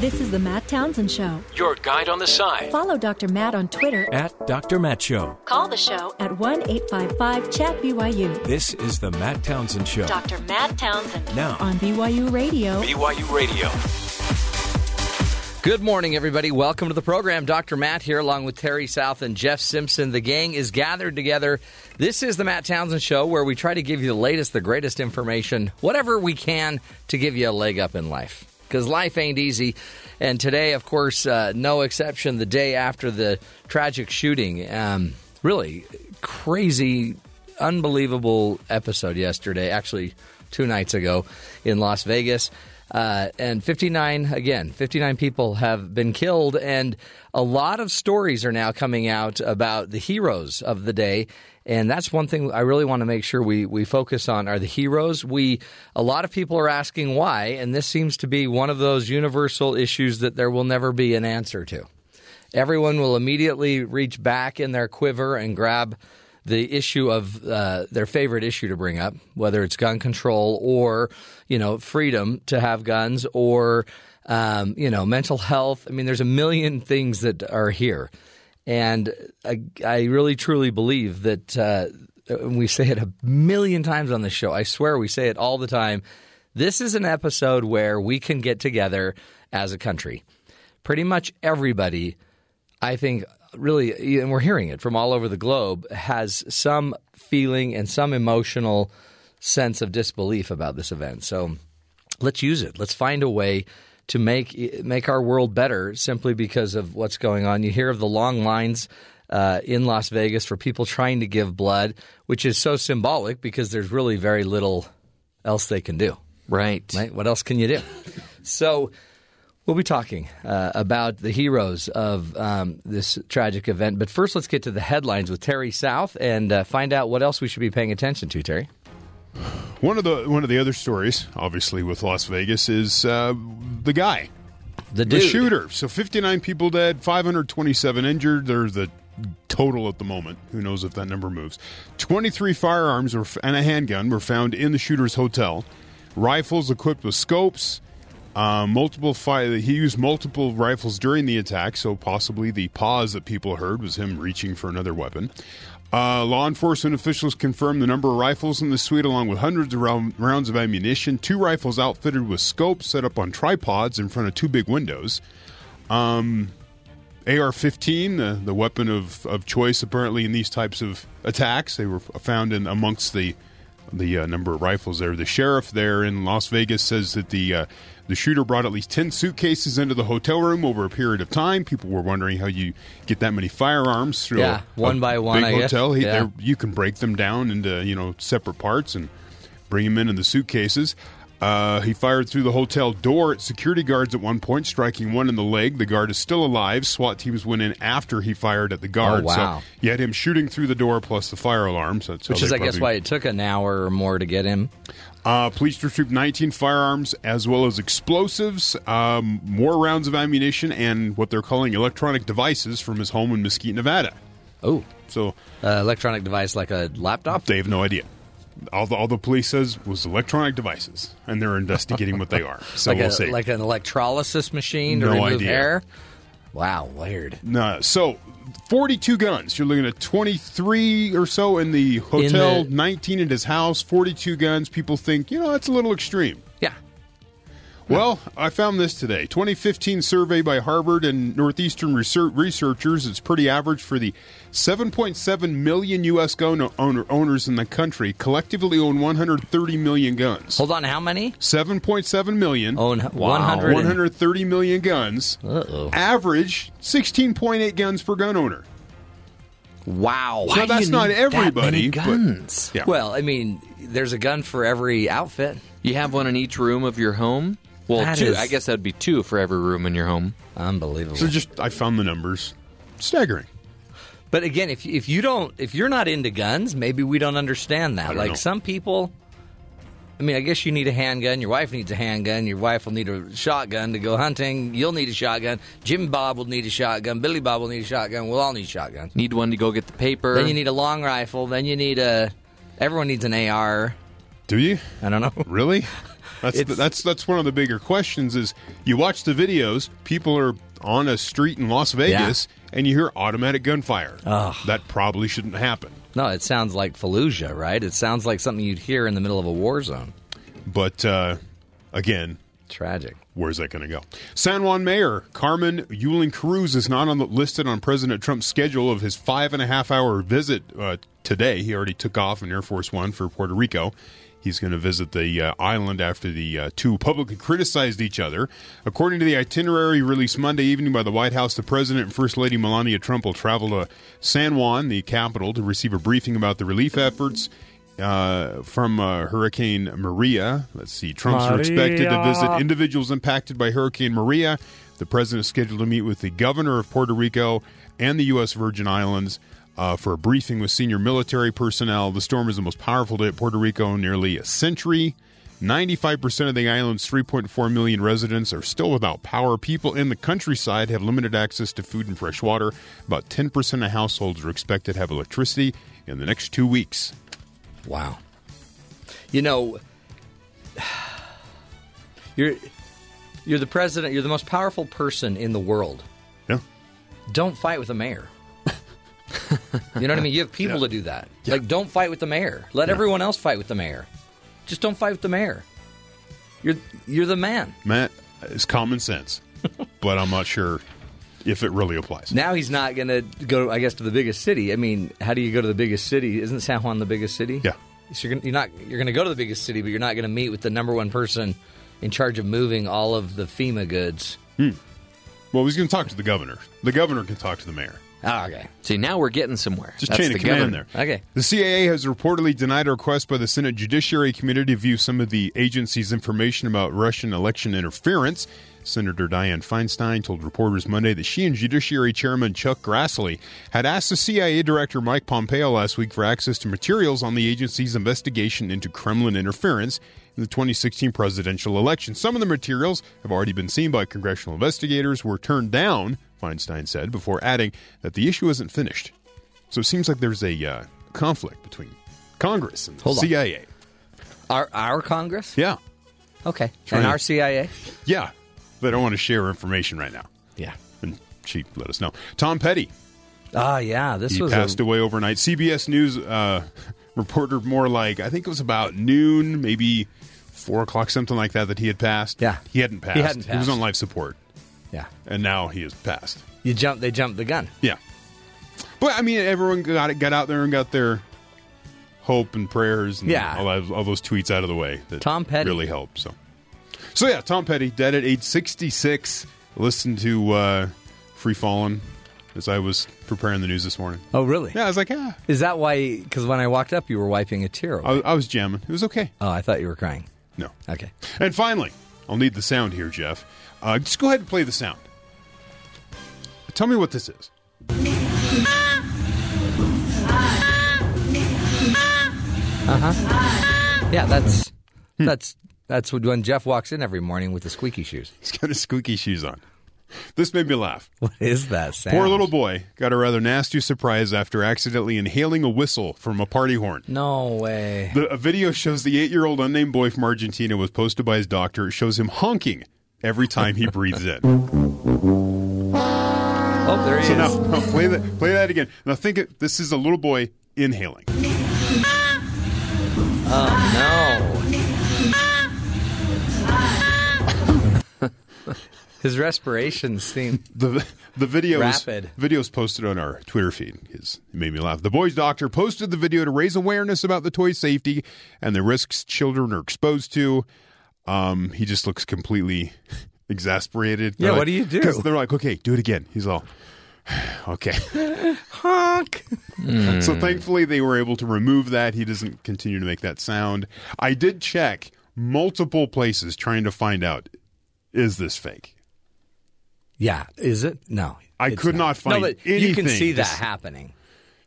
This is the Matt Townsend Show. Your guide on the side. Follow Dr. Matt on Twitter. At Dr. Matt Show. Call the show at 1 855 Chat BYU. This is the Matt Townsend Show. Dr. Matt Townsend. Now on BYU Radio. BYU Radio. Good morning, everybody. Welcome to the program. Dr. Matt here, along with Terry South and Jeff Simpson. The gang is gathered together. This is the Matt Townsend Show, where we try to give you the latest, the greatest information, whatever we can to give you a leg up in life. Because life ain't easy. And today, of course, uh, no exception, the day after the tragic shooting. Um, really crazy, unbelievable episode yesterday, actually, two nights ago in Las Vegas. Uh, and 59, again, 59 people have been killed. And a lot of stories are now coming out about the heroes of the day. And that's one thing I really want to make sure we, we focus on are the heroes. We a lot of people are asking why, and this seems to be one of those universal issues that there will never be an answer to. Everyone will immediately reach back in their quiver and grab the issue of uh, their favorite issue to bring up, whether it's gun control or you know freedom to have guns or um, you know mental health. I mean, there's a million things that are here, and I, I really truly believe that. Uh, we say it a million times on the show. I swear we say it all the time. This is an episode where we can get together as a country. Pretty much everybody, I think, really, and we're hearing it from all over the globe, has some feeling and some emotional sense of disbelief about this event. So let's use it. Let's find a way to make make our world better simply because of what's going on. You hear of the long lines uh, in Las Vegas for people trying to give blood, which is so symbolic because there's really very little else they can do. Right. Right? What else can you do? so we'll be talking uh, about the heroes of um, this tragic event. But first, let's get to the headlines with Terry South and uh, find out what else we should be paying attention to. Terry. One of the one of the other stories, obviously with Las Vegas, is uh, the guy, the, the shooter. So 59 people dead, 527 injured. There's the total at the moment. Who knows if that number moves? 23 firearms were, and a handgun were found in the shooter's hotel. Rifles equipped with scopes. Uh, multiple fire. He used multiple rifles during the attack, so possibly the pause that people heard was him reaching for another weapon. Uh, law enforcement officials confirmed the number of rifles in the suite, along with hundreds of round, rounds of ammunition. Two rifles outfitted with scopes set up on tripods in front of two big windows. Um, AR-15, the, the weapon of, of choice apparently in these types of attacks. They were found in amongst the the uh, number of rifles there. The sheriff there in Las Vegas says that the uh, the shooter brought at least ten suitcases into the hotel room over a period of time. People were wondering how you get that many firearms through yeah, a, one a by one. big I hotel. Guess. He, yeah. You can break them down into you know separate parts and bring them in in the suitcases. Uh, he fired through the hotel door at security guards at one point, striking one in the leg. The guard is still alive. SWAT teams went in after he fired at the guard. Oh, wow. So you had him shooting through the door plus the fire alarm. So Which is, I guess, why it took an hour or more to get him. Uh, police retrieved 19 firearms as well as explosives, um, more rounds of ammunition, and what they're calling electronic devices from his home in Mesquite, Nevada. Oh, So uh, electronic device like a laptop. they have no idea. All the, all the police says was electronic devices, and they're investigating what they are. So like we'll a, see. like an electrolysis machine to No remove idea. hair. Wow, weird. No, so 42 guns. You're looking at 23 or so in the hotel, the- 19 at his house, 42 guns. People think, you know, that's a little extreme. Yeah. Well, I found this today. 2015 survey by Harvard and Northeastern research- researchers. It's pretty average for the 7.7 million U.S. gun owner- owners in the country. Collectively own 130 million guns. Hold on, how many? 7.7 million own one hundred 130 million guns. Uh-oh. Average 16.8 guns per gun owner. Wow. So that's not everybody. many but- guns? yeah. Well, I mean, there's a gun for every outfit. You have one in each room of your home. Well, That two. is- I guess that'd be two for every room in your home. Unbelievable. so just I found the numbers staggering. But again, if if you don't, if you're not into guns, maybe we don't understand that. don't like know. some people, I mean, I guess you need a handgun. Your wife needs a handgun. Your wife will need a shotgun to go hunting. You'll need a shotgun. Jim Bob will need a shotgun. Billy Bob will need a shotgun. We'll all need shotguns. Need one to go get the paper. Then you need a long rifle. Then you need a. Everyone needs an AR. Do you I don't know. really? That's the, that's that's one of the bigger questions. Is you watch the videos, people are on a street in Las Vegas, and you hear automatic gunfire. That probably shouldn't happen. No, it sounds like Fallujah, right? It sounds like something you'd hear in the middle of a war zone. But uh, again, Tragic. Where's that going to go? San Juan Mayor Carmen Yulin Cruz is not on the, listed on President Trump's schedule of his five and a half hour visit uh, today. He already took off in Air Force One for Puerto Rico. He's going to visit the uh, island after the uh, two publicly criticized each other. According to the itinerary released Monday evening by the White House, the President and First Lady Melania Trump will travel to San Juan, the capital, to receive a briefing about the relief efforts uh, from uh, Hurricane Maria. Let's see. Trumps are expected to visit individuals impacted by Hurricane Maria. The president is scheduled to meet with the governor of Puerto Rico and the U.S. Virgin Islands uh, for a briefing with senior military personnel. The storm is the most powerful to hit Puerto Rico in nearly a century. 95% of the island's 3.4 million residents are still without power. People in the countryside have limited access to food and fresh water. About 10% of households are expected to have electricity in the next two weeks. Wow. You know, you're you're the president. You're the most powerful person in the world. Yeah. Don't fight with the mayor. You know what I mean? You have people to do that. Like, don't fight with the mayor. Let everyone else fight with the mayor. Just don't fight with the mayor. You're you're the man. Matt, it's common sense, but I'm not sure if it really applies. Now he's not going to go. I guess to the biggest city. I mean, how do you go to the biggest city? Isn't San Juan the biggest city? Yeah. So you're, gonna, you're not you're going to go to the biggest city, but you're not going to meet with the number one person in charge of moving all of the FEMA goods. Hmm. Well, he's going to talk to the governor. The governor can talk to the mayor. Oh, okay. See, now we're getting somewhere. Just That's chain the of command governor. there. Okay. The CIA has reportedly denied a request by the Senate Judiciary Committee to view some of the agency's information about Russian election interference. Senator Dianne Feinstein told reporters Monday that she and Judiciary Chairman Chuck Grassley had asked the CIA Director Mike Pompeo last week for access to materials on the agency's investigation into Kremlin interference in the 2016 presidential election. Some of the materials have already been seen by congressional investigators, were turned down, Feinstein said, before adding that the issue isn't finished. So it seems like there's a uh, conflict between Congress and the Hold on. CIA. Our our Congress. Yeah. Okay. Trying and to- our CIA. Yeah. They don't want to share information right now. Yeah. And she let us know. Tom Petty, Ah, yeah. This he was passed a, away overnight. CBS News uh, reported more like, I think it was about noon, maybe four o'clock, something like that, that he had passed. Yeah. He hadn't passed. He hadn't passed. He was on life support. Yeah. And now he is passed. You jump. They jumped the gun. Yeah. But I mean, everyone got it, got out there and got their hope and prayers and Yeah. all, that- all those tweets out of the way. That Tom Petty. really helped. So, so yeah, Tom Petty dead at age sixty six. Listened to uh, Free Fallin' as I was preparing the news this morning. Oh, really? Yeah, I was like, ah, Is that why? Because when I walked up, you were wiping a tear. I, I was jamming. It was okay. oh, I thought you were crying. No. Okay. And finally, I'll need the sound here, Jeff. Uh, just go ahead and play the sound. Tell me what this is. Uh huh. Yeah, that's Hmm. that's that's when Jeff walks in every morning with the squeaky shoes. He's got his squeaky shoes on. This made me laugh. What is that sound? Poor little boy got a rather nasty surprise after accidentally inhaling a whistle from a party horn. No way. The, a video shows the eight year old unnamed boy from Argentina was posted by his doctor. It shows him honking every time he breathes in. Oh, there he So is. now, now play that play that again. Now think it, this is a little boy inhaling. Oh no. His respirations seem. The the video Rapid. videos posted on our Twitter feed because it made me laugh. The boy's doctor posted the video to raise awareness about the toy safety and the risks children are exposed to. Um, he just looks completely exasperated. Yeah, They're what like- do you do? 'cause They're like, okay, do it again. He's all, okay. Honk. So thankfully they were able to remove that. He doesn't continue to make that sound. I did check multiple places trying to find out is this fake. Yeah, is it? No. I could not find No, but you can see that happening.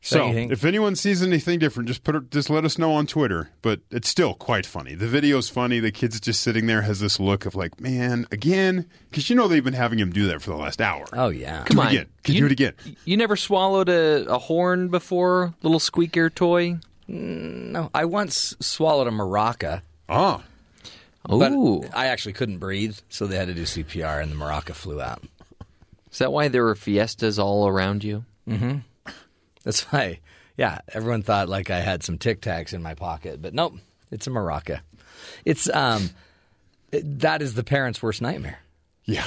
So Don't you think? if anyone sees anything different, just put it, just let us know on Twitter. But it's still quite funny. The video's funny. The kid's just sitting there has this look of like, man, again, because you know they've been having him do that for the last hour. Oh yeah. Come Do it on. again. Can you do it again? You never swallowed a, a horn before? Little squeaker toy? No, I once swallowed a maraca. Ah, But Ooh. I actually couldn't breathe, so they had to do CPR, and the maraca flew out. Is that why there were fiestas all around you? That's why, yeah, everyone thought like I had some Tic Tacs in my pocket, but nope, it's a maraca. It's um, it- that is the parent's worst nightmare. Yeah.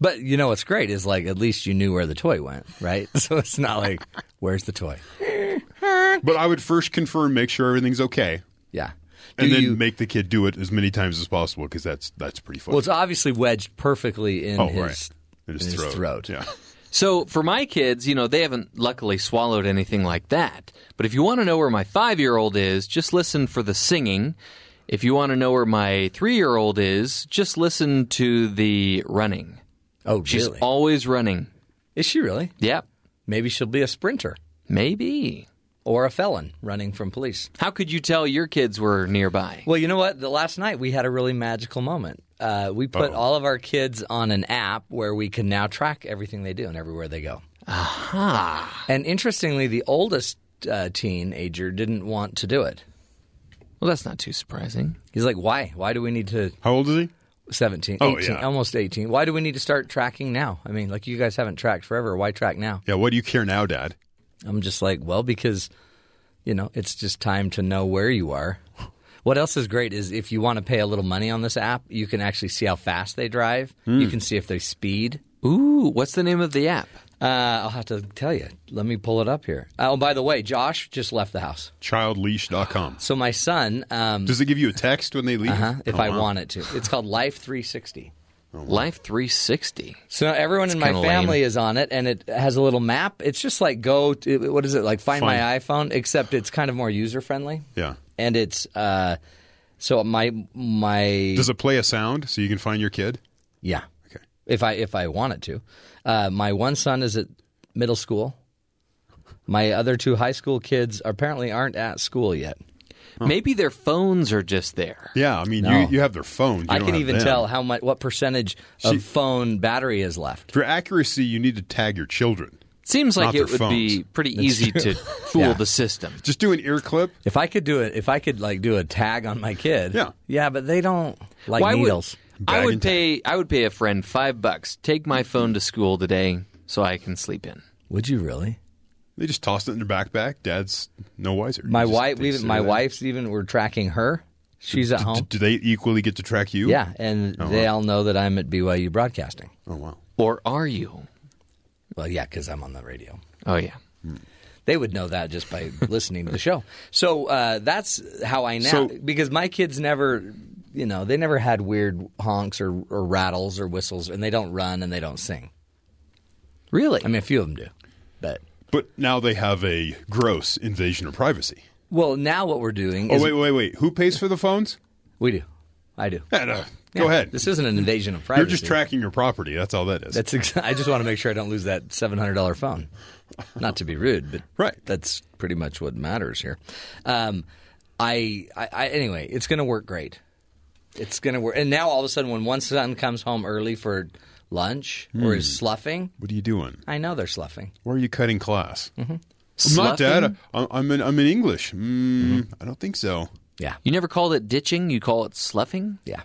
But you know what's great is like at least you knew where the toy went, right? So it's not like where's the toy? But I would first confirm, make sure everything's okay, Yeah. Do and then you, make the kid do it as many times as possible because that's that's pretty fun. well, it's obviously wedged perfectly in oh, his, right. In his, in his throat. throat. Yeah. So for my kids, you know, they haven't luckily swallowed anything like that. But if you want to know where my five year old is, just listen for the singing. If you want to know where my three year old is, just listen to the running. Oh, She's really? always running. is she really? Yep. Maybe she'll be a sprinter Maybe. Or a felon running from police. How could you tell your kids were nearby? Well, you know what? The last night we had a really magical moment. Uh, we put Uh-oh. all of our kids on an app where we can now track everything they do and everywhere they go. Aha! And interestingly, the oldest uh, teenager didn't want to do it. Well, that's not too surprising. He's like, "Why? Why do we need to?" How old is he? 17, Oh, 18, yeah. almost 18. Why do we need to start tracking now? I mean, like you guys haven't tracked forever. Why track now? Yeah. What do you care now, Dad? I'm just like, well, because you know, it's just time to know where you are. What else is great is if you want to pay a little money on this app, you can actually see how fast they drive. You can see if they speed. Ooh, what's the name of the app? Uh, I'll have to tell you. Let me pull it up here. Oh, by the way, Josh just left the house. Childleash.com. So my son, um, Does it give you a text when they leave? uh if Oh, I wow. want it to, it's called Life 360. Life 360. So now everyone in my family lame. is on it, and it has a little map. It's just like go, to, what is it, like Find, Find. My iPhone, except it's kind of more user friendly. Yeah. And it's, uh, so my, my, Does it play a sound so you can find your kid? yeah. Okay. If I, if I want it to. Uh, my one son is at middle school. My other two high school kids apparently aren't at school yet. Maybe their phones are just there. Yeah. I mean, No. you, you have their phone. You I don't can have even them. tell how much, what percentage See- of phone battery is left. For accuracy, you need to tag your children. Seems like Not it their would be phones. pretty easy to fool Yeah. the system. Just do an ear clip. If I could do it, if I could like do a tag on my kid, Yeah. yeah, but they don't like Why would- needles. I would and tag. pay. I would pay a friend five bucks. Take my phone to school today so I can sleep in. Would you really? They just tossed it in their backpack. Dad's no wiser. My just- wife, they even my there. wife's even we're tracking her. She's at D- home. do they equally get to track you? Yeah, and they all know that I'm at BYU Broadcasting. Oh wow. Or are you? Well, yeah, because I'm on the radio. Oh yeah. They would know that just by listening to the show. So uh, that's how I now So- because my kids never, you know, they never had weird honks or, or rattles or whistles, and they don't run and they don't sing. Really? I mean, a few of them do, but But now they have a gross invasion of privacy. well, now what we're doing Oh wait, wait, wait. Who pays for the phones? we do, I do. Yeah, no, Yeah, Go ahead. This isn't an invasion of privacy. You're just tracking your property. That's all that is. That's ex- I just want to make sure I don't lose that seven hundred dollar phone. Not to be rude, but Right. that's pretty much what matters here. Um, I, I, I anyway, it's going to work great. It's going to work, and now all of a sudden, when one son comes home early for lunch or is sloughing, what are you doing? I know they're sloughing. Where are you cutting class? Mm-hmm. I'm not, Dad. I- I'm in, I'm in English. Mm, Mm-hmm. I don't think so. Yeah, You never called it ditching. You call it sloughing. yeah.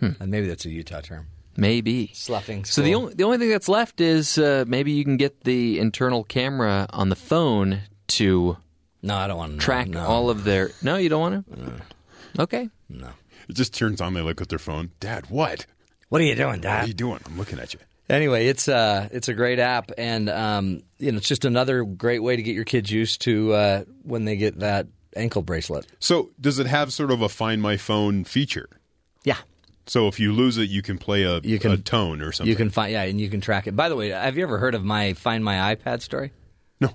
Hmm. And maybe that's a Utah term. Maybe. Sloughing. So the school. only the only thing that's left is uh, maybe you can get the internal camera on the phone to no, I don't want to track no. all of their. No, you don't want to. Okay. No. It just turns on. They look at their phone. Dad, what? What are you doing, Dad? What are you doing? I'm looking at you. Anyway, it's uh it's a great app, and um, you know it's just another great way to get your kids used to uh, when they get that ankle bracelet. So, does it have sort of a Find My Phone feature? Yeah, So, if you lose it, you can play a, You can- a tone or something. you can find yeah, and you can track it. By the way, have you ever heard of my Find My iPad story? No.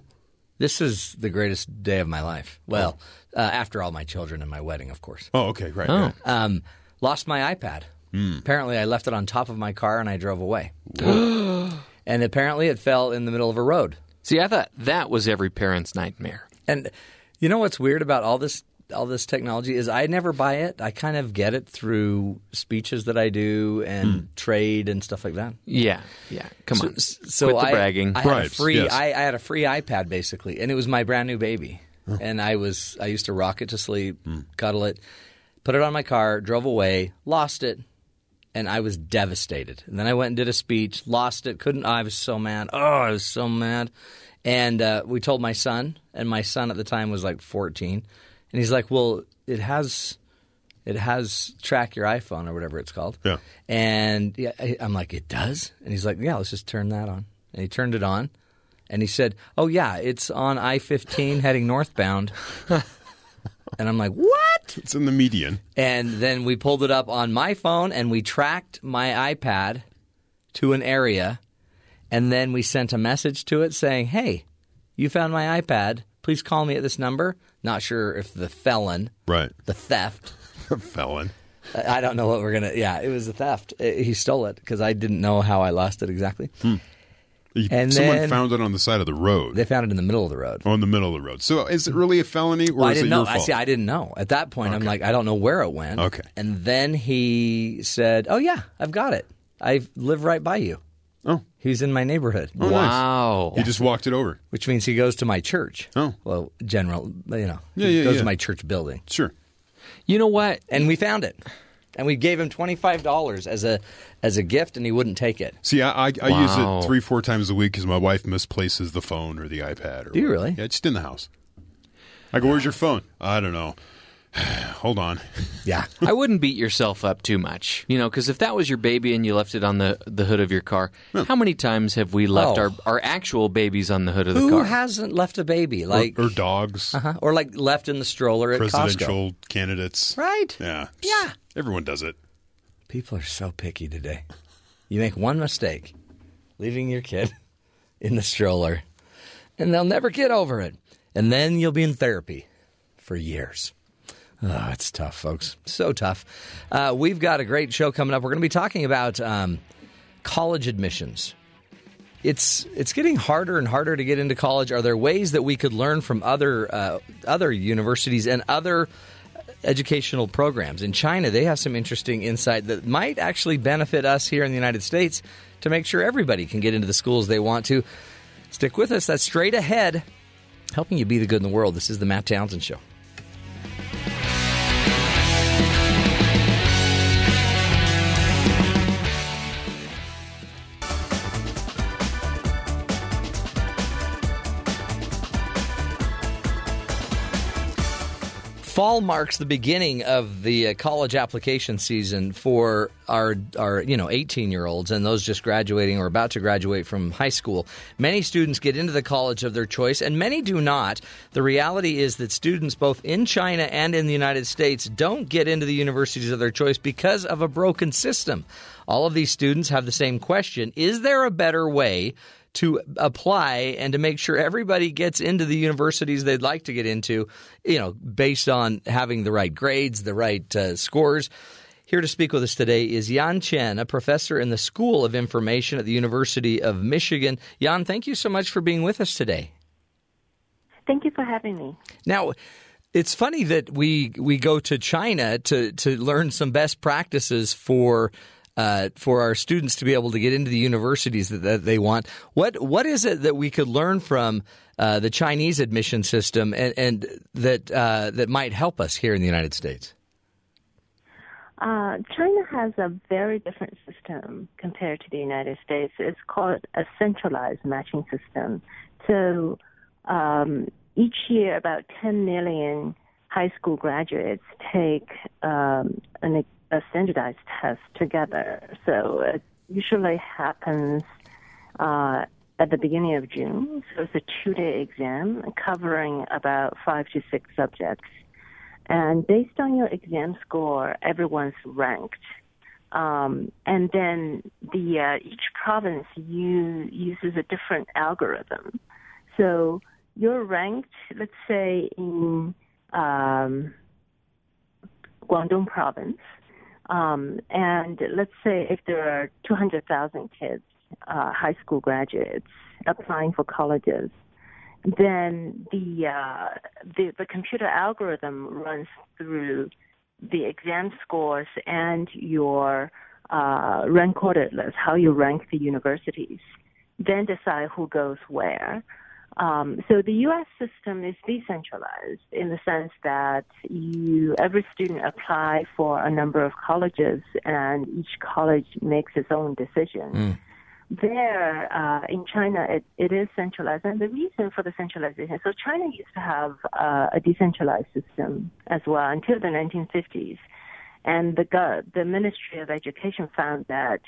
This is the greatest day of my life. Well, uh, after all my children and my wedding, of course. Oh, okay. Right. Oh. right. Um, lost my iPad. Mm. Apparently, I left it on top of my car and I drove away. and apparently, it fell in the middle of a road. See, I thought that was every parent's nightmare. And you know what's weird about all this all this technology is I never buy it. I kind of get it through speeches that I do and hmm. trade and stuff like that. Yeah. Yeah. Come on. So Quit the I, bragging. I had a free yes. I, I had a free iPad basically, and it was my brand new baby. And I was I used to rock it to sleep, hmm. cuddle it. put it on my car, drove away, lost it, and I was devastated. And then I went and did a speech, lost it, couldn't. I was so mad. Oh, I was so mad. And uh, we told my son, and my son at the time was like 14, and he's like, "Well, it has." It has track your iPhone or whatever it's called. Yeah. And I'm like, it does? And he's like, yeah, let's just turn that on. And he turned it on. And he said, oh, yeah, it's on I 15 heading northbound. and I'm like, what? It's in the median. And then we pulled it up on my phone and we tracked my iPad to an area. And then we sent a message to it saying, hey, you found my iPad. Please call me at this number. Not sure if the felon, Right. the theft, the Felon. I don't know what we're gonna. Yeah, it was a theft. Uh, He stole it because I didn't know how I lost it exactly. You- And Someone then- found it on the side of the road. They found it in the middle of the road. Oh, on the middle of the road. So is it really a felony or Well, I is it didn't know. your I fault? see. I didn't know at that point. I'm like, I don't know where it went. Okay. And then he said, "Oh yeah, I've got it. I live right by you." Oh. He's in my neighborhood, Oh, nice. Wow. You just walked it over. which means he goes to my church. Oh. well, general, you know, Yeah, he yeah, goes yeah. to my church building, Sure. You know what? and we found it, and we gave him twenty five dollars as a as a gift, and he wouldn't take it. See, I, I, I use it three, four times a week because my wife misplaces the phone or the iPad. Or Do you whatever. really? Yeah, just in the house. I go, "Where's your phone?" I don't know. Hold on. Yeah. I wouldn't beat yourself up too much, you know, because if that was your baby and you left it on the, the hood of your car, how many times have we left Oh. our, our actual babies on the hood of the Who car? Who hasn't left a baby like or, or dogs, uh-huh, or like left in the stroller at Costco? presidential candidates. Right. Yeah. Yeah. Everyone does it. People are so picky today. You make one mistake, leaving your kid in the stroller, and they'll never get over it. And then you'll be in therapy for years. Oh, it's tough, folks. So tough. Uh, we've got a great show coming up. We're going to be talking about um, college admissions. It's it's getting harder and harder to get into college. Are there ways that we could learn from other uh, other universities and other educational programs. In China, they have some interesting insight that might actually benefit us here in the United States to make sure everybody can get into the schools they want to. Stick with us. That's straight ahead, helping you be the good in the world. This is the Matt Townsend Show. Fall marks the beginning of the uh, college application season for our our you know 18 year olds and those just graduating or about to graduate from high school. Many students get into the college of their choice and many do not. The reality is that students both in China and in the United States don't get into the universities of their choice because of a broken system. All of these students have the same question, is there a better way to apply and to make sure everybody gets into the universities they'd like to get into, you know, based on having the right grades, the right uh, scores. Here to speak with us today is Yan Chen, a professor in the School of Information at the University of Michigan. Yan, thank you so much for being with us today. Thank you for having me. Now, it's funny that we we go to China to to learn some best practices for uh, for our students to be able to get into the universities that, that they want. What what is it that we could learn from uh, the Chinese admission system and, and that uh, that might help us here in the United States? Uh, China has a very different system compared to the United States. It's called a centralized matching system. So um, each year, about 10 million high school graduates take um, an, a standardized test together. So it usually happens uh, at the beginning of June. So it's a two-day exam covering about five to six subjects. And based on your exam score, everyone's ranked. Um, and then the uh, each province you, uses a different algorithm. So you're ranked, let's say in um, Guangdong province, um, and let's say if there are 200,000 kids, uh, high school graduates applying for colleges, then the, uh, the the computer algorithm runs through the exam scores and your uh, rank ordered list, how you rank the universities, then decide who goes where. Um, so the U.S. system is decentralized in the sense that you every student apply for a number of colleges, and each college makes its own decision. Mm. There uh, in China, it, it is centralized, and the reason for the centralization. So China used to have uh, a decentralized system as well until the 1950s, and the the Ministry of Education found that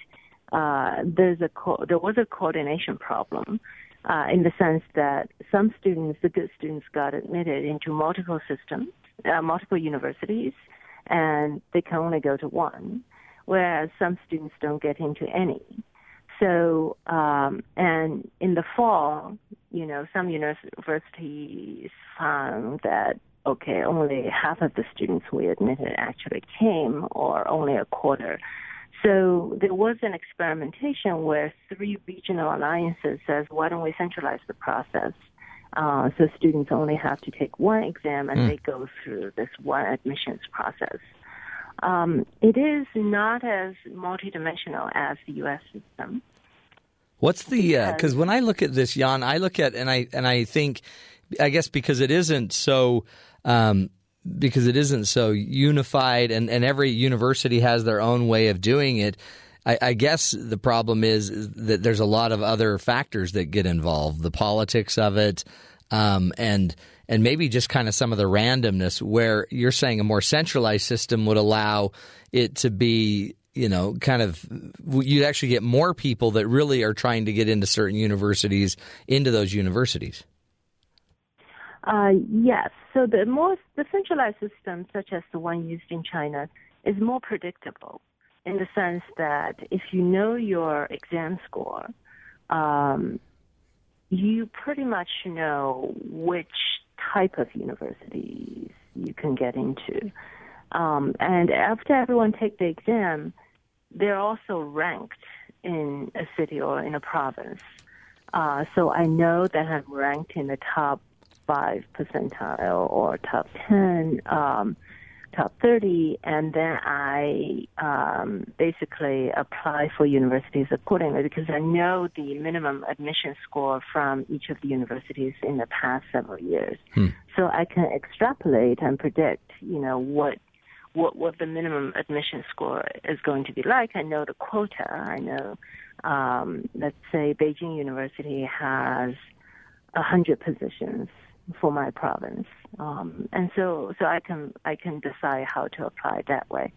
uh, there's a co- there was a coordination problem uh, in the sense that some students, the good students, got admitted into multiple systems, uh, multiple universities, and they can only go to one, whereas some students don't get into any. So, um, and in the fall, you know, some universities found that okay, only half of the students we admitted actually came, or only a quarter. So there was an experimentation where three regional alliances says, why don't we centralize the process? Uh, so students only have to take one exam and they go through this one admissions process. Um, it is not as multidimensional as the U.S. system. What's the because when I look at this, Yan, I look at and I and I think, I guess because it isn't so. Um, because it isn't so unified and, and every university has their own way of doing it. I, I guess the problem is, that there's a lot of other factors that get involved, the politics of it, um, and and maybe just kind of some of the randomness. Where you're saying a more centralized system would allow it to be, you know, kind of you'd actually get more people that really are trying to get into certain universities into those universities. Uh, yes. So the more the centralized system, such as the one used in China, is more predictable in the sense that if you know your exam score, um, you pretty much know which type of universities you can get into. Um, and after everyone take the exam, they're also ranked in a city or in a province. Uh, so I know that I'm ranked in the top five percentile or top ten, um, top thirty, and then I um, basically apply for universities accordingly because I know the minimum admission score from each of the universities in the past several years, so I can extrapolate and predict, you know, what. What, what the minimum admission score is going to be like. I know the quota. I know, um, let's say Beijing University has a hundred positions for my province, um, and so so I can I can decide how to apply that way.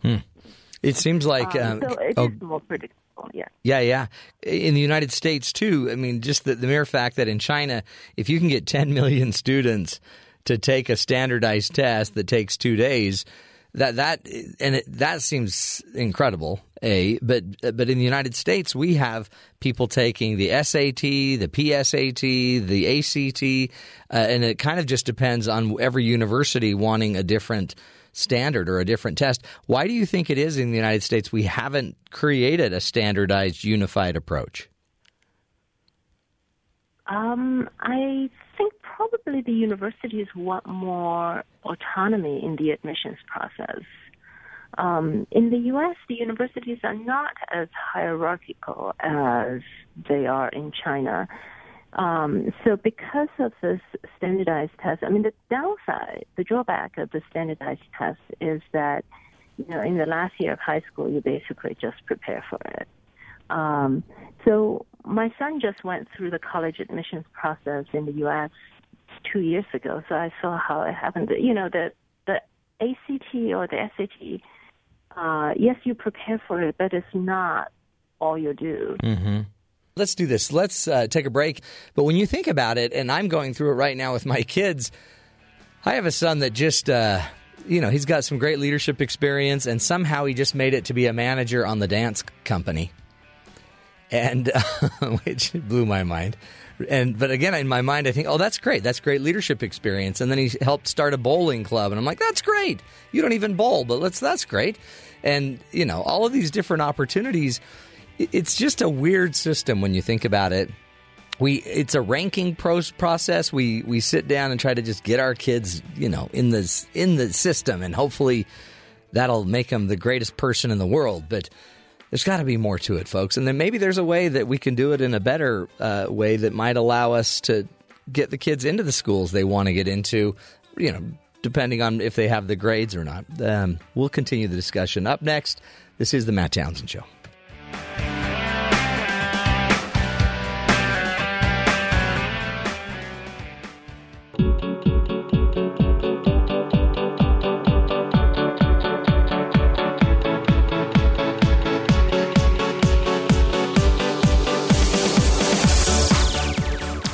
It seems like Um, um, so it is oh, more predictable. Yeah. Yeah, yeah. In the United States too. I mean, just the, the mere fact that in China, if you can get 10 million students to take a standardized test that takes two days, that that and it, that seems incredible. A, but but in the United States, we have people taking the SAT, the PSAT, the ACT, uh, and it kind of just depends on every university wanting a different standard or a different test. Why do you think it is in the United States we haven't created a standardized, unified approach? Um, I probably the universities want more autonomy in the admissions process. Um, in the U.S., the universities are not as hierarchical as they are in China. Um, so, because of this standardized test, I mean, the downside, the drawback of the standardized test is that, you know, in the last year of high school, you basically just prepare for it. Um, so, my son just went through the college admissions process in the U.S. two years ago, so I saw how it happened. You know, the the ACT or the SAT, uh, yes, you prepare for it, but it's not all you do. Let's do this. Let's uh, take a break. But when you think about it, and I'm going through it right now with my kids, I have a son that just, uh, you know, he's got some great leadership experience, and somehow he just made it to be a manager on the dance company, and which blew my mind. And but again, in my mind, I think, oh, that's great. That's great leadership experience. And then he helped start a bowling club, and I'm like, that's great. You don't even bowl, but let's that's great. And you know, all of these different opportunities. It's just a weird system when you think about it we it's a ranking pros process. We we sit down and try to just get our kids, you know, in this in the system, and hopefully that'll make them the greatest person in the world. But there's got to be more to it, folks. And then maybe there's a way that we can do it in a better uh, way that might allow us to get the kids into the schools they want to get into, you know, depending on if they have the grades or not. Um, we'll continue the discussion. Up next, this is the Matt Townsend Show.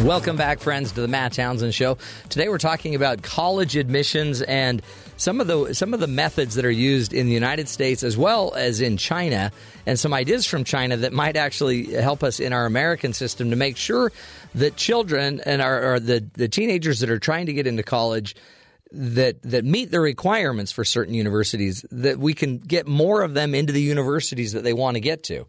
Welcome back, friends, to the Matt Townsend Show. Today, we're talking about college admissions and some of the some of the methods that are used in the United States as well as in China, and some ideas from China that might actually help us in our American system to make sure that children and our or the the teenagers that are trying to get into college that that meet the requirements for certain universities that we can get more of them into the universities that they want to get to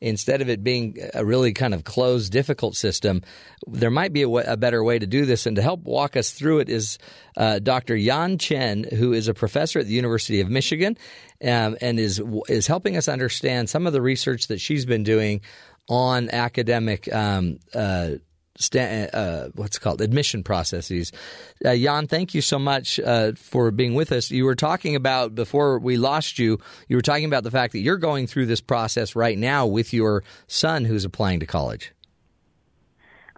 instead of it being a really kind of closed, difficult system, there might be a better way to do this. And to help walk us through it is uh, Dr. Yan Chen, who is a professor at the University of Michigan um, and is is helping us understand some of the research that she's been doing on academic um, uh, sta- uh, what's called admission processes. Uh, Yan, thank you so much uh, for being with us. You were talking about before we lost you. You were talking about the fact that you're going through this process right now with your son who's applying to college.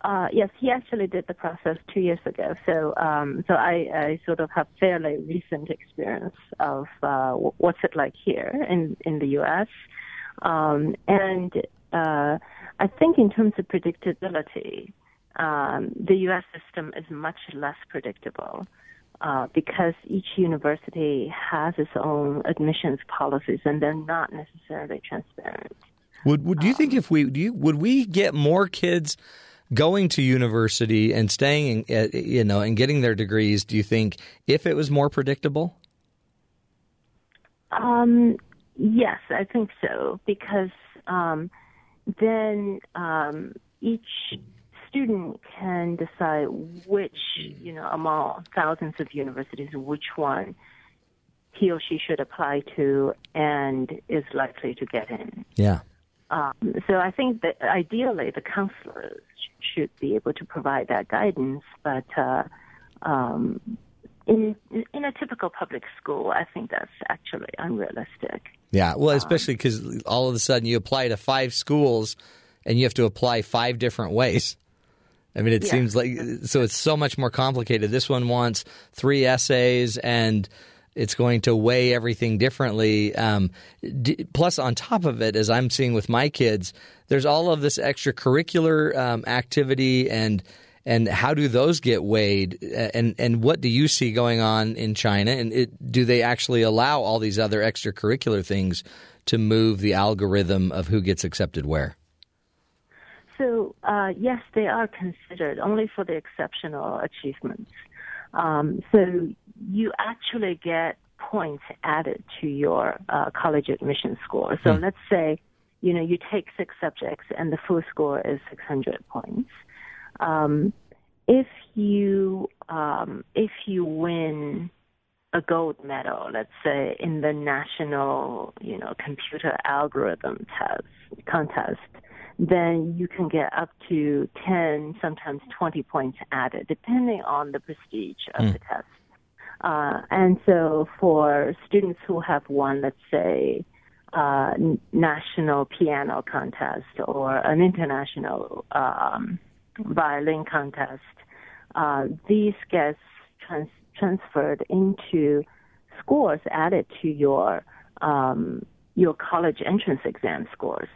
Uh, yes, he actually did the process two years ago. So, um, so I, I, sort of have fairly recent experience of uh, what's it like here in in the U.S. Um, and uh, I think in terms of predictability, um, the U.S. system is much less predictable uh, because each university has its own admissions policies, and they're not necessarily transparent. Would, would do you think if we do you, would we get more kids going to university and staying, in, you know, and getting their degrees? Do you think if it was more predictable? Um, yes, I think so because um, then um, each student can decide which, you know, among thousands of universities, which one he or she should apply to and is likely to get in. Yeah. Um, so I think that ideally the counselors should be able to provide that guidance, but uh, um, in in a typical public school, I think that's actually unrealistic. Yeah, well, especially because all of a sudden you apply to five schools and you have to apply five different ways. I mean, it yeah. seems like so it's so much more complicated. This one wants three essays and it's going to weigh everything differently. Um, d- plus, on top of it, as I'm seeing with my kids, there's all of this extracurricular um, activity and and how do those get weighed and and what do you see going on in China and it, do they actually allow all these other extracurricular things to move the algorithm of who gets accepted where? So, uh, yes, they are considered only for the exceptional achievements. Um, so, you actually get points added to your uh, college admission score. So, hmm. let's say, you know, you take six subjects and the full score is 600 points. Um, if you um, if you win a gold medal, let's say in the national, you know, computer algorithm test contest, then you can get up to 10, sometimes 20 points added, depending on the prestige of mm. the test. Uh, and so for students who have won, let's say, uh, national piano contest or an international um, violin contest, uh, these gets trans- transferred into scores added to your um, your college entrance exam scores.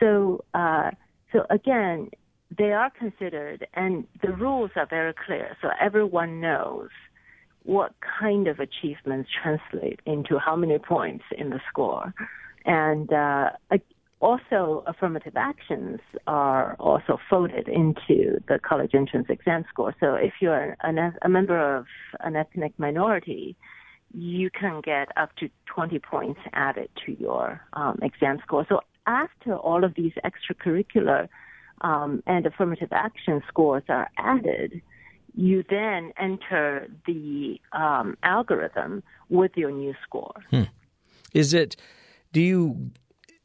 So, uh, so again, they are considered, and the rules are very clear. So everyone knows what kind of achievements translate into how many points in the score, and uh, also affirmative actions are also folded into the college entrance exam score. So if you're an, a member of an ethnic minority, you can get up to 20 points added to your um, exam score. So after all of these extracurricular um, and affirmative action scores are added, you then enter the um, algorithm with your new score. Hmm. Is it? Do you?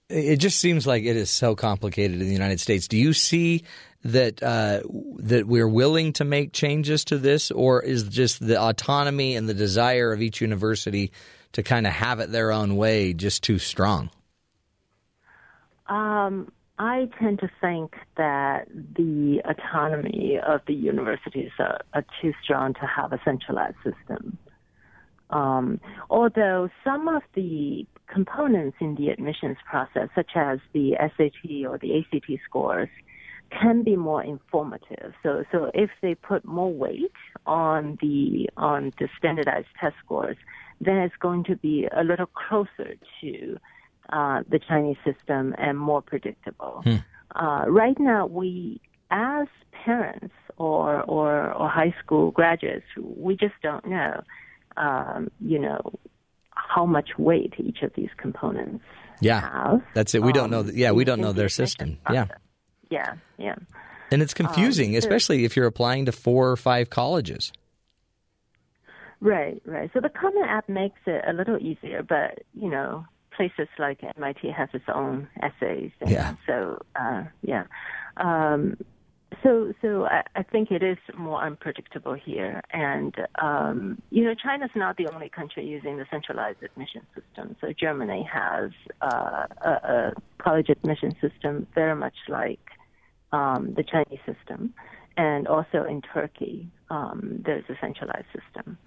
it just seems like it is so complicated in the United States. Do you see that uh, that we're willing to make changes to this, or is just the autonomy and the desire of each university to kind of have it their own way just too strong? Um, I tend to think that the autonomy of the universities are, are too strong to have a centralized system. Um, although some of the components in the admissions process, such as the SAT or the ACT scores, can be more informative. So, so if they put more weight on the on the standardized test scores, then it's going to be a little closer to uh, the Chinese system and more predictable. Hmm. Uh, right now, we as parents or, or or high school graduates, we just don't know, um, you know, how much weight each of these components Yeah, have. that's it. We don't know. um, th- Yeah, we don't know their system. Yeah, process. Yeah, yeah. and it's confusing, so- especially if you're applying to four or five colleges. Right, right. So the Common App makes it a little easier, but you know, places like MIT has its own essays. And Yeah. So uh, yeah. Um, so so I, I think it is more unpredictable here, and um, you know, China's not the only country using the centralized admission system. So Germany has uh, a, a college admission system very much like um, the Chinese system, and also in Turkey, um, there's a centralized system.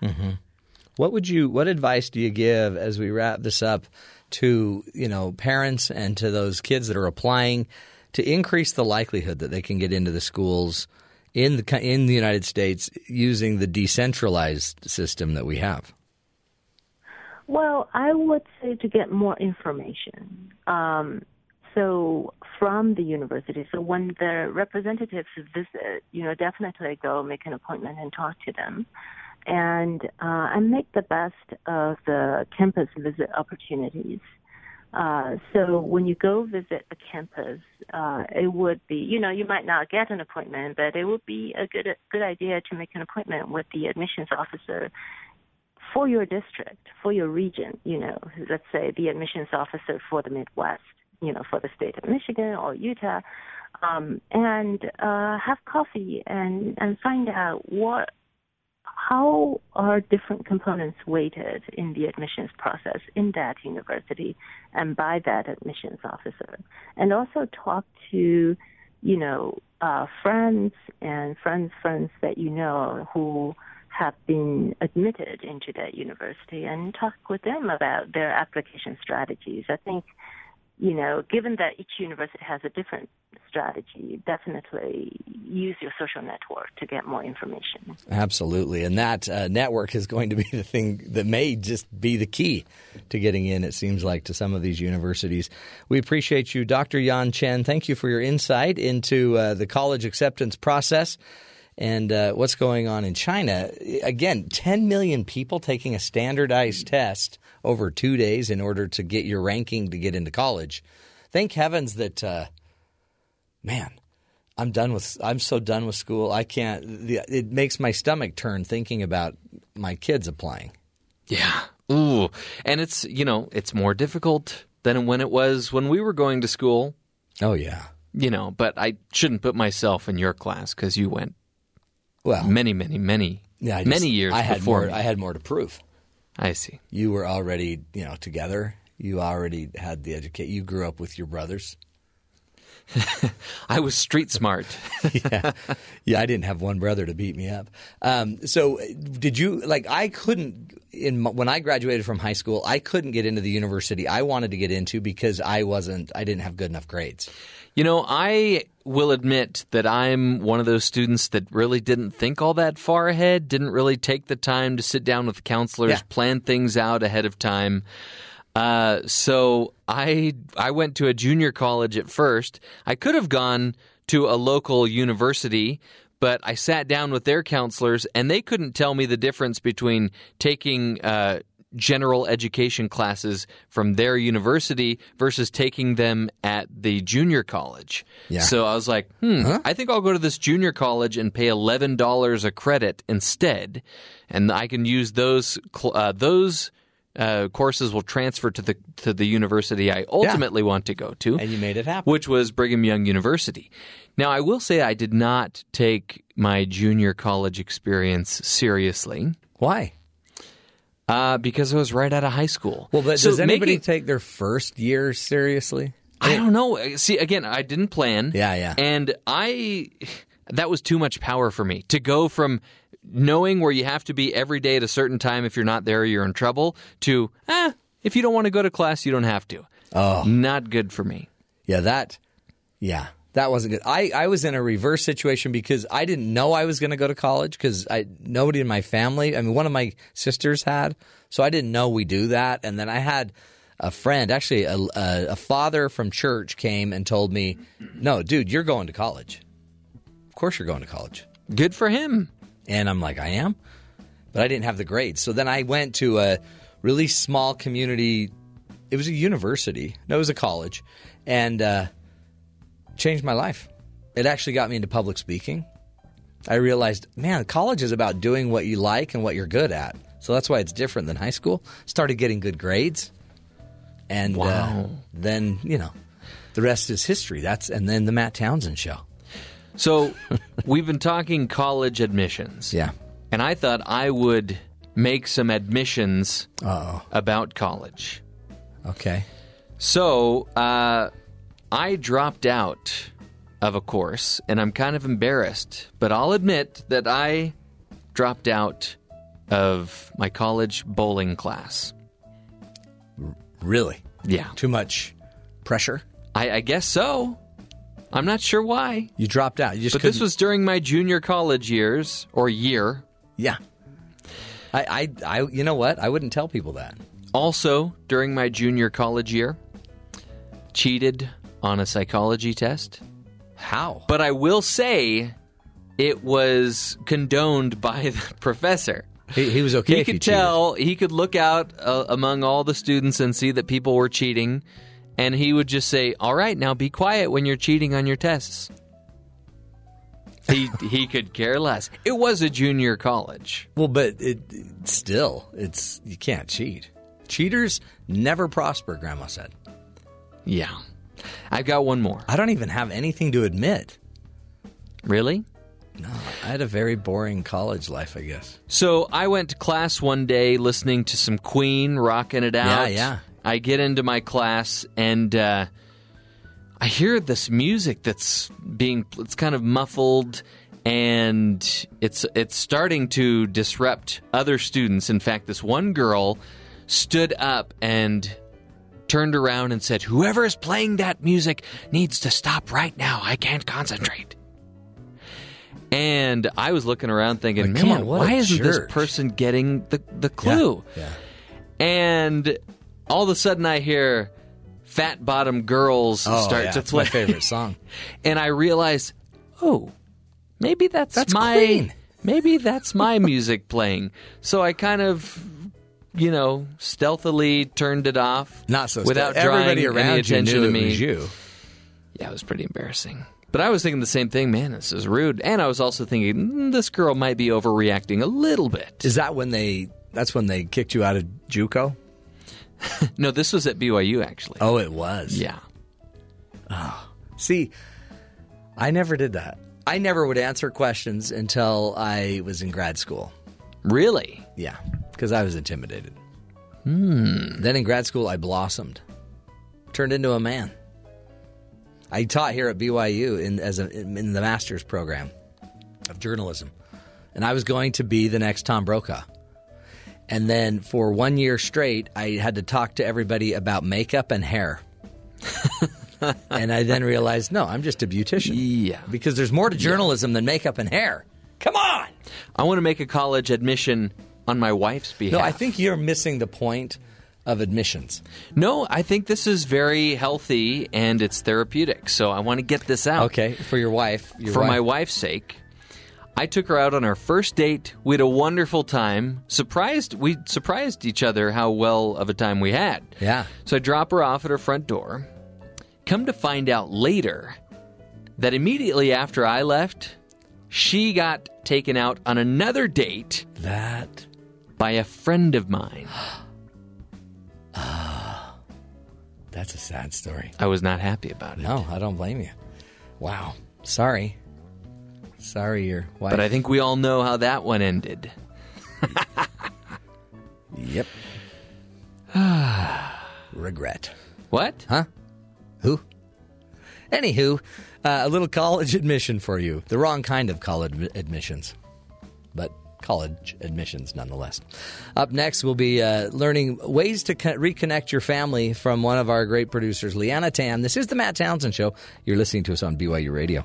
What would you? What advice do you give as we wrap this up to you know parents and to those kids that are applying to increase the likelihood that they can get into the schools in the in the United States using the decentralized system that we have? Well, I would say to get more information. Um, so from the university, so when the representatives visit, you know, definitely go make an appointment and talk to them, and uh, and make the best of the campus visit opportunities. Uh, so when you go visit a campus, uh, it would be, you know, you might not get an appointment, but it would be a good good idea to make an appointment with the admissions officer for your district, for your region, you know, let's say the admissions officer for the Midwest, you know, for the state of Michigan or Utah, um, and uh, have coffee and and find out what how are different components weighted in the admissions process in that university and by that admissions officer, and also talk to you know uh, friends and friends friends that you know who have been admitted into that university and talk with them about their application strategies. I think, you know, given that each university has a different strategy, definitely use your social network to get more information. Absolutely, and that uh, network is going to be the thing that may just be the key to getting in. It seems like to some of these universities. We appreciate you, Dr. Yan Chen. Thank you for your insight into uh, the college acceptance process and uh, what's going on in China. Again, 10 million people taking a standardized test over two days in order to get your ranking to get into college. Thank heavens that, uh, man, I'm done with. I'm so done with school. I can't. The, it makes my stomach turn thinking about my kids applying. Yeah. Ooh. And it's, you know, it's more difficult than when it was when we were going to school, Oh yeah. you know, but I shouldn't put myself in your class because you went Well, many, many, many, yeah, just- many years I had before more. me. I had more to prove. I see. You were already, you know, together. You already had the educate. You grew up with your brothers. I was street smart. yeah, yeah. I didn't have one brother to beat me up. Um, so, did you like? I couldn't in when I graduated from high school. I couldn't get into the university I wanted to get into because I wasn't. I didn't have good enough grades. You know, I will admit that I'm one of those students that really didn't think all that far ahead, didn't really take the time to sit down with counselors, Yeah. plan things out ahead of time. Uh, so I I went to a junior college at first. I could have gone to a local university, but I sat down with their counselors, and they couldn't tell me the difference between taking uh, general education classes from their university versus taking them at the junior college. Yeah. So I was like, hmm, I think I'll go to this junior college and pay eleven dollars a credit instead, and I can use those cl- uh, those uh, courses will transfer to the to the university I ultimately want to go to, And you made it happen. which was Brigham Young University. Now, I will say I did not take my junior college experience seriously Why? Uh, because I was right out of high school. Well, but So does anybody making- take their first year seriously? I don't know. See, again, I didn't plan. Yeah, yeah. And I, that was too much power for me to go from knowing where you have to be every day at a certain time. If you're not there, you're in trouble. To, ah, if you don't want to go to class, you don't have to. Oh. Not good for me. Yeah, that. Yeah, that wasn't good. I, I was in a reverse situation because I didn't know I was going to go to college because I nobody in my family. I mean, one of my sisters had, so I didn't know we do that. And then I had a friend, actually a, a, a father from church, came and told me, "No, dude, you're going to college. Of course, you're going to college." Good for him. And I'm like, I am, but I didn't have the grades. So then I went to a really small community. It was a university. No, it was a college, and uh, changed my life. It actually got me into public speaking. I realized, man, college is about doing what you like and what you're good at. So that's why it's different than high school. Started getting good grades, and uh, then you know, the rest is history. That's and then the Matt Townsend show. So we've been talking college admissions. Yeah. And I thought I would make some admissions Oh. about college. Okay. So uh, I dropped out of a course, and I'm kind of embarrassed, but I'll admit that I dropped out of my college bowling class. Really. Yeah. Too much pressure. I, I guess so. I'm not sure why. You dropped out. You just But this couldn't- was during my junior college years, or year. yeah. I, I, I, you know what? I wouldn't tell people that. Also, during my junior college year, cheated on a psychology test. How? But I will say it was condoned by the professor. He, he was okay. he could cheated. tell, he could look out uh, among all the students and see that people were cheating, and he would just say, All right, now be quiet when you're cheating on your tests. He, he could care less. It was a junior college. Well, but it, it- still, it's you can't cheat. Cheaters never prosper. Grandma said. Yeah. I've got one more. I don't even have anything to admit. Really? No, I had a very boring college life. I guess. So I went to class one day listening to some Queen, rocking it out. yeah. I get into my class and uh, I hear this music that's being it's kind of muffled and it's it's starting to disrupt other students. In fact, this one girl stood up and turned around and said, "Whoever is playing that music needs to stop right now. I can't concentrate." And I was looking around thinking, Like, man, on, why isn't this person getting the, the clue? Yeah. And all of a sudden I hear Fat Bottom Girls Oh, start yeah, to play. my favorite song. And I realize, oh, maybe that's, That's my Queen. maybe that's my music playing. So I kind of you know, stealthily turned it off. Not so. without everybody drawing around any attention to me. you. Yeah, it was pretty embarrassing. But I was thinking the same thing. Man, this is rude. And I was also thinking mm, this girl might be overreacting a little bit. Is that when they? That's when they kicked you out of JUCO. No, this was at BYU actually. Oh, it was. yeah. Oh, See, I never did that. I never would answer questions until I was in grad school. Really? Yeah, because I was intimidated. Hmm. Then in grad school, I blossomed, turned into a man. I taught here at BYU in as a, in the master's program of journalism, and I was going to be the next Tom Brokaw. And then for one year straight, I had to talk to everybody about makeup and hair. and I then realized, no, I'm just a beautician. Yeah. Because there's more to journalism than makeup and hair. Come on. I want to make a college admission on my wife's behalf. No, I think you're missing the point of admissions. No, I think this is very healthy and it's therapeutic. So I want to get this out. Okay, for your wife. Your For wife. my wife's sake. I took her out on our first date. We had a wonderful time. Surprised we surprised each other how well of a time we had. Yeah. So I drop her off at her front door. Come to find out later that immediately after I left, she got taken out on another date That. by a friend of mine. that's a sad story. I was not happy about it. No, I don't blame you. Wow. Sorry. Sorry, your wife. But I think we all know how that one ended. Yep. Ah. Regret. What? Huh? Who? Anywho, uh, a little college admission for you. The wrong kind of college admissions, but college admissions nonetheless. Up next, we'll be uh, learning ways to co- reconnect your family from one of our great producers, Liana Tan. This is the Matt Townsend Show. You're listening to us on BYU Radio.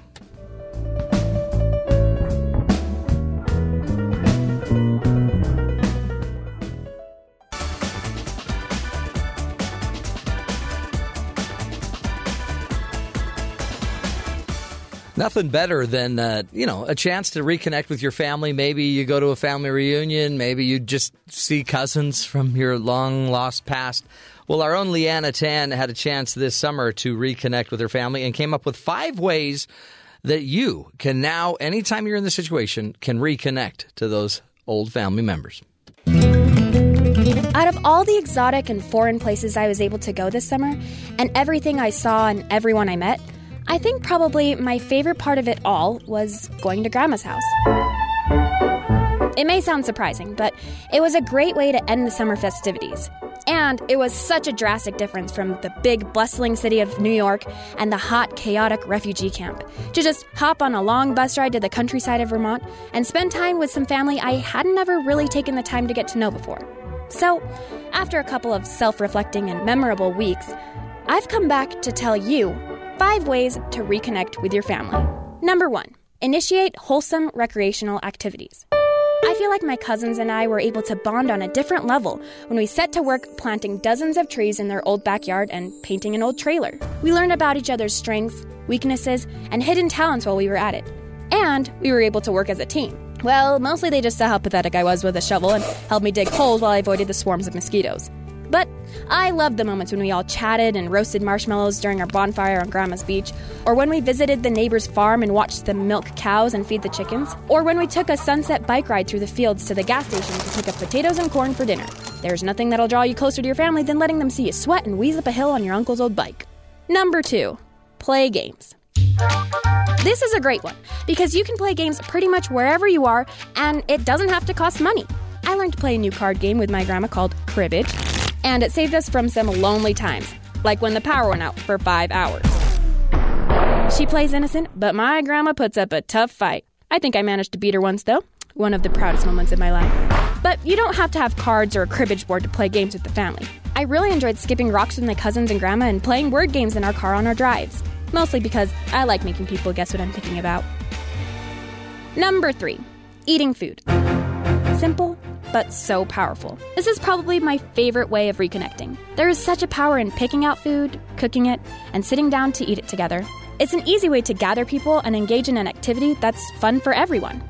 Nothing better than uh, you know a chance to reconnect with your family. Maybe you go to a family reunion. Maybe you just see cousins from your long lost past. Well, our own Liana Tan had a chance this summer to reconnect with her family and came up with five ways that you can now, anytime you're in the situation, can reconnect to those old family members. Out of all the exotic and foreign places I was able to go this summer, and everything I saw and everyone I met, I think probably my favorite part of it all was going to Grandma's house. It may sound surprising, but it was a great way to end the summer festivities. And it was such a drastic difference from the big, bustling city of New York and the hot, chaotic refugee camp. To just hop on a long bus ride to the countryside of Vermont and spend time with some family I hadn't ever really taken the time to get to know before. So, after a couple of self reflecting and memorable weeks, I've come back to tell you five ways to reconnect with your family. Number one, initiate wholesome recreational activities. I feel like my cousins and I were able to bond on a different level when we set to work planting dozens of trees in their old backyard and painting an old trailer. We learned about each other's strengths, weaknesses, and hidden talents while we were at it. And we were able to work as a team. Well, mostly they just saw how pathetic I was with a shovel and helped me dig holes while I avoided the swarms of mosquitoes. But I loved the moments when we all chatted and roasted marshmallows during our bonfire on Grandma's beach, or when we visited the neighbor's farm and watched them milk cows and feed the chickens, or when we took a sunset bike ride through the fields to the gas station to pick up potatoes and corn for dinner. There's nothing that'll draw you closer to your family than letting them see you sweat and wheeze up a hill on your uncle's old bike. Number two, play games. This is a great one because you can play games pretty much wherever you are and it doesn't have to cost money. I learned to play a new card game with my grandma called Cribbage, and it saved us from some lonely times, like when the power went out for five hours. She plays innocent, but my grandma puts up a tough fight. I think I managed to beat her once, though. One of the proudest moments in my life. But you don't have to have cards or a cribbage board to play games with the family. I really enjoyed skipping rocks with my cousins and grandma and playing word games in our car on our drives. Mostly because I like making people guess what I'm thinking about. Number three, eating food. Simple, but so powerful. This is probably my favorite way of reconnecting. There is such a power in picking out food, cooking it, and sitting down to eat it together. It's an easy way to gather people and engage in an activity that's fun for everyone.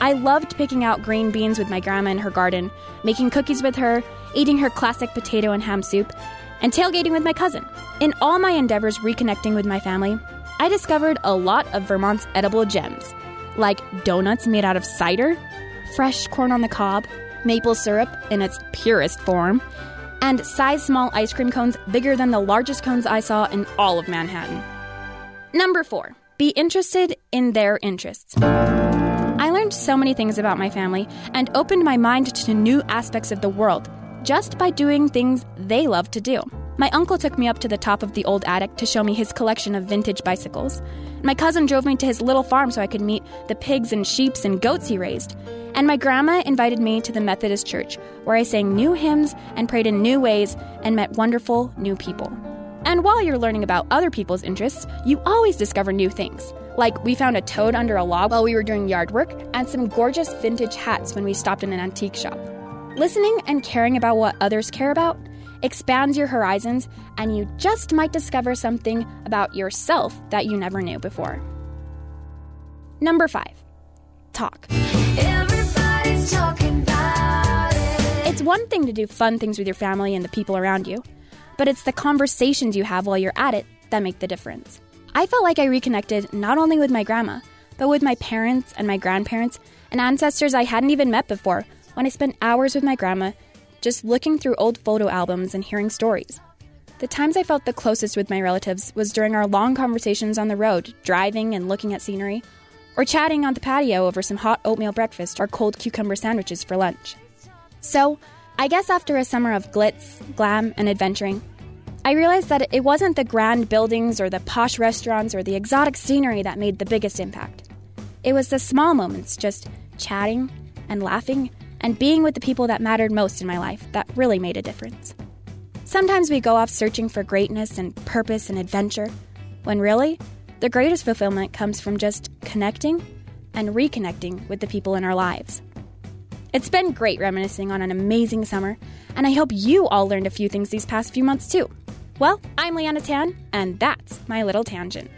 I loved picking out green beans with my grandma in her garden, making cookies with her, eating her classic potato and ham soup, and tailgating with my cousin. In all my endeavors reconnecting with my family, I discovered a lot of Vermont's edible gems, like donuts made out of cider, fresh corn on the cob, maple syrup in its purest form, and size small ice cream cones bigger than the largest cones I saw in all of Manhattan. Number four, be interested in their interests. I learned so many things about my family and opened my mind to new aspects of the world just by doing things they love to do. My uncle took me up to the top of the old attic to show me his collection of vintage bicycles. My cousin drove me to his little farm so I could meet the pigs and sheep and goats he raised. And my grandma invited me to the Methodist church, where I sang new hymns and prayed in new ways and met wonderful new people. And while you're learning about other people's interests, you always discover new things. Like, we found a toad under a log while we were doing yard work, and some gorgeous vintage hats when we stopped in an antique shop. Listening and caring about what others care about expands your horizons, and you just might discover something about yourself that you never knew before. Number five, talk. Everybody's talking about it. It's one thing to do fun things with your family and the people around you, but it's the conversations you have while you're at it that make the difference. I felt like I reconnected not only with my grandma, but with my parents and my grandparents and ancestors I hadn't even met before when I spent hours with my grandma just looking through old photo albums and hearing stories. The times I felt the closest with my relatives was during our long conversations on the road, driving and looking at scenery, or chatting on the patio over some hot oatmeal breakfast or cold cucumber sandwiches for lunch. So, I guess after a summer of glitz, glam, and adventuring, I realized that it wasn't the grand buildings or the posh restaurants or the exotic scenery that made the biggest impact. It was the small moments, just chatting and laughing and being with the people that mattered most in my life that really made a difference. Sometimes we go off searching for greatness and purpose and adventure, when really, the greatest fulfillment comes from just connecting and reconnecting with the people in our lives. It's been great reminiscing on an amazing summer, and I hope you all learned a few things these past few months too. Well, I'm Liana Tan, and that's my little tangent.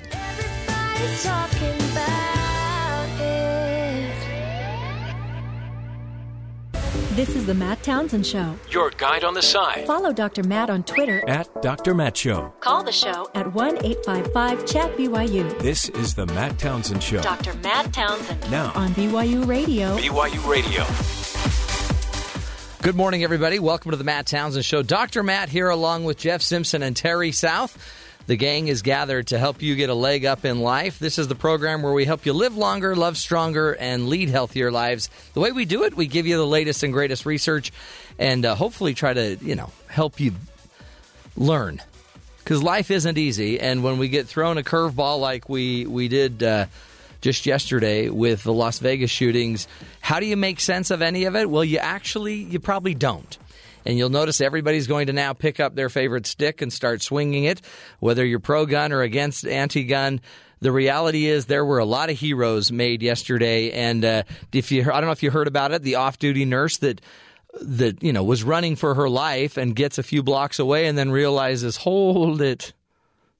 This is the Matt Townsend Show. Your guide on the side. Follow Dr. Matt on Twitter At Dr. Matt Show. Call the show at 1 855 Chat BYU This is the Matt Townsend Show. Dr. Matt Townsend Now, on BYU Radio. BYU Radio. Good morning, everybody. Welcome to the Matt Townsend Show. Dr. Matt here, along with Jeff Simpson and Terry South. The gang is gathered to help you get a leg up in life. This is the program where we help you live longer, love stronger, and lead healthier lives. The way we do it, we give you the latest and greatest research and uh, hopefully try to, you know, help you learn. Because life isn't easy. And when we get thrown a curveball like we, we did uh, just yesterday with the Las Vegas shootings, how do you make sense of any of it? Well, you actually, you probably don't. And you'll notice everybody's going to now pick up their favorite stick and start swinging it, whether you're pro gun or against anti gun. The reality is there were a lot of heroes made yesterday, and uh, if you, I don't know if you heard about it, the off-duty nurse that that you know was running for her life and gets a few blocks away and then realizes, hold it,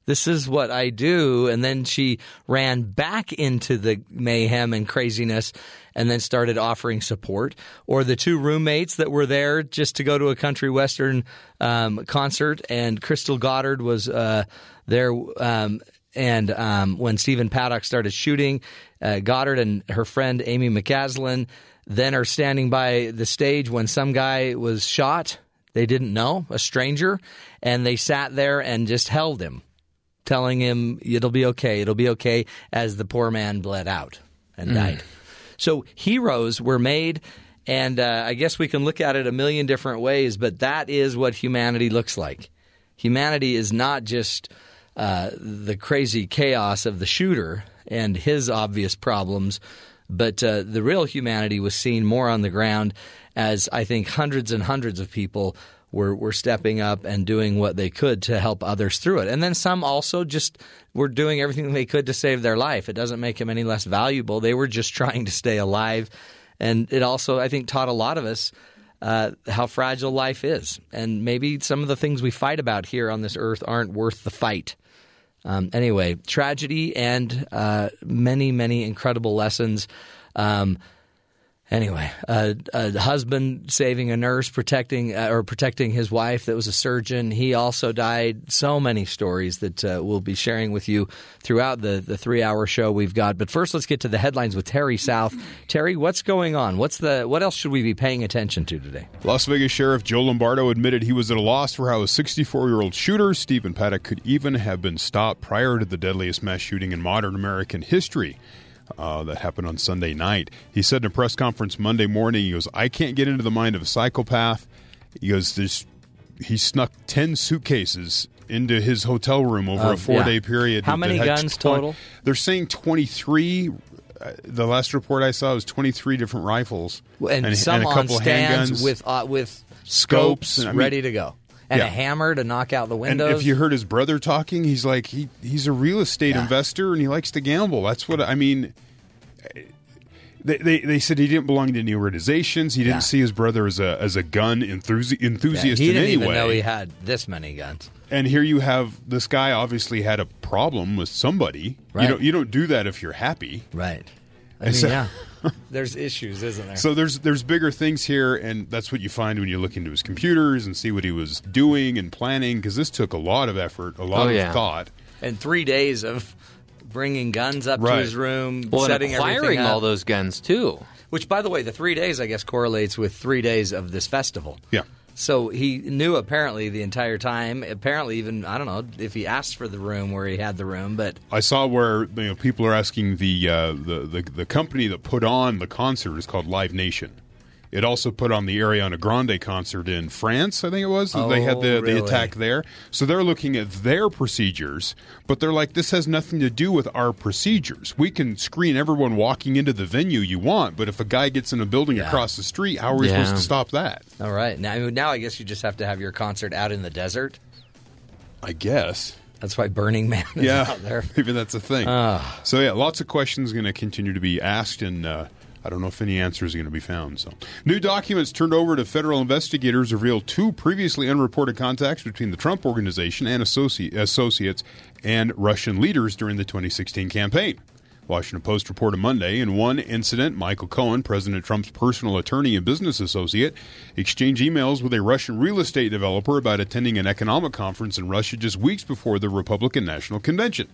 this is what I do. And then she ran back into the mayhem and craziness and then started offering support. Or the two roommates that were there just to go to a country western um, concert, and Crystal Goddard was uh, there. Um, and um, when Stephen Paddock started shooting, uh, Goddard and her friend Amy McCaslin then are standing by the stage when some guy was shot. They didn't know, a stranger, and they sat there and just held him telling him it'll be okay, it'll be okay, as the poor man bled out and died. So heroes were made, and uh, I guess we can look at it a million different ways, but that is what humanity looks like. Humanity is not just uh, the crazy chaos of the shooter and his obvious problems, but uh, the real humanity was seen more on the ground as I think hundreds and hundreds of people were, were stepping up and doing what they could to help others through it. And then some also just were doing everything they could to save their life. It doesn't make them any less valuable. They were just trying to stay alive. And it also, I think, taught a lot of us uh, how fragile life is. And maybe some of the things we fight about here on this earth aren't worth the fight. Um, anyway, tragedy and uh, many, many incredible lessons. Um, anyway, a husband saving a nurse, protecting uh, or protecting his wife that was a surgeon. He also died. So many stories that uh, we'll be sharing with you throughout the the three hour show we've got. But first, let's get to the headlines with Terry South. Terry, what's going on? What's the what else should we be paying attention to today? Las Vegas Sheriff Joe Lombardo admitted he was at a loss for how a 64 year old shooter, Stephen Paddock, could even have been stopped prior to the deadliest mass shooting in modern American history. Uh, that happened on Sunday night. He said in a press conference Monday morning, he goes, I can't get into the mind of a psychopath. He goes, There's, he snuck 10 suitcases into his hotel room over Oh, a four day period. How many guns 20 total? They're saying 23. Uh, the last report I saw was 23 different rifles And, some a on couple stands handguns. with uh, with Scopes, scopes and I mean- ready to go, and Yeah. a hammer to knock out the And windows. if you heard his brother talking, he's like he he's a real estate Yeah. investor and he likes to gamble. That's what I mean. They, they, they said he didn't belong to any organizations. He didn't Yeah. see his brother as a as a gun enthusi- enthusiast he in didn't even way. know he had this many guns. and here you have this guy obviously had a problem with somebody. Right. You don't you don't do that if you're happy. Right. I mean, so- yeah. There's issues, isn't there? So there's there's bigger things here, and that's what you find when you look into his computers and see what he was doing and planning. Because this took a lot of effort, a lot Oh, of yeah. thought. and three days of bringing guns up to his room, Well, and setting everything acquiring up. all those guns too. Which, by the way, the three days I guess correlates with three days of this festival. Yeah. So he knew apparently the entire time. Apparently, even I don't know if he asked for the room where he had the room, but I saw where you know people are asking the, uh, the the the company that put on the concert is called Live Nation. It also put on the Ariana Grande concert in France, I think it was. they had Oh, the, really? the attack there. So they're looking at their procedures, but they're like, this has nothing to do with our procedures. We can screen everyone walking into the venue you want, but if a guy gets in a building Yeah. across the street, how are we Yeah. supposed to stop that? all right. Now, now I guess you just have to have your concert out in the desert. I guess. That's why Burning Man is yeah, out there. maybe that's a thing. Ah. so yeah, lots of questions going to continue to be asked, and uh, I don't know if any answers are going to be found. So, new documents turned over to federal investigators reveal two previously unreported contacts between the Trump organization and associ- associates and Russian leaders during the 2016 campaign. Washington Post reported Monday in one incident, Michael Cohen, President Trump's personal attorney and business associate, exchanged emails with a Russian real estate developer about attending an economic conference in Russia just weeks before the Republican National Convention.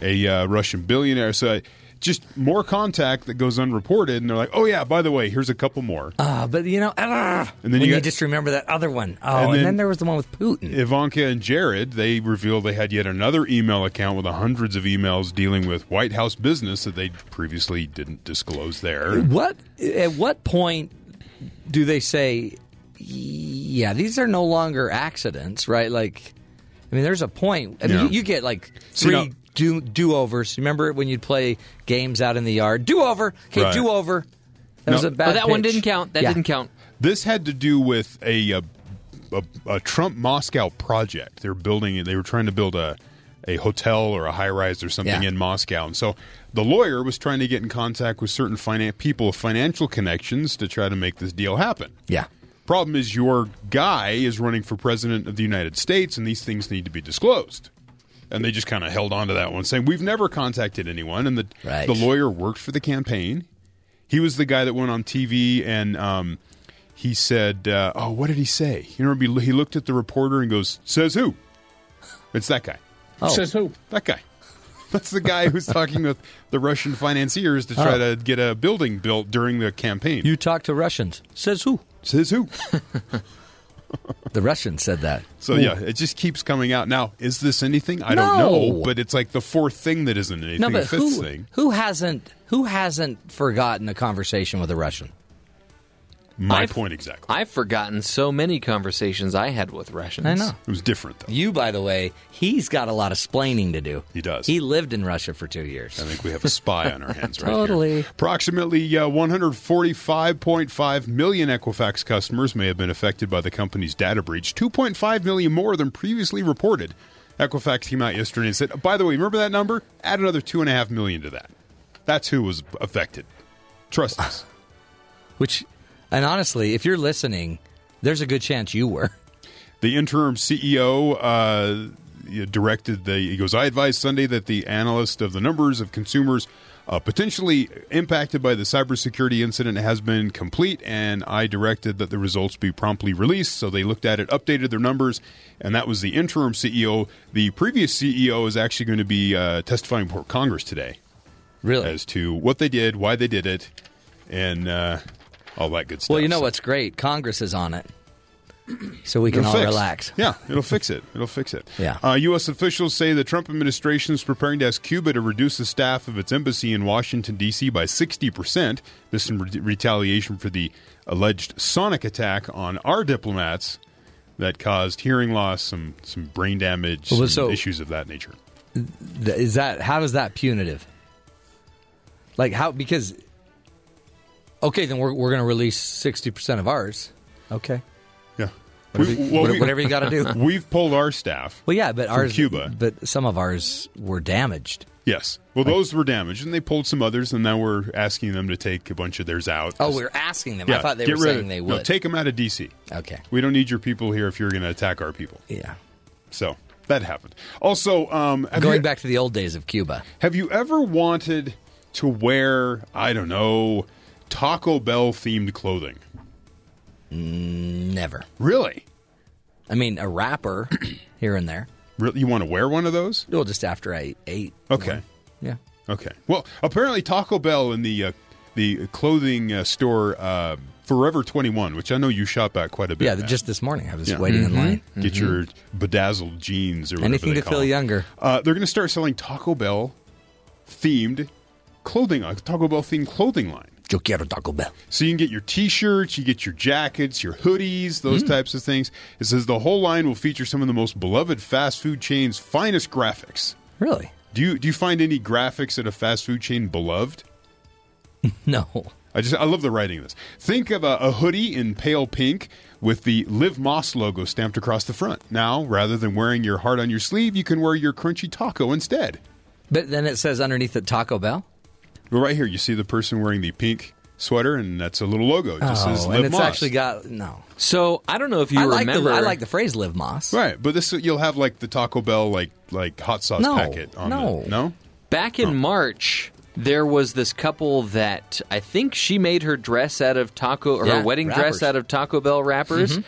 A uh, Russian billionaire. So just more contact that goes unreported, and they're like, "Oh yeah, by the way, here's a couple more." Ah, but you know, ah, And then you you, just remember that other one. Oh, And and, then- then, there was the one with Putin. Ivanka and Jared, they revealed they had yet another email account with hundreds of emails dealing with White House business that they previously didn't disclose there. What at what point do they say, yeah, these are no longer accidents, right? Like, I mean, there's a point. I mean, Yeah. you, you get like See, three now- do do overs. Remember when you'd play games out in the yard? Do over, okay, Right. do over. That was a oh, bad. But that one didn't count. That Yeah. didn't count. This had to do with a, a, a, a Trump Moscow project. They were building. They were trying to build a a hotel or a high rise or something Yeah. in Moscow, and so the lawyer was trying to get in contact with certain finan- people with financial connections to try to make this deal happen. Yeah. Problem is, your guy is running for president of the United States, and these things need to be disclosed. And they just kind of held on to that one, saying we've never contacted anyone. And the Right. the lawyer worked for the campaign. He was the guy that went on TV and um, he said, uh, "Oh, what did he say?" You remember he he looked at the reporter and goes, "Says who?" It's that guy. Oh. Says who? That guy. That's the guy who's talking with the Russian financiers to try to get a building built during the campaign. You talk to Russians. Says who? Says who? The Russians said that. So yeah, it just keeps coming out. Now, is this anything? I don't know, but it's like the fourth thing that isn't anything. No, the but fifth who, thing. who hasn't who hasn't forgotten a conversation with a Russian? My I've- point exactly. I've forgotten so many conversations I had with Russians. I know. it was different though. You, by the way, he's got a lot of splaining to do. He does. He lived in Russia for two years. I think we have a spy on our hands right Totally. here. Approximately uh, 145.5 million Equifax customers may have been affected by the company's data breach. 2.5 million more than previously reported. Equifax came out yesterday and said, "By the way, remember that number? Add another two and a half million to that. That's who was affected. Trust us." Which, and honestly, if you're listening, there's a good chance you were. The interim CEO uh, directed the. He goes, I advised Sunday that the analyst of the numbers of consumers uh, potentially impacted by the cybersecurity incident has been complete, and I directed that the results be promptly released. So they looked at it, updated their numbers, and that was the interim CEO. The previous CEO is actually going to be uh, testifying before Congress today Really? as to what they did, why they did it, and uh, all that good stuff. well, you know So- what's great? Congress is on it, so we can It'll all fix. relax. Yeah, it'll fix it. It'll fix it. Yeah. Uh, U.S. officials say the Trump administration is preparing to ask Cuba to reduce the staff of its embassy in Washington, D.C. by 60%. This in re- retaliation for the alleged sonic attack on our diplomats that caused hearing loss, some, some brain damage, Well, some so- issues of that nature. Is that how is that punitive? Like how because okay, then we're we're going to release sixty percent of ours. Okay, Yeah. whatever, We- well, we- whatever you got to do. We've pulled our staff. Well, yeah, but From ours, Cuba. but some of ours were damaged. Yes. Well, those were damaged, and they pulled some others, and now we're asking them to take a bunch of theirs out. Oh, we're asking them. Yeah, I thought they were saying of- they No, would. take them out of D.C. okay, We don't need your people here if you're going to attack our people. yeah. So that happened. Also, um, Going you, back to the old days of Cuba. have you ever wanted to wear, I don't know, Taco Bell themed clothing? Never. Really? I mean, a wrapper here and there. Really? You want to wear one of those? Well, just after I ate. Okay. Yeah. Okay. Well, apparently Taco Bell in the uh, the clothing uh, store uh, Forever 21, which I know you shop at quite a bit. Yeah, Matt. just this morning I was Yeah. Mm-hmm. waiting in line. Get your bedazzled jeans or whatever Anything to feel them. younger. Uh, they're going to start selling Taco Bell themed clothing, a Taco Bell themed clothing line. Yo quiero Taco Bell. So you can get your T-shirts, you get your jackets, your hoodies, those Hmm. types of things. It says the whole line will feature some of the most beloved fast food chains' finest graphics. Really? Do you do you find any graphics at a fast food chain beloved? No. I just I love the writing of this. Think of a, a hoodie in pale pink with the Live Más logo stamped across the front. Now, rather than wearing your heart on your sleeve, you can wear your crunchy taco instead. But then it says underneath it Taco Bell. Well, right here, you see the person wearing the pink sweater, and that's a little logo. It just says oh, Live and it's Más. actually got no. So I don't know if you I like remember. the I like the phrase "live Más." right, but this you'll have like the Taco Bell like like hot sauce No, packet on no. the no. Back in March, there was this couple that I think she made her dress out of taco, or Yeah, her wedding wrappers. dress out of Taco Bell wrappers,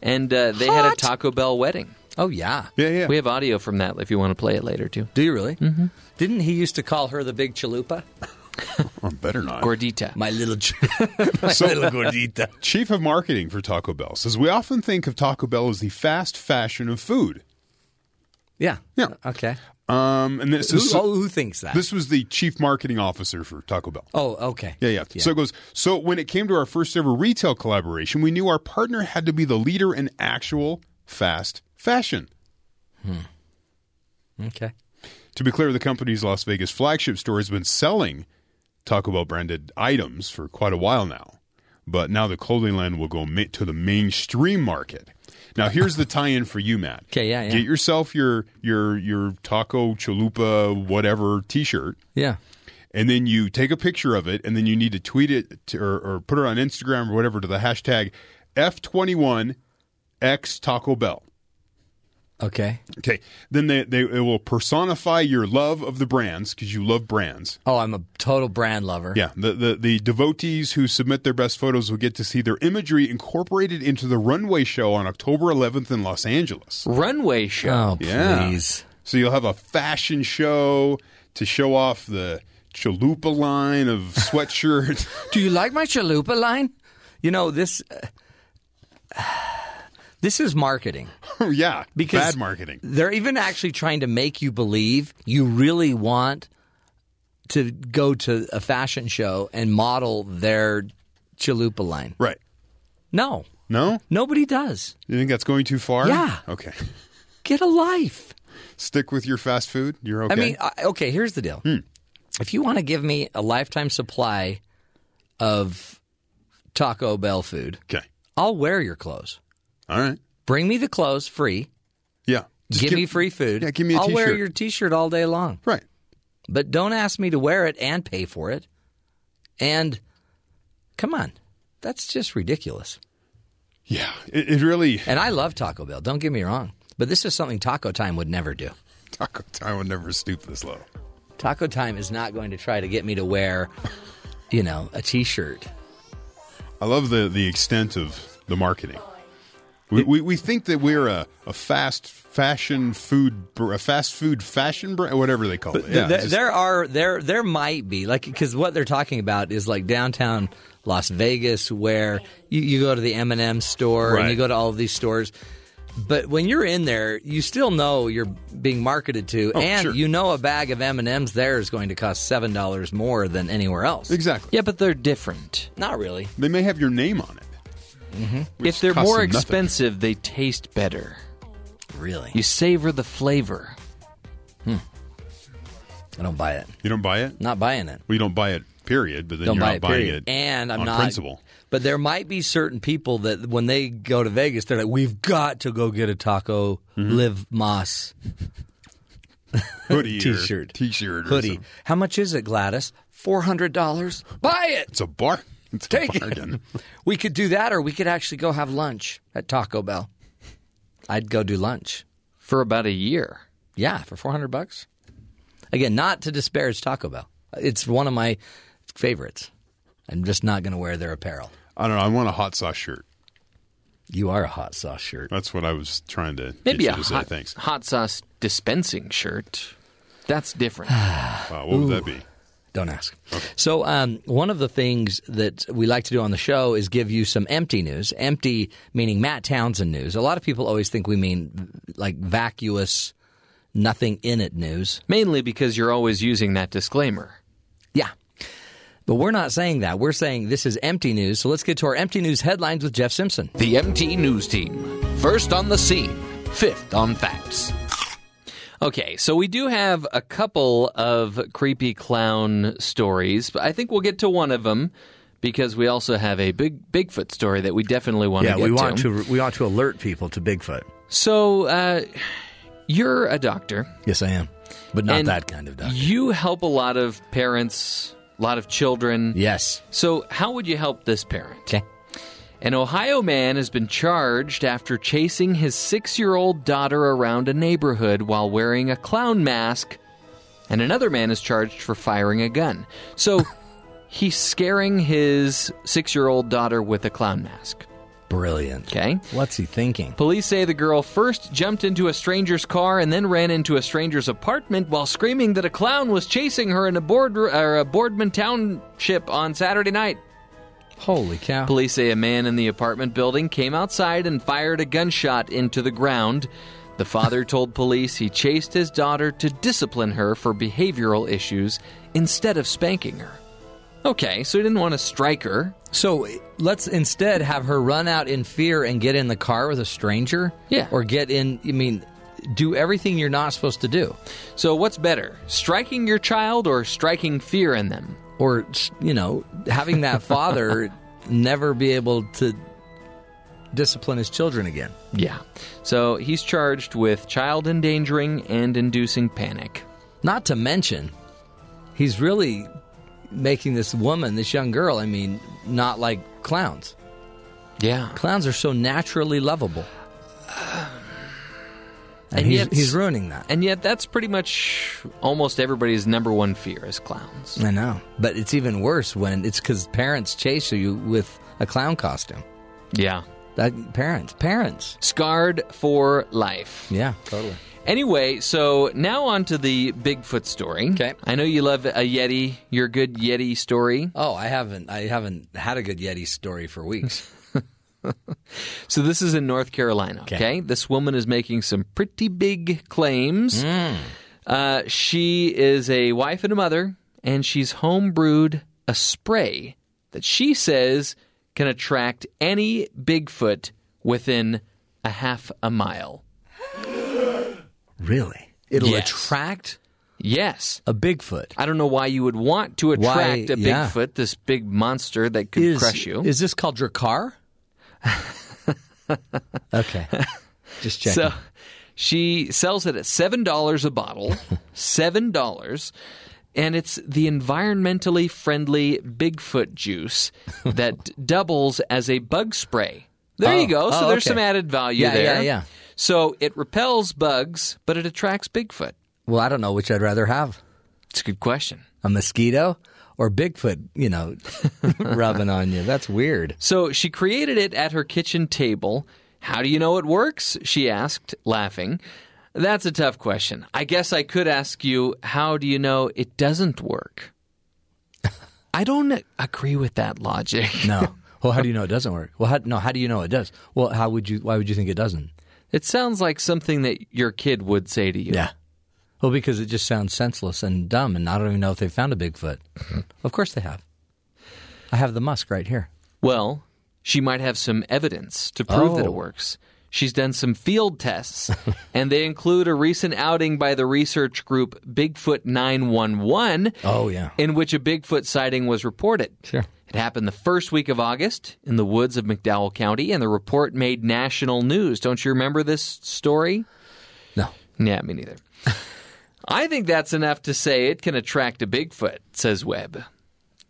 and uh, they had a Hot. Taco Bell wedding. Oh yeah. Yeah, yeah. We have audio from that if you want to play it later too. Do you really? Mm-hmm. Didn't he used to call her the big chalupa? Oh, better not. Gordita. My little, ch- my So- little gordita. Chief of marketing for Taco Bell says we often think of Taco Bell as the fast fashion of food. Yeah. Yeah. Okay. Um, and this Who, is oh, who thinks that? this was the chief marketing officer for Taco Bell. oh, okay. Yeah, yeah, So it goes. So when it came to our first ever retail collaboration, we knew our partner had to be the leader in actual fast fashion. Okay. To be clear, the company's Las Vegas flagship store has been selling Taco Bell branded items for quite a while now. But now the clothing line will go ma- to the mainstream market. Now here's the tie-in for you, Matt. 'Kay, yeah, yeah. Get yourself your your your taco chalupa whatever T-shirt, Yeah. and then you take a picture of it, and then you need to tweet it to, or, or put it on Instagram or whatever to the hashtag F21X Taco Bell. Okay. Okay, then they, they it will personify your love of the brands because you love brands. Oh, I'm a total brand lover. Yeah, the, the the devotees who submit their best photos will get to see their imagery incorporated into the runway show on October 11th in Los Angeles. Runway show. Oh, Yeah. please. So you'll have a fashion show to show off the chalupa line of sweatshirts. Do you like my chalupa line? You know this. Uh, this is marketing. oh yeah, Because bad marketing. They're even actually trying to make you believe you really want to go to a fashion show and model their chalupa line. Right? No, No, nobody does. you think that's going too far? Yeah. Okay. Get a life. Stick with your fast food. You're okay. I mean, I, okay, here's the deal. Hmm. If you want to give me a lifetime supply of Taco Bell food, okay. I'll wear your clothes. All right. Bring me the clothes free. Yeah. Just give, me free food. Yeah, give me a I'll wear t-shirt. your T-shirt all day long. Right. But don't ask me to wear it and pay for it. And come on, that's just ridiculous. Yeah. It, it really. And I love Taco Bell. Don't get me wrong, but this is something Taco Time would never do. Taco Time would never stoop this low. Taco Time is not going to try to get me to wear, you know, a T-shirt. I love the the extent of the marketing. We, we, we think that we're a, a fast fashion food a fast food fashion brand whatever they call it. Yeah, there, just- there are there there might be like because what they're talking about is like downtown Las Vegas where you, you go to the M and M store and you go to all of these stores. But when you're in there, you still know you're being marketed to, Oh, and sure. you know a bag of M and M's there is going to cost seven dollars more than anywhere else. exactly. Yeah, but they're different. Not really. They may have your name on it. Which if they're more them nothing. expensive, they taste better. Really, You savor the flavor. I don't buy it. you don't buy it. Not buying it. Well, you don't buy it. Period. But then don't you're buy not it. buying Period. it and I'm on not principle. But there might be certain people that when they go to Vegas, they're like, "We've got to go get a taco, Mm-hmm. live Más Hoodie, T-shirt, t-shirt, hoodie. something. How much is it, Gladys? Four hundred dollars. Buy it. It's a bar. It's Take a it. bargain. We could do that, or we could actually go have lunch at Taco Bell. I'd go do lunch. For about a year. Yeah, for four hundred bucks. Again, not to disparage Taco Bell. It's one of my favorites. I'm just not going to wear their apparel. I don't know. I want a hot sauce shirt. You are a hot sauce shirt. That's what I was trying to Maybe get a you to say. hot, Thanks. hot sauce dispensing shirt. That's different. Wow, what would that be? Don't ask. So, um, one of the things that we like to do on the show is give you some empty news. Empty meaning Matt Townsend news. A lot of people always think we mean like vacuous, nothing in it news. Mainly because you're always using that disclaimer. Yeah. But we're not saying that. We're saying this is empty news. So let's get to our empty news headlines with Jeff Simpson. The MT News Team. First on the scene, fifth on facts. Okay, so we do have a couple of creepy clown stories, but I think we'll get to one of them because we also have a big Bigfoot story that we definitely want yeah, to get we want to we want to alert people to Bigfoot. So, uh, you're a doctor. Yes, I am, but not that kind of doctor. You help a lot of parents, a lot of children. Yes. So, how would you help this parent? Okay. An Ohio man has been charged after chasing his six year old daughter around a neighborhood while wearing a clown mask, and another man is charged for firing a gun. So he's scaring his six year old daughter with a clown mask. Brilliant. Okay. What's he thinking? Police say the girl first jumped into a stranger's car and then ran into a stranger's apartment while screaming that a clown was chasing her in a, board, or a Boardman Township on Saturday night. Holy cow. Police say a man in the apartment building came outside and fired a gunshot into the ground. The father told police he chased his daughter to discipline her for behavioral issues instead of spanking her. Okay, so he didn't want to strike her. So let's instead have her run out in fear and get in the car with a stranger? Yeah. Or get in, I mean, do everything you're not supposed to do. So what's better, striking your child or striking fear in them? Or, you know, having that father never be able to discipline his children again. Yeah. So he's charged with child endangering and inducing panic. Not to mention, he's really making this woman, this young girl, I mean, not like clowns. Yeah. Clowns are so naturally lovable. Uh, And, And he's, yet- he's ruining that. And yet that's pretty much almost everybody's number one fear is clowns. I know. But it's even worse when it's because parents chase you with a clown costume. Yeah. That parents, parents. Scarred for life. Yeah, totally. Anyway, so now on to the Bigfoot story. Okay. I know you love a Yeti, your good Yeti story. Oh, I haven't. I haven't had a good Yeti story for weeks. So this is in North Carolina. Okay. Okay. This woman is making some pretty big claims. Uh, she is a wife and a mother, and she's homebrewed a spray that she says can attract any Bigfoot within a half a mile. really? It'll Yes. attract Yes. a Bigfoot. I don't know why you would want to attract Why- a yeah. Bigfoot, this big monster that could Is, crush you. is this called Drakkar? okay. Just checking. So she sells it at seven dollars a bottle, seven dollars, and it's the environmentally friendly Bigfoot juice that doubles as a bug spray. There Oh, you go. So oh, there's okay. some added value Yeah, there. yeah, yeah. So it repels bugs, but it attracts Bigfoot. well, I don't know which I'd rather have It's a good question. a mosquito or Bigfoot, you know, rubbing on you. That's weird. So she created it at her kitchen table. How do you know it works? She asked, laughing. That's a tough question. I guess I could ask you, how do you know it doesn't work? I don't agree with that logic. No. Well, how do you know it doesn't work? Well, how, no. How do you know it does? Well, how would you? Why would you think it doesn't? It sounds like something that your kid would say to you. Yeah. Well, because it just sounds senseless and dumb, and I don't even know if they found a Bigfoot. Mm-hmm. of course they have. I have the musk right here. Well, she might have some evidence to prove that Oh. it works. She's done some field tests, and they include a recent outing by the research group Bigfoot 911. Oh, yeah. in which a Bigfoot sighting was reported. Sure. It happened the first week of August in the woods of McDowell County, and the report made national news. Don't you remember this story? No. Yeah, me neither. I think that's enough to say it can attract a Bigfoot, says Webb.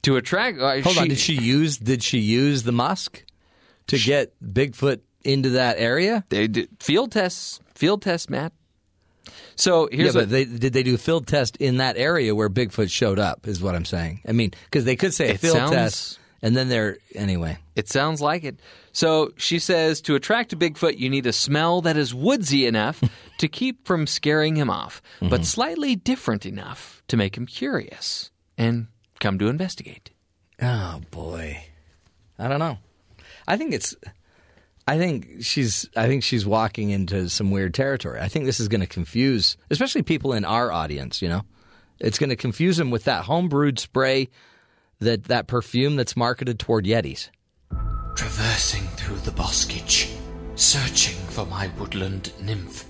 To attract, uh, Hold on. Did she use? Did she use the musk to get Bigfoot into that area? They did field tests. Field tests, Matt. So Yeah, here's but what they, did they do field test in that area where Bigfoot showed up? Is what I'm saying. I mean, because they could say a field sounds- test, and then they're anyway. It sounds like it. So she says to attract a Bigfoot, you need a smell that is woodsy enough to keep from scaring him off, but mm-hmm. slightly different enough to make him curious. and come to investigate. Oh boy, I don't know. I think it's. I think she's. I think she's walking into some weird territory. I think this is going to confuse, especially people in our audience. You know, it's going to confuse them with that homebrewed spray, that that perfume that's marketed toward Yetis. Traversing through the boskage, searching for my woodland nymph.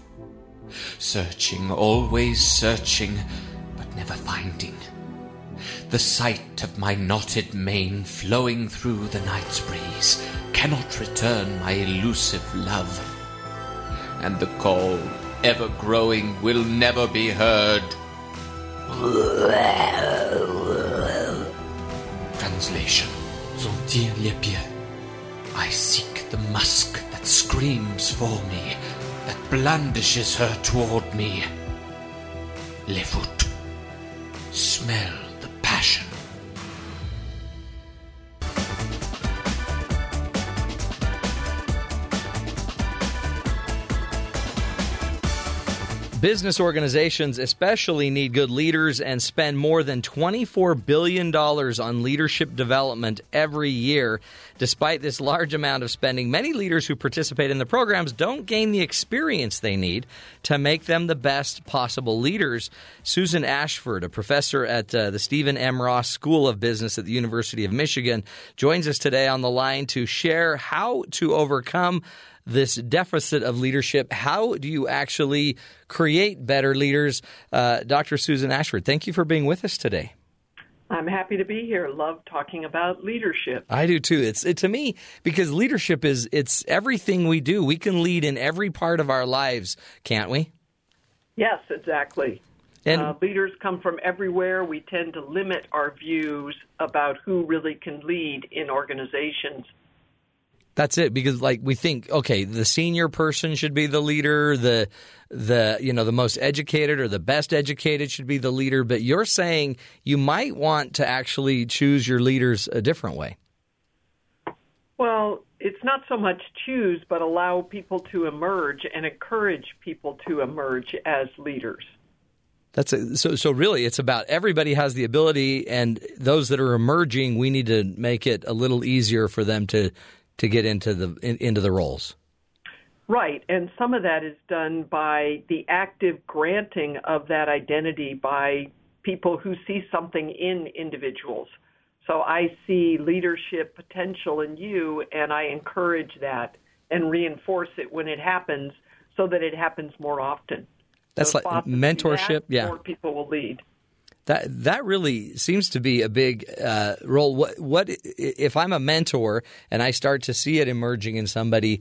Searching, always searching, but never finding. The sight of my knotted mane flowing through the night's breeze cannot return my elusive love. And the call, ever growing, will never be heard. Translation. Les pieds. I seek the musk that screams for me, that blandishes her toward me. Les foot. Smell the passion. Business organizations especially need good leaders and spend more than $24 billion on leadership development every year. Despite this large amount of spending, many leaders who participate in the programs don't gain the experience they need to make them the best possible leaders. Susan Ashford, a professor at uh, the Stephen M. Ross School of Business at the University of Michigan, joins us today on the line to share how to overcome this deficit of leadership. How do you actually create better leaders? Uh, Dr. Susan Ashford, thank you for being with us today. I'm happy to be here. Love talking about leadership. I do too. It's it, to me because leadership is it's everything we do. We can lead in every part of our lives, can't we? Yes, exactly. And uh, leaders come from everywhere. We tend to limit our views about who really can lead in organizations. That's it because like we think okay the senior person should be the leader the the you know the most educated or the best educated should be the leader but you're saying you might want to actually choose your leaders a different way. Well, it's not so much choose, but allow people to emerge and encourage people to emerge as leaders. That's a, so. So really, it's about everybody has the ability, and those that are emerging, we need to make it a little easier for them to to get into the in, into the roles. Right, and some of that is done by the active granting of that identity by people who see something in individuals. So I see leadership potential in you, and I encourage that and reinforce it when it happens so that it happens more often. That's So like if often we do mentorship, that, yeah. More people will lead. That that really seems to be a big uh, role. What what if I'm a mentor and I start to see it emerging in somebody?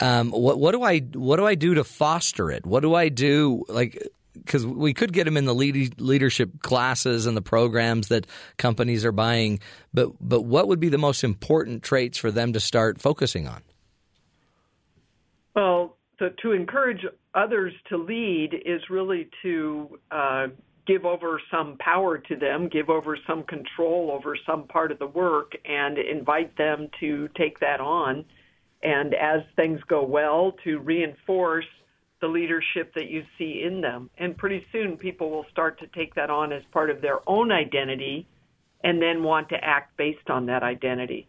Um, what what do I what do I do to foster it? What do I do like? Because we could get them in the lead, leadership classes and the programs that companies are buying, but but what would be the most important traits for them to start focusing on? Well, to, to encourage others to lead is really to uh, give over some power to them, give over some control over some part of the work, and invite them to take that on. And as things go well, to reinforce the leadership that you see in them. And pretty soon, people will start to take that on as part of their own identity and then want to act based on that identity.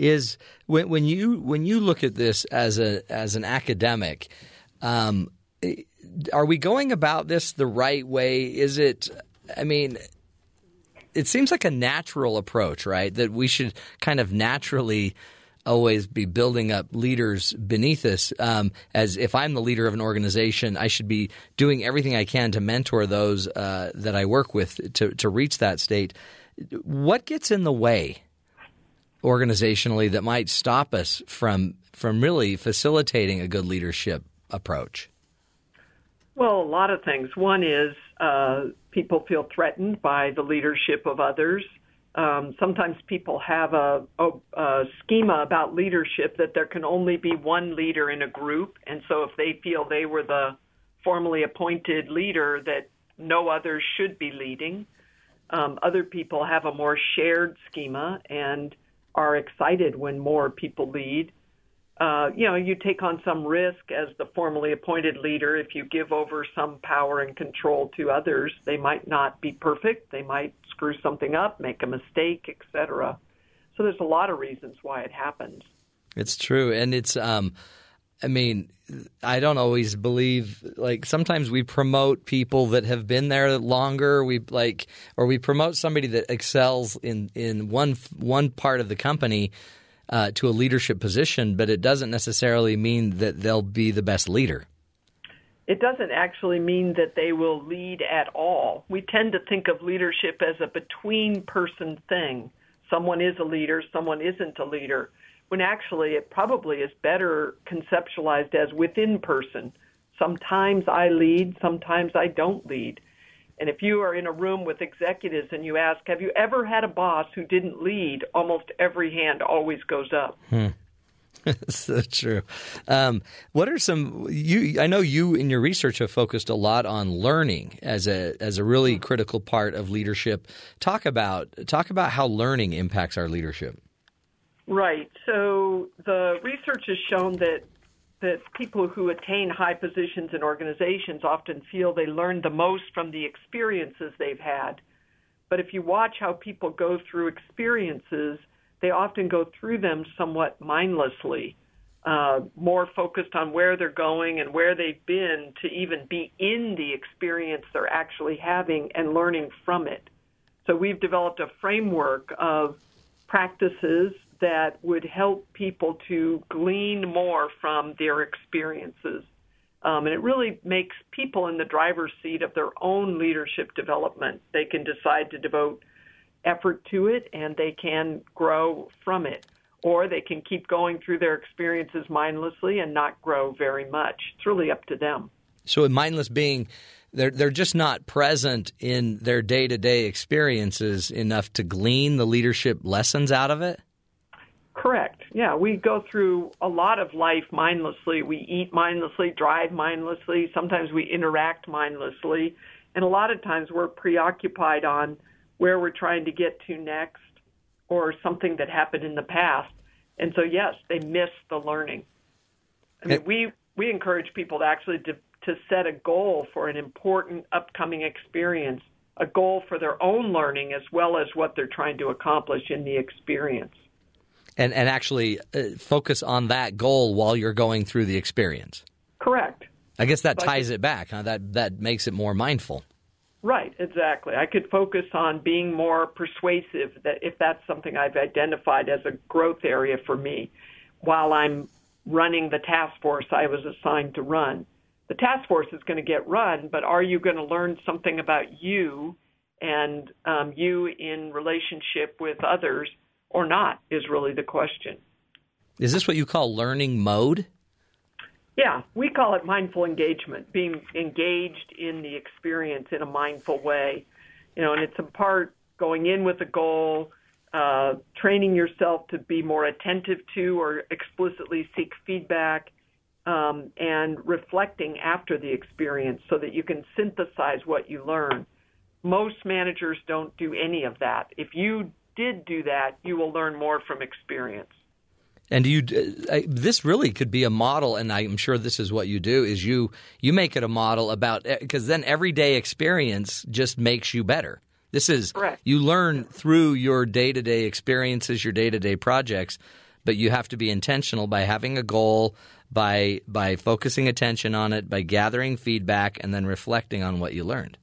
is when when you when you look at this as a as an academic, um, are we going about this the right way? Is it? I mean, it seems like a natural approach, right? That we should kind of naturally always be building up leaders beneath us. Um, as if I'm the leader of an organization, I should be doing everything I can to mentor those uh, that I work with to to reach that state. What gets in the way? organizationally that might stop us from from really facilitating a good leadership approach? Well, a lot of things. One is uh, people feel threatened by the leadership of others. Um, sometimes people have a, a, a schema about leadership that there can only be one leader in a group, and so if they feel they were the formally appointed leader, that no others should be leading. Um, other people have a more shared schema and are excited when more people lead. Uh, you know, you take on some risk as the formally appointed leader if you give over some power and control to others. They might not be perfect. They might screw something up, make a mistake, etc. So there's a lot of reasons why it happens. It's true, and it's. Um, I mean, I don't always believe. Like sometimes we promote people that have been there longer. We like, or we promote somebody that excels in in one one part of the company uh, to a leadership position, but it doesn't necessarily mean that they'll be the best leader. It doesn't actually mean that they will lead at all. We tend to think of leadership as a between person thing. Someone is a leader, someone isn't a leader when actually it probably is better conceptualized as within person. Sometimes I lead, sometimes I don't lead. And if you are in a room with executives and you ask, have you ever had a boss who didn't lead? Almost every hand always goes up. Hmm. so true. Um, what are some you? I know you in your research have focused a lot on learning as a as a really critical part of leadership. Talk about talk about how learning impacts our leadership. Right. So the research has shown that that people who attain high positions in organizations often feel they learn the most from the experiences they've had. But if you watch how people go through experiences, they often go through them somewhat mindlessly, uh, more focused on where they're going and where they've been to even be in the experience they're actually having and learning from it. So we've developed a framework of practices that would help people to glean more from their experiences. Um, and it really makes people in the driver's seat of their own leadership development. They can decide to devote effort to it and they can grow from it. Or they can keep going through their experiences mindlessly and not grow very much. It's really up to them. So, a mindless being, they're they're just not present in their day to day experiences enough to glean the leadership lessons out of it. Correct. Yeah, we go through a lot of life mindlessly. We eat mindlessly, drive mindlessly. Sometimes we interact mindlessly, and a lot of times we're preoccupied on where we're trying to get to next or something that happened in the past. And so, yes, they miss the learning. I mean, we we encourage people to actually to, to set a goal for an important upcoming experience, a goal for their own learning as well as what they're trying to accomplish in the experience and and actually uh, focus on that goal while you're going through the experience. Correct. I guess that ties it back. Huh? That that makes it more mindful. Right, exactly. I could focus on being more persuasive that if that's something I've identified as a growth area for me while I'm running the task force I was assigned to run. The task force is going to get run, but are you going to learn something about you and um, you in relationship with others or not is really the question. Is this what you call learning mode? Yeah, we call it mindful engagement, being engaged in the experience in a mindful way. You know, and it's a part going in with a goal, uh, training yourself to be more attentive to or explicitly seek feedback, um, and reflecting after the experience so that you can synthesize what you learn. Most managers don't do any of that. If you did do that, you will learn more from experience. And you, uh, this really could be a model, and I'm sure this is what you do. Is you you make it a model about because then everyday experience just makes you better. This is Correct. you learn through your day to day experiences, your day to day projects, but you have to be intentional by having a goal, by by focusing attention on it, by gathering feedback, and then reflecting on what you learned.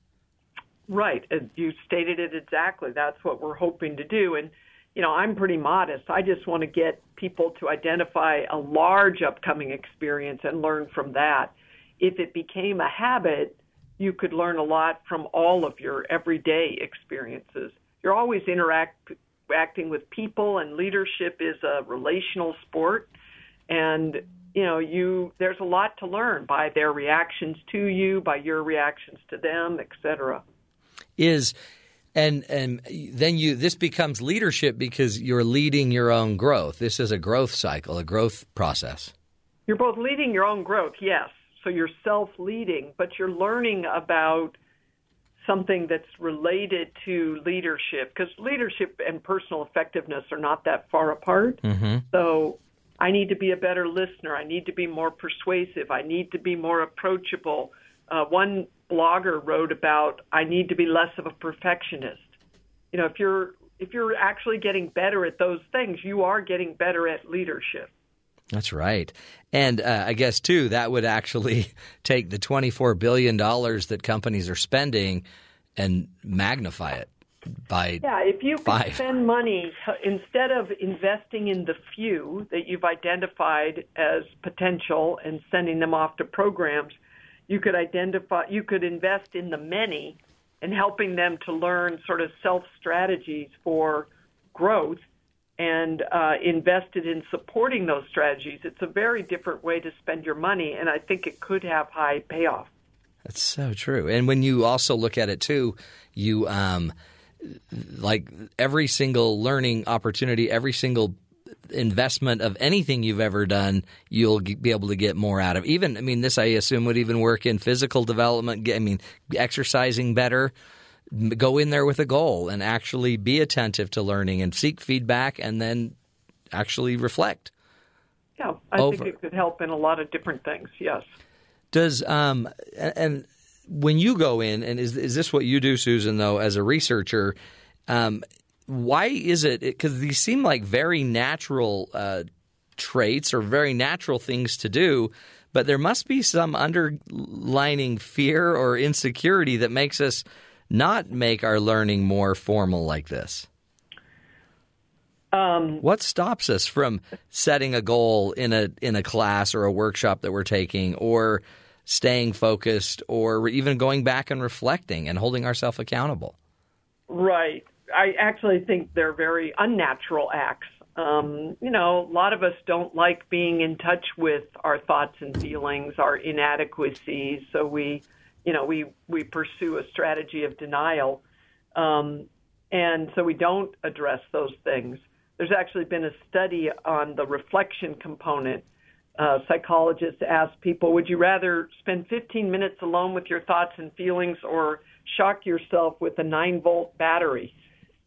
Right. You stated it exactly. That's what we're hoping to do. And, you know, I'm pretty modest. I just want to get people to identify a large upcoming experience and learn from that. If it became a habit, you could learn a lot from all of your everyday experiences. You're always interact, interacting with people, and leadership is a relational sport. And you know, you there's a lot to learn by their reactions to you, by your reactions to them, etc is and and then you this becomes leadership because you're leading your own growth. This is a growth cycle, a growth process. You're both leading your own growth, yes. So you're self-leading, but you're learning about something that's related to leadership because leadership and personal effectiveness are not that far apart. Mm-hmm. So I need to be a better listener. I need to be more persuasive. I need to be more approachable. Uh, one blogger wrote about I need to be less of a perfectionist. You know, if you're if you're actually getting better at those things, you are getting better at leadership. That's right. And uh, I guess, too, that would actually take the $24 billion that companies are spending and magnify it by Yeah, if you five. spend money instead of investing in the few that you've identified as potential and sending them off to programs, you could identify you could invest in the many and helping them to learn sort of self strategies for growth and uh, invested in supporting those strategies. It's a very different way to spend your money, and I think it could have high payoff. That's so true. And when you also look at it too, you um, like every single learning opportunity, every single investment of anything you've ever done, you'll be able to get more out of. Even, I mean, this I assume would even work in physical development. I mean, exercising better. Go in there with a goal and actually be attentive to learning and seek feedback, and then actually reflect. Yeah, I Over. think it could help in a lot of different things. Yes. Does um and, and when you go in and is is this what you do, Susan? Though as a researcher, um, why is it? Because these seem like very natural uh, traits or very natural things to do, but there must be some underlining fear or insecurity that makes us not make our learning more formal like this. Um, What stops us from setting a goal in a in a class or a workshop that we're taking, or staying focused, or even going back and reflecting and holding ourselves accountable? Right. I actually think they're very unnatural acts. Um, you know, a lot of us don't like being in touch with our thoughts and feelings, our inadequacies. So we, you know, we we pursue a strategy of denial, um, and so we don't address those things. There's actually been a study on the reflection component. Uh, psychologists ask people, would you rather spend 15 minutes alone with your thoughts and feelings or shock yourself with a 9 volt battery?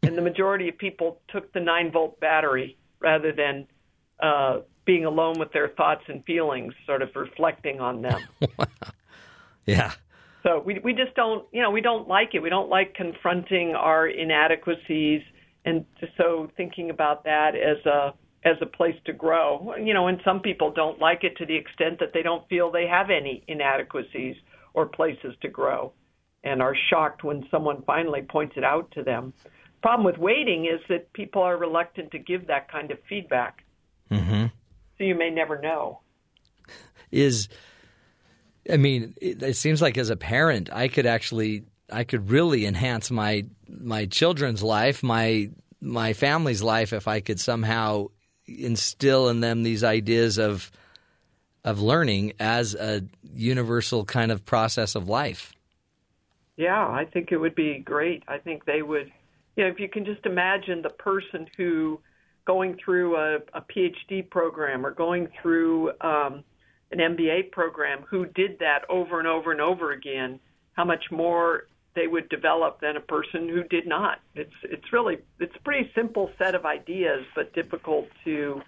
And the majority of people took the 9 volt battery rather than uh, being alone with their thoughts and feelings, sort of reflecting on them. Yeah. So we we just don't you know we don't like it. We don't like confronting our inadequacies, and so thinking about that as a as a place to grow. You know, and some people don't like it to the extent that they don't feel they have any inadequacies or places to grow, and are shocked when someone finally points it out to them. Problem with waiting is that people are reluctant to give that kind of feedback, Mm-hmm. so you may never know. Is I mean, it, it seems like as a parent, I could actually, I could really enhance my my children's life, my my family's life, if I could somehow instill in them these ideas of of learning as a universal kind of process of life. Yeah, I think it would be great. I think they would, you know, if you can just imagine the person who going through a, a PhD program or going through um, an MBA program who did that over and over and over again, how much more they would develop than a person who did not. It's it's really it's a pretty simple set of ideas, but difficult to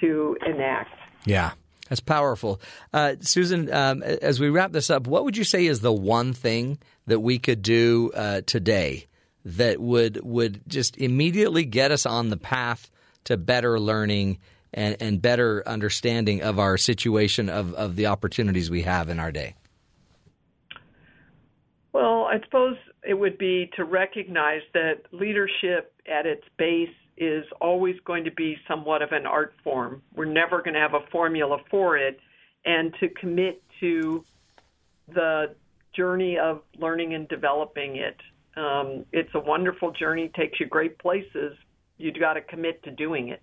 to enact. Yeah, that's powerful. Uh, Susan, um, as we wrap this up, what would you say is the one thing that we could do uh, today that would would just immediately get us on the path to better learning and, and better understanding of our situation of, of the opportunities we have in our day? Well, I suppose it would be to recognize that leadership at its base is always going to be somewhat of an art form. We're never going to have a formula for it, and to commit to the journey of learning and developing it. Um, it's a wonderful journey, takes you great places. You've got to commit to doing it.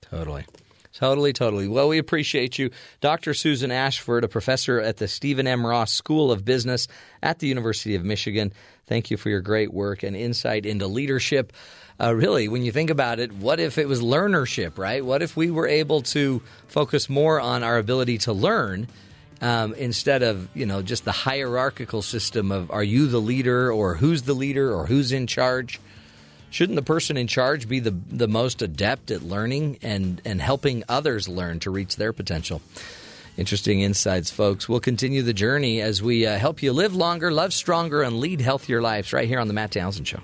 Totally. Totally, totally. Well, we appreciate you. Dr. Susan Ashford, a professor at the Stephen M. Ross School of Business at the University of Michigan. Thank you for your great work and insight into leadership. Uh, really, when you think about it, what if it was learnership, right? What if we were able to focus more on our ability to learn um, instead of, you know, just the hierarchical system of are you the leader or who's the leader or who's in charge? shouldn't the person in charge be the the most adept at learning and and helping others learn to reach their potential? Interesting insights, folks. We'll continue the journey as we uh, help you live longer, love stronger, and lead healthier lives right here on the Matt Townsend Show.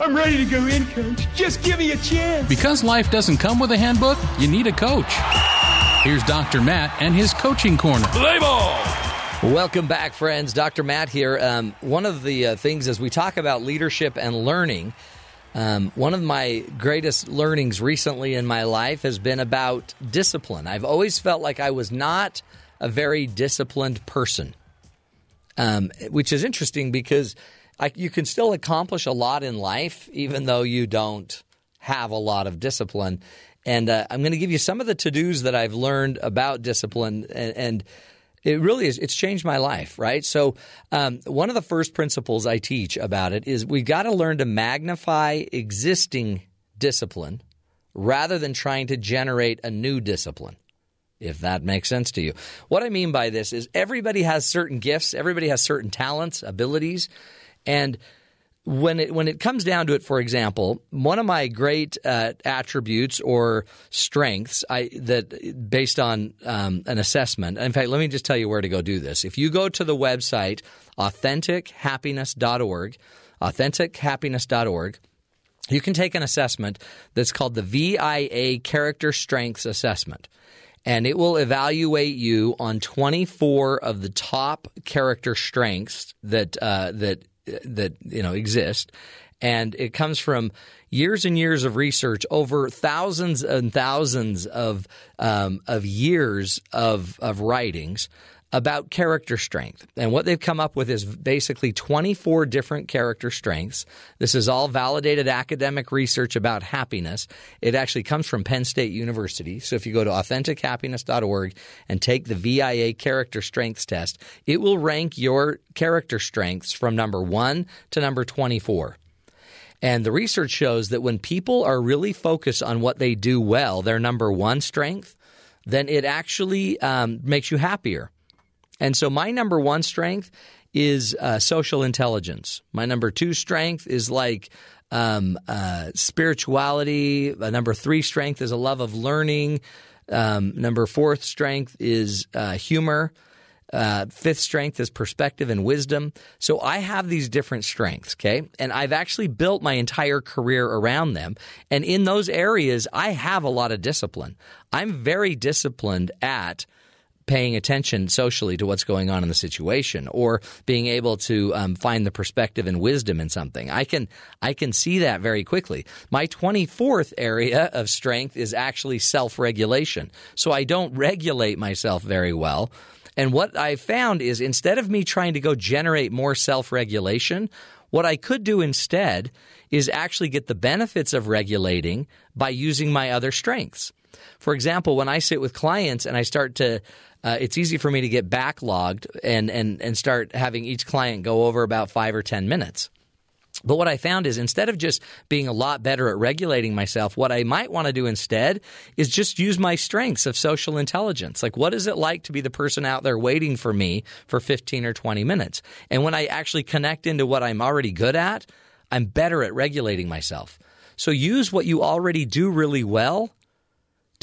I'm ready to go in, coach. Just give me a chance. Because life doesn't come with a handbook, you need a coach. Here's Dr. Matt and his coaching corner. Play ball. Welcome back, friends. Dr. Matt here. Um, one of the uh, things as we talk about leadership and learning, um, one of my greatest learnings recently in my life has been about discipline. I've always felt like I was not a very disciplined person, um, which is interesting because I, you can still accomplish a lot in life even though you don't have a lot of discipline. And uh, I'm going to give you some of the to dos that I've learned about discipline and, and it really is it's changed my life right? So um, one of the first principles i teach about it is we've got to learn to magnify existing discipline rather than trying to generate a new discipline if that makes sense to you. What i mean by this is everybody has certain gifts everybody has certain talents abilities and when it when it comes down to it, for example, one of my great uh, attributes or strengths, I that based on um, an assessment. In fact, let me just tell you where to go do this. If you go to the website authentichappiness.org, authentichappiness.org. You can take an assessment that's called the VIA Character Strengths Assessment and it will evaluate you on 24 of the top character strengths that uh, that that you know exist, and it comes from years and years of research over thousands and thousands of um, of years of of writings about character strength. And what they've come up with is basically 24 different character strengths. This is all validated academic research about happiness. It actually comes from Penn State University. So if you go to authentichappiness.org and take the VIA character strengths test, it will rank your character strengths from number 1 to number 24. And the research shows that when people are really focused on what they do well, their number one strength, then it actually um, makes you happier. And so my number one strength is uh, social intelligence. My number two strength is like um, uh, spirituality. Number three strength is a love of learning. Um, number fourth strength is uh, humor. Uh, fifth strength is perspective and wisdom. So I have these different strengths, okay? And I've actually built my entire career around them. And in those areas, I have a lot of discipline. I'm very disciplined at paying attention socially to what's going on in the situation or being able to um, find the perspective and wisdom in something. I can i can see that very quickly. My 24th area of strength is actually self-regulation. So i don't regulate myself very well. And what i found is instead of me trying to go generate more self-regulation what i could do instead is actually get the benefits of regulating by using my other strengths for example, when I sit with clients and I start to uh, it's easy for me to get backlogged and, and, and start having each client go over about five or 10 minutes. But what I found is instead of just being a lot better at regulating myself, what I might want to do instead is just use my strengths of social intelligence. Like, what is it like to be the person out there waiting for me for 15 or 20 minutes? And when I actually connect into what I'm already good at, I'm better at regulating myself. So use what you already do really well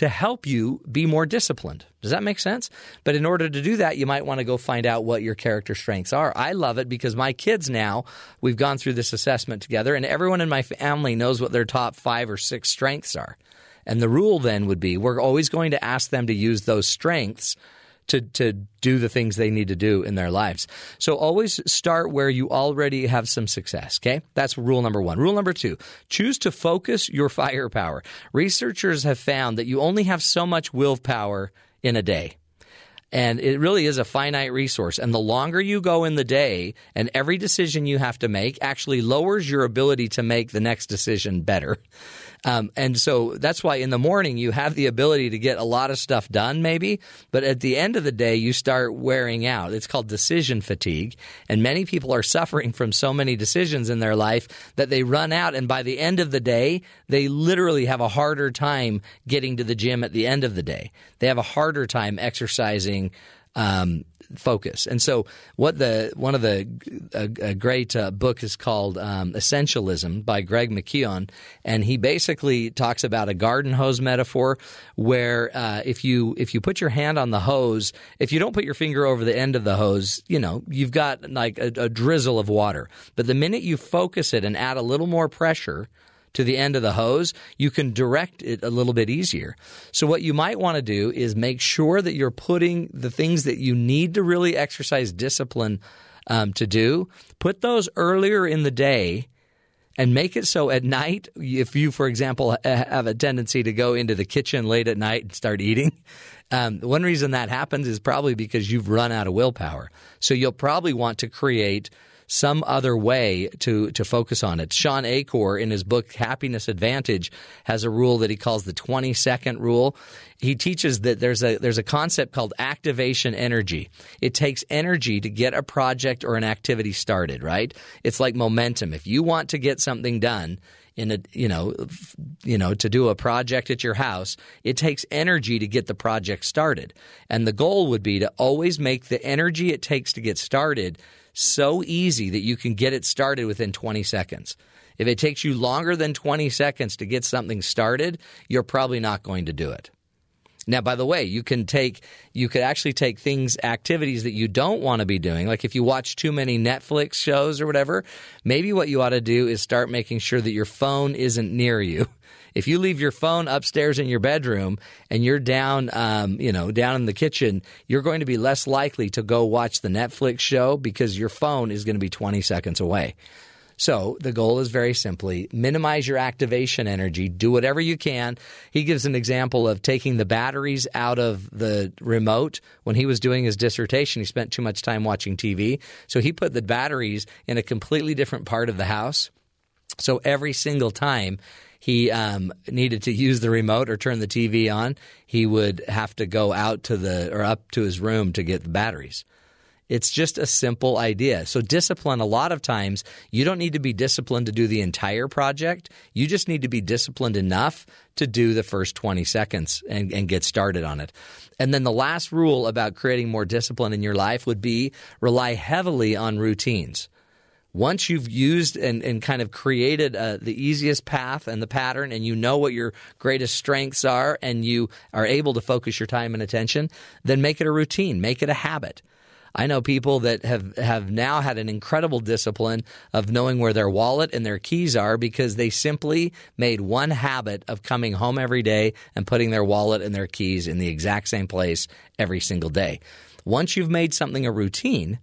to help you be more disciplined. Does that make sense? But in order to do that, you might want to go find out what your character strengths are. I love it because my kids now, we've gone through this assessment together, and everyone in my family knows what their top five or six strengths are. And the rule then would be we're always going to ask them to use those strengths to, to do the things they need to do in their lives. So always start where you already have some success, okay? That's rule number one. Rule number two, choose to focus your firepower. Researchers have found that you only have so much willpower in a day. And it really is a finite resource. And the longer you go in the day and every decision you have to make actually lowers your ability to make the next decision better. Um, and so that's why in the morning you have the ability to get a lot of stuff done, maybe, but at the end of the day you start wearing out. It's called decision fatigue. And many people are suffering from so many decisions in their life that they run out. And by the end of the day, they literally have a harder time getting to the gym at the end of the day. They have a harder time exercising um, focus. And so, what the one of the a, a great uh, book is called um, Essentialism by Greg McKeown, and he basically talks about a garden hose metaphor, where uh, if you if you put your hand on the hose, if you don't put your finger over the end of the hose, you know you've got like a, a drizzle of water. But the minute you focus it and add a little more pressure to the end of the hose, you can direct it a little bit easier. So, what you might want to do is make sure that you're putting the things that you need to really exercise discipline um, to do, put those earlier in the day. And make it so at night, if you, for example, have a tendency to go into the kitchen late at night and start eating, um, one reason that happens is probably because you've run out of willpower. So you'll probably want to create some other way to to focus on it. Shawn Achor in his book Happiness Advantage has a rule that he calls the 20 second rule. He teaches that there's a there's a concept called activation energy. It takes energy to get a project or an activity started, right? It's like momentum. If you want to get something done, in a you know you know to do a project at your house it takes energy to get the project started and the goal would be to always make the energy it takes to get started so easy that you can get it started within 20 seconds if it takes you longer than 20 seconds to get something started you're probably not going to do it now, by the way, you can take you could actually take things activities that you don't want to be doing. Like if you watch too many Netflix shows or whatever, maybe what you ought to do is start making sure that your phone isn't near you. If you leave your phone upstairs in your bedroom and you're down, um, you know, down in the kitchen, you're going to be less likely to go watch the Netflix show because your phone is going to be 20 seconds away. So the goal is very simply minimize your activation energy, do whatever you can. He gives an example of taking the batteries out of the remote. When he was doing his dissertation, he spent too much time watching TV. So he put the batteries in a completely different part of the house. So every single time he um, needed to use the remote or turn the TV on, he would have to go out to the or up to his room to get the batteries. It's just a simple idea. So, discipline, a lot of times, you don't need to be disciplined to do the entire project. You just need to be disciplined enough to do the first 20 seconds and, and get started on it. And then the last rule about creating more discipline in your life would be rely heavily on routines once you've used and, and kind of created uh, the easiest path and the pattern, and you know what your greatest strengths are, and you are able to focus your time and attention, then make it a routine, make it a habit. I know people that have, have now had an incredible discipline of knowing where their wallet and their keys are because they simply made one habit of coming home every day and putting their wallet and their keys in the exact same place every single day. Once you've made something a routine,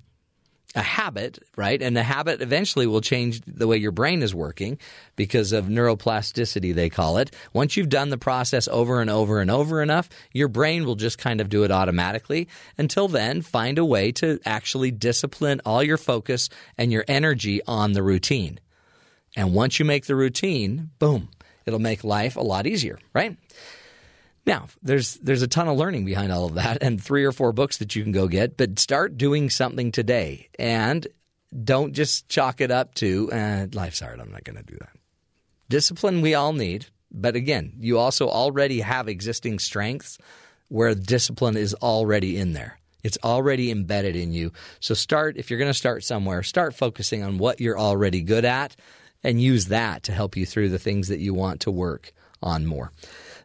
a habit, right? And the habit eventually will change the way your brain is working because of neuroplasticity, they call it. Once you've done the process over and over and over enough, your brain will just kind of do it automatically. Until then, find a way to actually discipline all your focus and your energy on the routine. And once you make the routine, boom, it'll make life a lot easier, right? Now, there's there's a ton of learning behind all of that and three or four books that you can go get, but start doing something today and don't just chalk it up to eh, life's hard, I'm not going to do that. Discipline we all need, but again, you also already have existing strengths where discipline is already in there. It's already embedded in you. So start if you're going to start somewhere, start focusing on what you're already good at and use that to help you through the things that you want to work on more.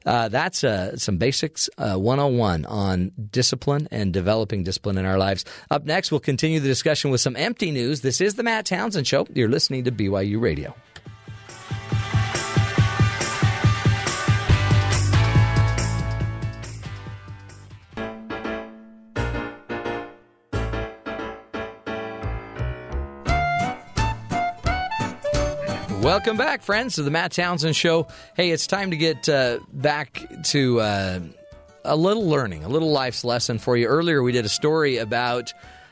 Uh, that's uh, some basics uh, 101 on discipline and developing discipline in our lives. Up next, we'll continue the discussion with some empty news. This is the Matt Townsend Show. You're listening to BYU Radio. Welcome back, friends, to the Matt Townsend Show. Hey, it's time to get uh, back to uh, a little learning, a little life's lesson for you. Earlier, we did a story about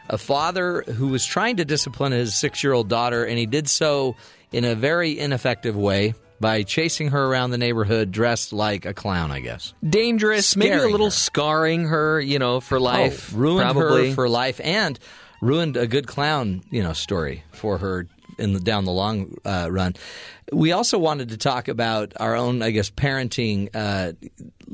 a father who was trying to discipline his six year old daughter, and he did so in a very ineffective way by chasing her around the neighborhood dressed like a clown, I guess. Dangerous, maybe a little her. scarring her, you know, for life. Oh, ruined probably. her for life and ruined a good clown, you know, story for her in the down the long uh, run. We also wanted to talk about our own, I guess, parenting uh,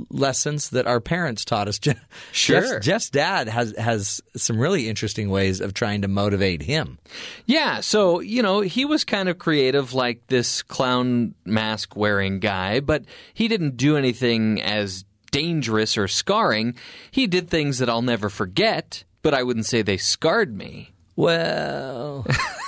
lessons that our parents taught us. Sure. Jeff's, Jeff's dad has has some really interesting ways of trying to motivate him. Yeah, so, you know, he was kind of creative like this clown mask wearing guy, but he didn't do anything as dangerous or scarring. He did things that I'll never forget, but I wouldn't say they scarred me. Well,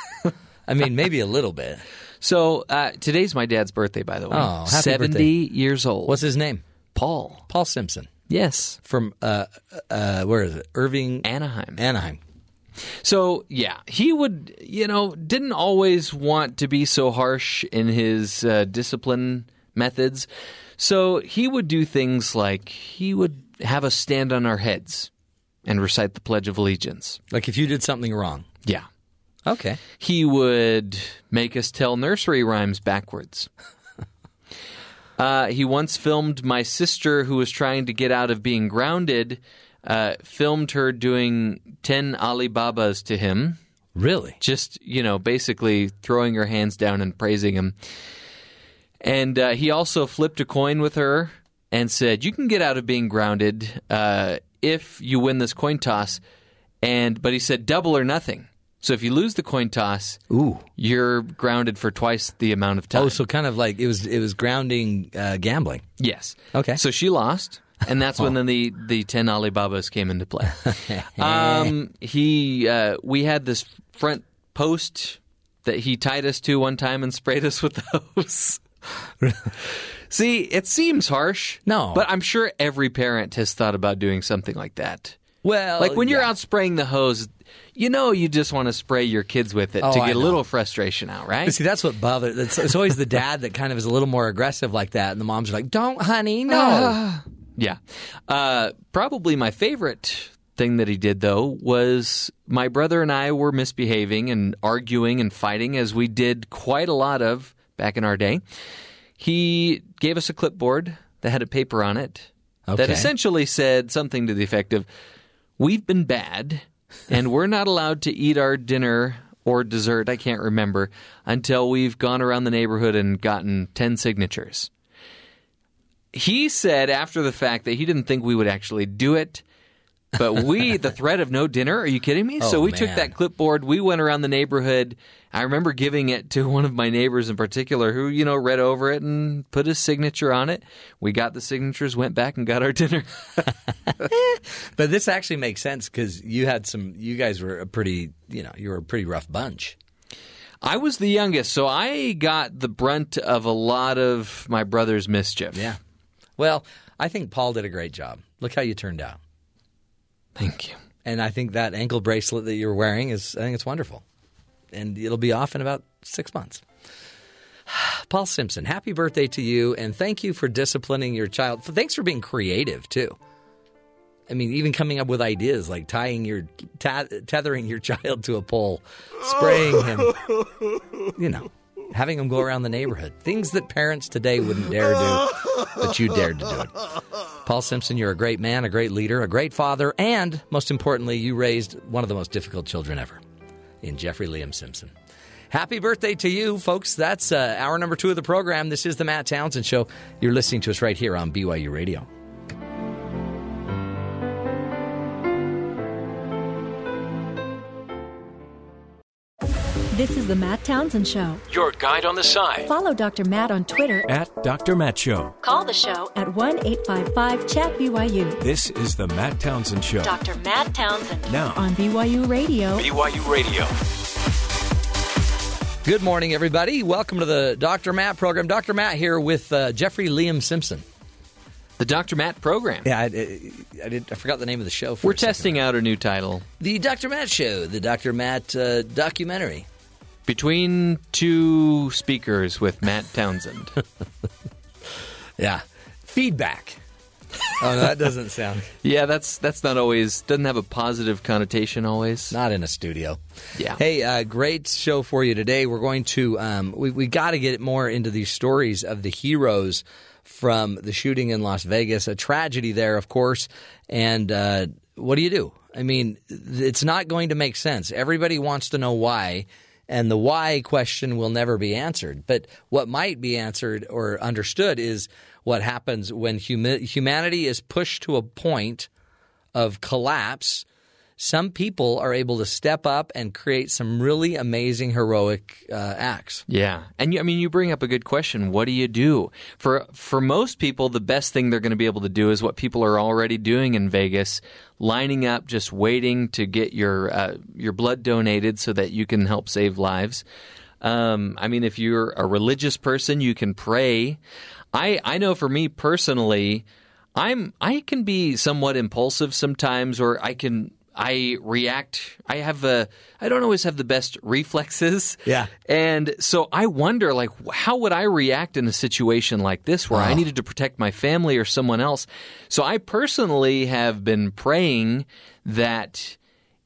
I mean, maybe a little bit. So, uh, today's my dad's birthday, by the way. Oh, happy 70 birthday. years old. What's his name? Paul. Paul Simpson Yes. from uh, uh, where is it? Irving, Anaheim. Anaheim. So, yeah, he would, you know, didn't always want to be so harsh in his uh, discipline methods. So he would do things like he would have us stand on our heads and recite the Pledge of Allegiance. Like if you did something wrong. Yeah. Okay. He would make us tell nursery rhymes backwards. uh, he once filmed my sister, who was trying to get out of being grounded, uh, filmed her doing 10 Alibabas to him. Really? Just, you know, basically throwing her hands down and praising him. And uh, he also flipped a coin with her and said, You can get out of being grounded uh, if you win this coin toss. And But he said, double or nothing. So if you lose the coin toss, Ooh. you're grounded for twice the amount of time. Oh, so kind of like it was it was grounding uh, gambling. Yes. Okay. So she lost, and that's when then the the ten Alibabas came into play. um, he uh, we had this front post that he tied us to one time and sprayed us with those. See, it seems harsh. No. but I'm sure every parent has thought about doing something like that. Well, Like when you're out spraying the hose, you know you just want to spray your kids with it Oh, to get a little frustration out, right? See, that's what bothers. It's, it's always the dad that kind of is a little more aggressive like that, and the moms are like, "Don't, honey, no." Yeah. Uh, probably my favorite thing that he did, though, was my brother and I were misbehaving and arguing and fighting, as we did quite a lot of back in our day. He gave us a clipboard that had a paper on it that essentially said something to the effect of We've been bad, and we're not allowed to eat our dinner or dessert, I can't remember, until we've gone around the neighborhood and gotten 10 signatures he said after the fact that he didn't think we would actually do it. But we, the threat of no dinner, are you kidding me? so Oh, we took that clipboard, we went around the neighborhood. I remember giving it to one of my neighbors in particular who, you know, read over it and put his signature on it. We got the signatures, went back and got our dinner. Eh, but this actually makes sense because you had some. You guys were a pretty, you know, you were a pretty rough bunch. I was the youngest, so I got the brunt of a lot of my brother's mischief. Yeah. Well, I think Paul did a great job. Look how you turned out. Thank you. And I think that ankle bracelet that you're wearing is, I think it's wonderful. And it'll be off in about six months. Paul Simpson, happy birthday to you. And thank you for disciplining your child. Thanks for being creative, too. I mean, even coming up with ideas like tying your, tethering your child to a pole, spraying him, you know, having him go around the neighborhood. Things that parents today wouldn't dare do, but you dared to do it. Paul Simpson, you're a great man, a great leader, a great father, and most importantly, you raised one of the most difficult children ever in Jeffrey Liam Simpson. Happy birthday to you, folks. That's uh, hour number two of the program. This is the Matt Townsend Show. You're listening to us right here on BYU Radio. This is the Matt Townsend Show. Your guide on the side Follow Dr. Matt on Twitter at Dr. Matt Show. Call the show at 1 855 Chat BYU This is the Matt Townsend Show. Dr. Matt Townsend Now, on BYU Radio. BYU Radio. Good morning, everybody. Welcome to the Dr. Matt program. Dr. Matt here with uh, Jeffrey Liam Simpson. The Dr. Matt program. Yeah, I, I, I did. I forgot the name of the show. For We're a second. testing out a new title. the Dr. Matt Show, the Dr. Matt uh, documentary. Between two speakers with Matt Townsend. Yeah, feedback. oh, no, that doesn't sound yeah, that's that's not always doesn't have a positive connotation always. not in a studio. Yeah. Hey, uh, great show for you today. We're going to um, we we got to get more into these stories of the heroes from the shooting in Las Vegas, a tragedy there, of course. And uh, what do you do? I mean, it's not going to make sense. Everybody wants to know why. And the why question will never be answered. But what might be answered or understood is what happens when humanity is pushed to a point of collapse. Some people are able to step up and create some really amazing heroic uh, acts. Yeah, and you, I mean, you bring up a good question. What do you do for for most people? The best thing they're going to be able to do is what people are already doing in Vegas, lining up, just waiting to get your uh, your blood donated so that you can help save lives. Um, I mean, if you're a religious person, you can pray. I I know for me personally, I'm I can be somewhat impulsive sometimes, or I can I react. I have a. I don't always have the best reflexes. Yeah. And so I wonder, like, how would I react in a situation like this where I needed to protect my family or someone else? So I personally have been praying that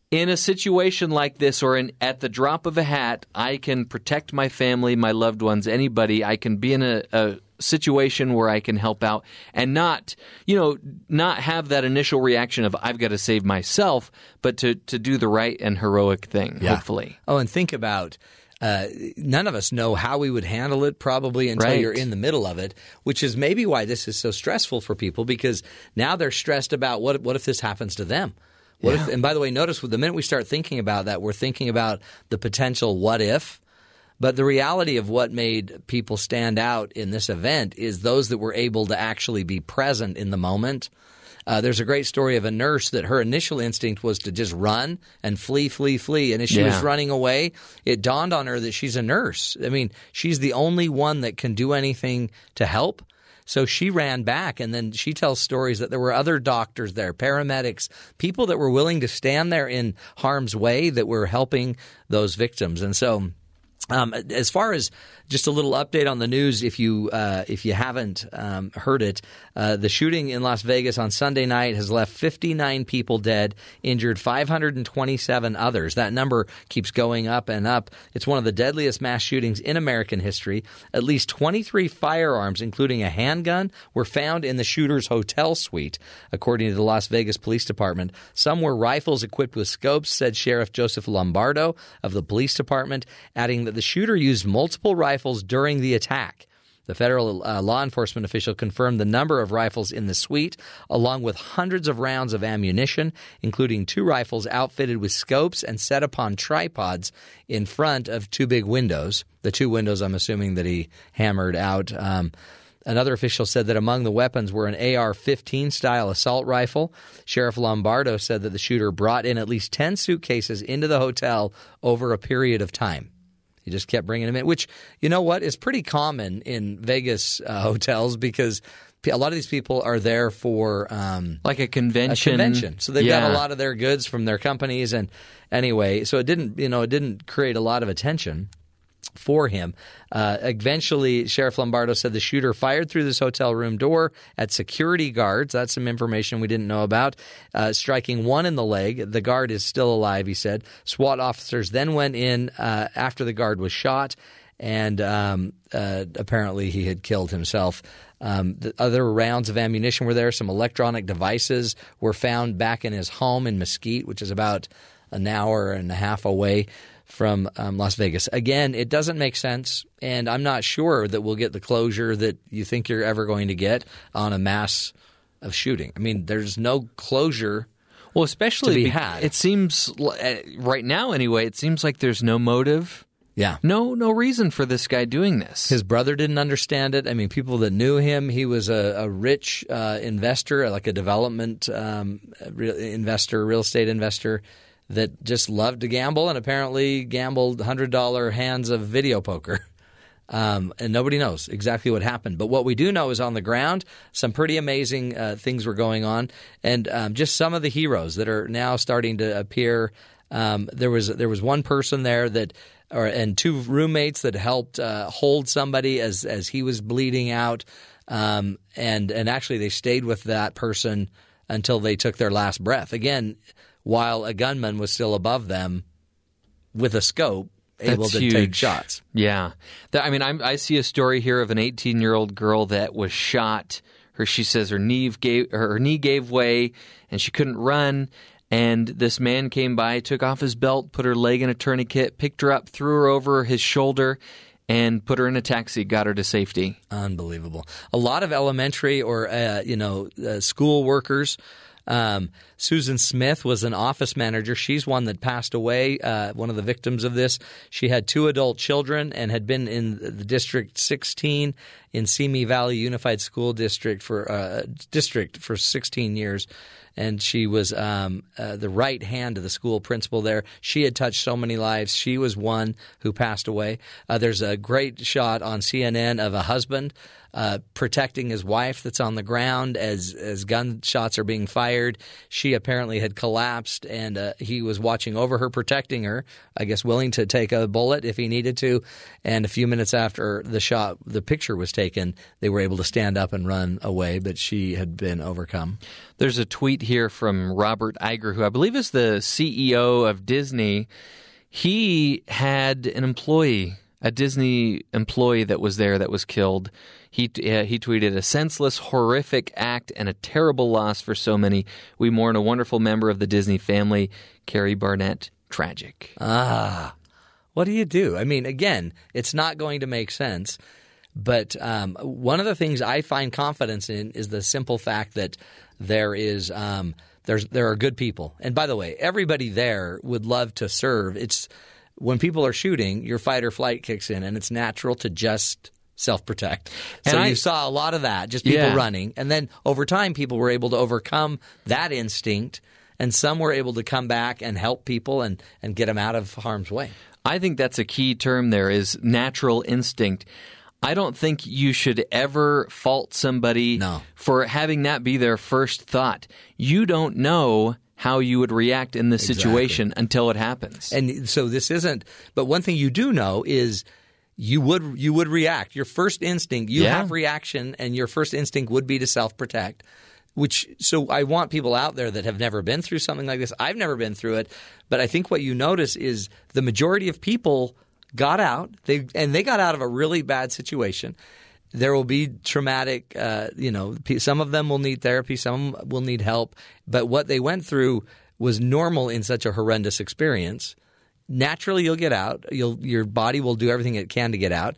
in a situation like this or in, at the drop of a hat, I can protect my family, my loved ones, anybody. I can be in a, a situation where I can help out and not, you know, not have that initial reaction of I've got to save myself, but to, to do the right and heroic thing, hopefully. Oh, and think about uh, none of us know how we would handle it probably until Right. you're in the middle of it, which is maybe why this is so stressful for people because now they're stressed about what what if this happens to them. What if, and by the way, notice the minute we start thinking about that, we're thinking about the potential what if. But the reality of what made people stand out in this event is those that were able to actually be present in the moment. Uh, there's a great story of a nurse that her initial instinct was to just run and flee, flee, flee. And as she was running away, it dawned on her that she's a nurse. I mean, she's the only one that can do anything to help. So she ran back, and then she tells stories that there were other doctors there, paramedics, people that were willing to stand there in harm's way that were helping those victims. And so, um, as far as just a little update on the news, if you uh, if you haven't um, heard it, uh, the shooting in Las Vegas on Sunday night has left 59 people dead, injured 527 others. That number keeps going up and up. It's one of the deadliest mass shootings in American history. At least 23 firearms, including a handgun, were found in the shooter's hotel suite, according to the Las Vegas Police Department. Some were rifles equipped with scopes, said Sheriff Joseph Lombardo of the police department, adding that the shooter used multiple rifles during the attack. The federal uh, law enforcement official confirmed the number of rifles in the suite, along with hundreds of rounds of ammunition, including two rifles outfitted with scopes and set upon tripods in front of two big windows. The two windows, I'm assuming, that he hammered out. Um, Another official said that among the weapons were an AR 15 style assault rifle. Sheriff Lombardo said that the shooter brought in at least 10 suitcases into the hotel over a period of time. He just kept bringing them in, which, you know what, is pretty common in Vegas uh, hotels because a lot of these people are there for um, Like a convention. a convention. So they've got a lot of their goods from their companies. And anyway, so it didn't, you know, it didn't create a lot of attention for him. Uh, eventually, Sheriff Lombardo said the shooter fired through this hotel room door at security guards. That's some information we didn't know about. Uh, striking one in the leg. The guard is still alive, he said. SWAT officers then went in uh, after the guard was shot, and um, uh, apparently he had killed himself. Um, the other rounds of ammunition were there. Some electronic devices were found back in his home in Mesquite, which is about an hour and a half away from um, Las Vegas. Again, it doesn't make sense, and I'm not sure that we'll get the closure that you think you're ever going to get on a mass of shooting. I mean, there's no closure. Well, especially to be be- had. It seems uh, right now, anyway. It seems like there's no motive. Yeah. No, no reason for this guy doing this. His brother didn't understand it. I mean, people that knew him, he was a, a rich uh, investor, like a development um, real investor, real estate investor that just loved to gamble and apparently gambled $100 hands of video poker. Um, and nobody knows exactly what happened. But what we do know is on the ground, some pretty amazing uh, things were going on, and um, just some of the heroes that are now starting to appear. Um, there was there was one person there that, or and two roommates that helped uh, hold somebody as as he was bleeding out, um, and and actually they stayed with that person until they took their last breath. Again, while a gunman was still above them with a scope, able That's to take huge. shots. Yeah, That- I mean, I'm, I see a story here of an 18 year old girl that was shot. Her, she says her knee gave her knee gave way, and she couldn't run. And this man came by, took off his belt, put her leg in a tourniquet, picked her up, threw her over his shoulder, and put her in a taxi, got her to safety. Unbelievable. A lot of elementary or uh, you know uh, school workers. Um, Susan Smith was an office manager. She's one that passed away. Uh, one of the victims of this. She had two adult children and had been in the District 16 in Simi Valley Unified School District for uh, district for 16 years and she was um, uh, the right hand of the school principal there. She had touched so many lives. She was one who passed away. Uh, there's a great shot on CNN of a husband uh, protecting his wife that's on the ground as as gunshots are being fired. She apparently had collapsed, and uh, he was watching over her, protecting her. I guess willing to take a bullet if he needed to. And a few minutes after the shot, the picture was taken, they were able to stand up and run away, but she had been overcome. There's a tweet here from Robert Iger, who I believe is the CEO of Disney. He had an employee, a Disney employee that was there that was killed. He uh, he tweeted a senseless, horrific act and a terrible loss for so many. We mourn a wonderful member of the Disney family, Carrie Barnett. Tragic. Ah, what do you do? I mean, again, it's not going to make sense. But um, one of the things I find confidence in is the simple fact that there is um, there's there are good people. And by the way, everybody there would love to serve. It's when people are shooting, your fight or flight kicks in, and it's natural to just self protect. So I- you saw a lot of that, just people Yeah. running, and then over time, people were able to overcome that instinct. And some were able to come back and help people and, and get them out of harm's way. I think that's a key term there is natural instinct. I don't think you should ever fault somebody for having that be their first thought. You don't know how you would react in this situation until it happens. And so this isn't. But one thing you do know is you would you would react. Your first instinct, you Yeah. have reaction, and your first instinct would be to self protect. Which so I want people out there that have never been through something like this. I've never been through it, but I think what you notice is the majority of people got out. They and they got out of a really bad situation. There will be traumatic, uh, you know. Some of them will need therapy. Some will need help. But what they went through was normal in such a horrendous experience naturally you'll get out. You'll your body will do everything it can to get out.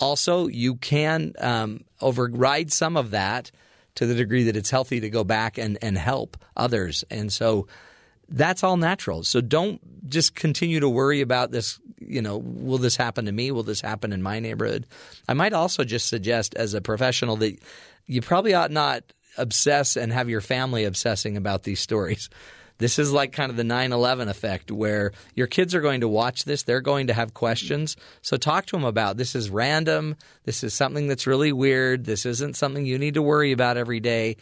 Also, you can um, override some of that to the degree that it's healthy to go back and, and help others. And so that's all natural. So don't just continue to worry about this. You know, will this happen to me? Will this happen in my neighborhood? I might also just suggest as a professional that you probably ought not obsess and have your family obsessing about these stories. This is like kind of the 9 11 effect where your kids are going to watch this. They're going to have questions. So talk to them about this is random. This is something that's really weird. This isn't something you need to worry about every day.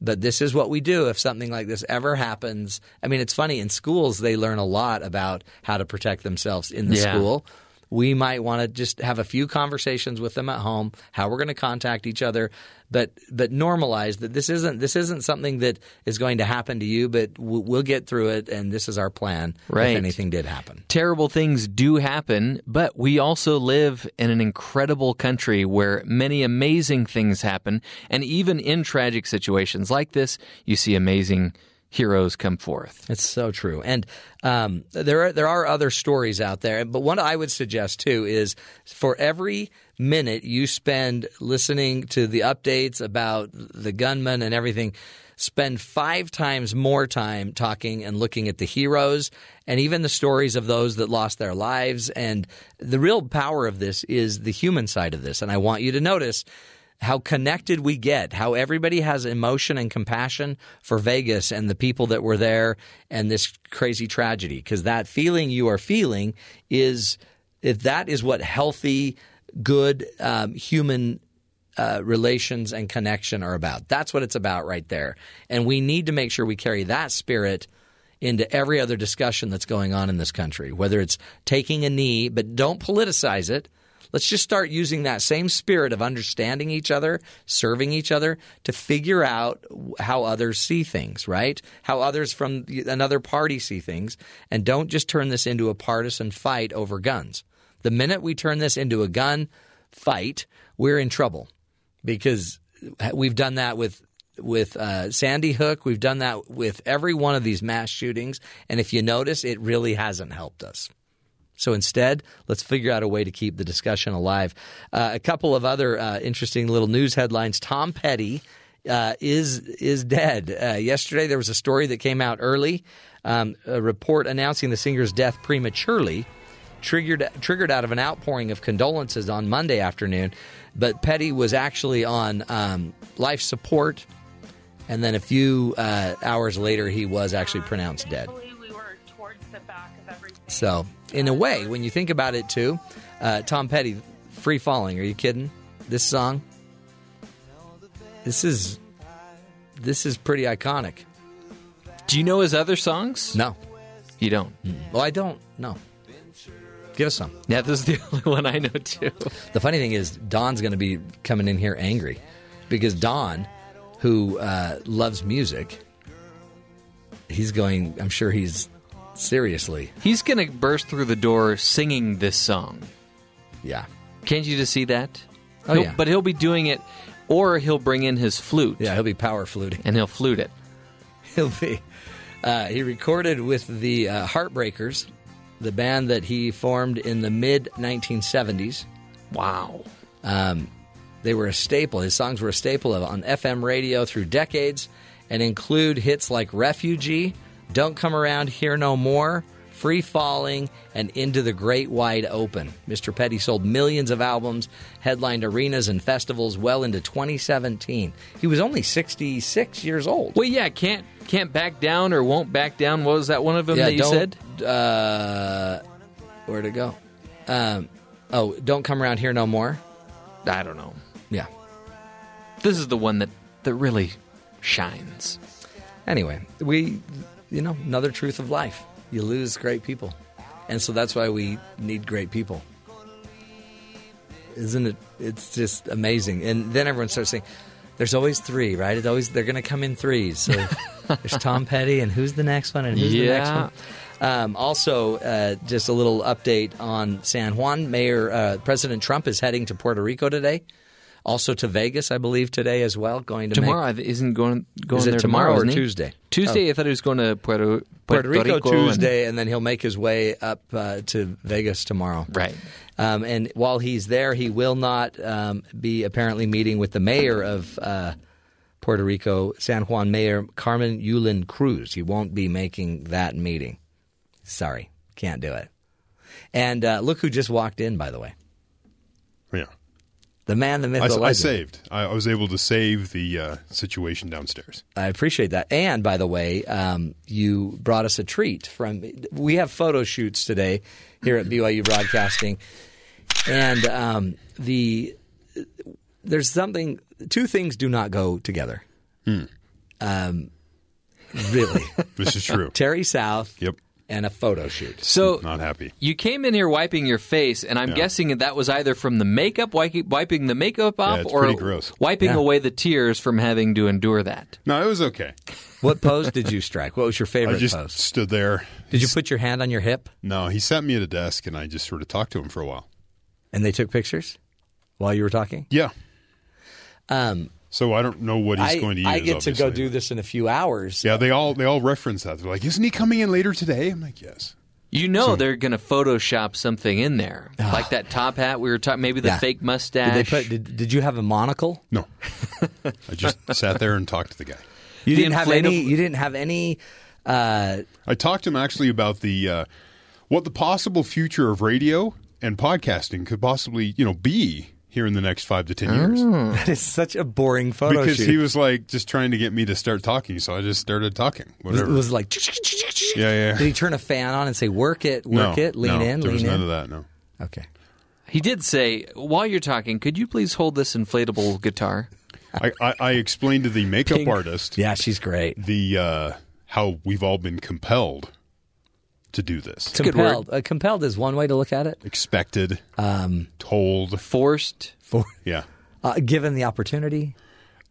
But this is what we do if something like this ever happens. I mean, it's funny. In schools, they learn a lot about how to protect themselves in the Yeah. school. We might want to just have a few conversations with them at home, how we're going to contact each other, but but normalize that this isn't this isn't something that is going to happen to you, but we'll get through it, and this is our plan Right. if anything did happen. Terrible things do happen, but we also live in an incredible country where many amazing things happen. And even in tragic situations like this, you see amazing heroes come forth. It's so true, and um, there are there are other stories out there. But one I would suggest too is for every minute you spend listening to the updates about the gunman and everything, spend five times more time talking and looking at the heroes and even the stories of those that lost their lives. And the real power of this is the human side of this. And I want you to notice how connected we get, how everybody has emotion and compassion for Vegas and the people that were there and this crazy tragedy. Because that feeling you are feeling is, if that is what healthy, good um, human uh, relations and connection are about. That's what it's about right there. And we need to make sure we carry that spirit into every other discussion that's going on in this country, whether it's taking a knee, but don't politicize it. Let's just start using that same spirit of understanding each other, serving each other to figure out how others see things, right? How others from another party see things. And don't just turn this into a partisan fight over guns. The minute we turn this into a gun fight, we're in trouble because we've done that with with uh, Sandy Hook. We've done that with every one of these mass shootings. And if you notice, it really hasn't helped us. So instead, let's figure out a way to keep the discussion alive. Uh, a couple of other uh, interesting little news headlines. Tom Petty uh, is is dead. Uh, yesterday, there was a story that came out early, um, a report announcing the singer's death prematurely. Triggered triggered out of an outpouring of condolences on Monday afternoon, but Petty was actually on um, life support, and then a few uh, hours later, he was actually pronounced dead. So, in a way, when you think about it, too, uh, Tom Petty, "Free Fallin'." Are you kidding? This song, this is this is pretty iconic. Do you know his other songs? No, you don't. Well, I don't. No. Give us some. Yeah, this is the only one I know too. The funny thing is, Don's going to be coming in here angry because Don, who uh, loves music, he's going. I'm sure he's seriously. He's going to burst through the door singing this song. Yeah. Can't you just see that? Oh, He'll- yeah. But he'll be doing it, or he'll bring in his flute. Yeah, he'll be power fluting. And he'll flute it. He'll be. Uh, he recorded with the uh, Heartbreakers, the band that he formed in the mid 1970s. Wow. Um, they were a staple. His songs were a staple of, on FM radio through decades and include hits like Refugee, Don't Come Around Here No More, Free Fallin', and Into the Great Wide Open. Mr. Petty sold millions of albums, headlined arenas and festivals well into 2017. He was only 66 years old. Well, yeah, can't can't back down or won't back down. What was that one of them Yeah, that you said? Uh, where'd it go? Um, oh, Don't Come Around Here No More. I don't know. Yeah. This is the one that that really shines. Anyway, we, you know, another truth of life. You lose great people. And so that's why we need great people. Isn't it? It's just amazing. And then everyone starts saying, there's always three, right? It's always, they're going to come in threes. So there's Tom Petty, and who's the next one, and who's the next one? Um, also, uh, just a little update on San Juan. Mayor uh, President Trump is heading to Puerto Rico today. Also to Vegas, I believe, today as well. Going to Tomorrow make, isn't going going Is it there tomorrow or? Tuesday? Tuesday. Oh. I thought he was going to Puerto Puerto Rico, and- Tuesday, and then he'll make his way up uh, to Vegas tomorrow. Right. Um, and while he's there, he will not um, be apparently meeting with the mayor of uh, Puerto Rico, San Juan Mayor Carmen Yulin Cruz. He won't be making that meeting. Sorry, can't do it. And uh, look who just walked in, by the way. Yeah. The man, the myth, I, the I saved. I, I was able to save the uh, situation downstairs. I appreciate that. And by the way, um, you brought us a treat from. We have photo shoots today here at BYU Broadcasting, and um, the there's something. Two things do not go together. Um, really, This is true. Terry South. Yep. And a photo shoot. So Not happy. you came in here wiping your face, and I'm Yeah. guessing that that was either from the makeup, wiping, wiping the makeup off, it's or gross. wiping Yeah. away the tears from having to endure that. No, it was okay. What pose did you strike? What was your favorite pose? I just pose? stood there. Did you put your hand on your hip No, he sat me at a desk, and I just sort of talked to him for a while. and they took pictures while you were talking? Yeah. Um, So I don't know what he's I, going to use. I get to go do this in a few hours. Yeah, they all they all reference that. They're like, "Isn't he coming in later today?" I'm like, "Yes." You know they're going to Photoshop something in there, like that top hat we were talking. Maybe the Yeah. fake Did mustache. they put? Did, did you have a monocle? No, I just sat there and talked to the guy. You The didn't have any. You didn't have any. Uh, I talked to him actually about the uh, what the possible future of radio and podcasting could possibly you know be here in the next five to ten years. that is such a boring photo Because shoot. he was like just trying to get me to start talking, so I just started talking. was, Whatever. was like. yeah, yeah. Did he turn a fan on and say, "Work it, work no, it, lean no, in, There lean was in"? none of that. No. Okay. He did say, while you're talking, could you please hold this inflatable guitar? I, I, I explained to the makeup Pink. artist Yeah, she's great. the uh, how we've all been compelled to do this. a good Compelled. Uh, compelled is one way to look at it. Expected, Um, told. Forced. for Yeah. uh, given the opportunity,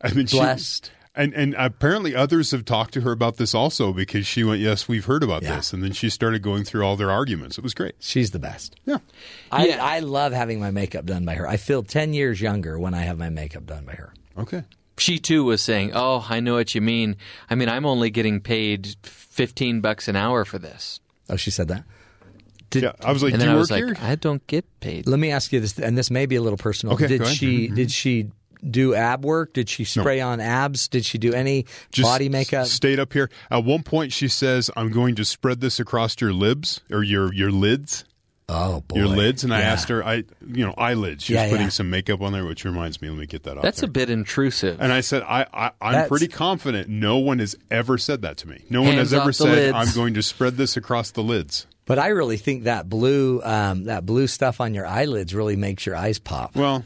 I mean, she- blessed. and and apparently others have talked to her about this also because she went, "Yes, we've heard about Yeah. this," and then she started going through all their arguments. It was great. She's the best. Yeah. I, Yeah. I love having my makeup done by her. I feel ten years younger when I have my makeup done by her. Okay. she too was saying, "Oh, I know what you mean. I mean, I'm only getting paid 15 bucks an hour for this." Oh, she said that. yeah, I was like, and "Do then you I work was like, here?" "I don't get paid." Let me ask you this, and this may be a little personal. Okay, did go ahead. she Mhm. did she do ab work? Did she spray on abs? Did she do any Just body makeup? s- Stayed up here. At one point, she says, "I'm going to spread this across your libs or your your lids." Oh boy, your lids. And I asked her, I you know eyelids. She Yeah, was putting yeah. some makeup on there, which reminds me. Let me get that off. That's a bit intrusive. And I said, I, I I'm That's- pretty confident. No one has ever said that to me. No one has ever said, lids. "I'm going to spread this across the lids." But I really think that blue um, that blue stuff on your eyelids really makes your eyes pop. Well,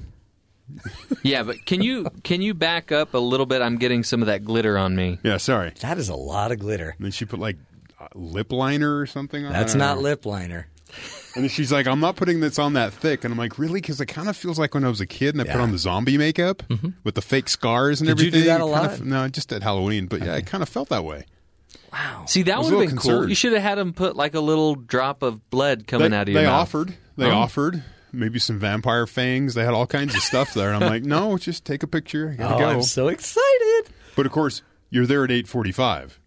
yeah, but can you can you back up a little bit? I'm getting some of that glitter on me. yeah, sorry. That is a lot of glitter. And then she put like uh, lip liner or something. on That's don't not know. lip liner. And she's like, "I'm not putting this on that thick." And I'm like, "Really?" Because it kind of feels like when I was a kid and I put on the zombie makeup mm-hmm. with the fake scars and Did you do everything. that a It kind lot? of- no, just at Halloween. But yeah, it kind of felt that way. Wow. See, that was would have been little cool. concerned. You should have had them put like a little drop of blood coming they, out of your they mouth. offered. They Oh. offered maybe some vampire fangs. They had all kinds of stuff there, and I'm like, no, just take a picture. I gotta Oh, go. I'm so excited. but of course, you're there at 8:45.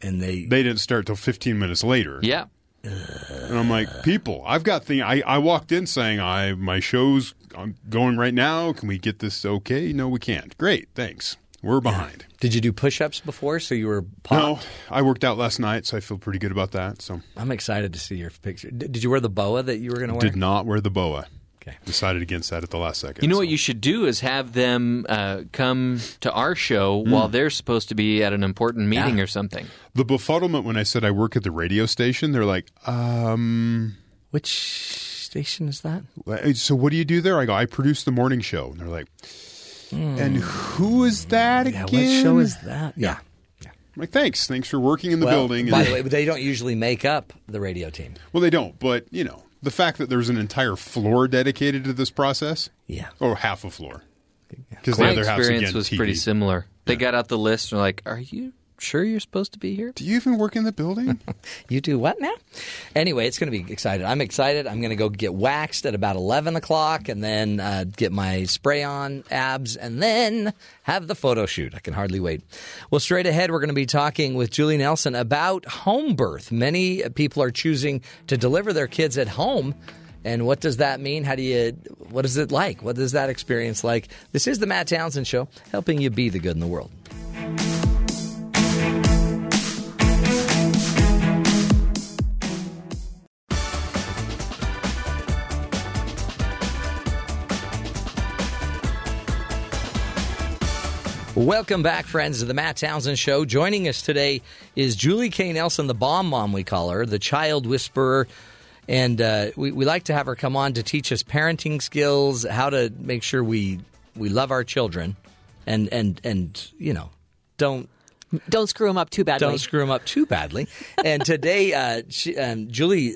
And they They didn't start till 15 minutes later. Yeah. And I'm like, people, I've got thing. I, I walked in saying, I my show's um, going right now. Can we get this okay? No, we can't. Great, thanks. We're behind. did you do push-ups before? So you were popped? No. I worked out last night, so I feel pretty good about that. So I'm excited to see your picture. Did, did you wear the boa that you were going to wear? did not wear the boa. Okay. Decided against that at the last second. You know so. what you should do is have them uh, come to our show Hmm. while they're supposed to be at an important meeting Yeah. or something. The befuddlement when I said I work at the radio station, they're like, um, Which station is that? so what do you do there? I go, I produce the morning show. And they're like, and who is that. Yeah, again? what show is that? Yeah. I'm like, thanks. Thanks for working in the Well, building. By the way, they don't usually make up the radio team. well, they don't, but, you know, the fact that there's an entire floor dedicated to this process, Yeah. or half a floor. Because the other half's experience again was TV. pretty similar. They got out the list and were like, "Are you sure you're supposed to be here?" Do you even work in the building? You do what now? Anyway, it's going to be excited. I'm excited. I'm going to go get waxed at about 11 o'clock and then uh, get my spray on abs and then have the photo shoot. I can hardly wait. Well, straight ahead, we're going to be talking with Julie Nelson about home birth. Many people are choosing to deliver their kids at home. And what does that mean? How do you, what is it like? What is that experience like? This is the Matt Townsend Show, helping you be the good in the world. Welcome back, friends, to the Matt Townsend Show. Joining us today is Julie K. Nelson, the bomb mom, we call her, the child whisperer. And uh, we, we like to have her come on to teach us parenting skills, how to make sure we we love our children, and and and you know, don't Don't screw them up too badly. don't screw them up too badly. and today, uh, she, um, Julie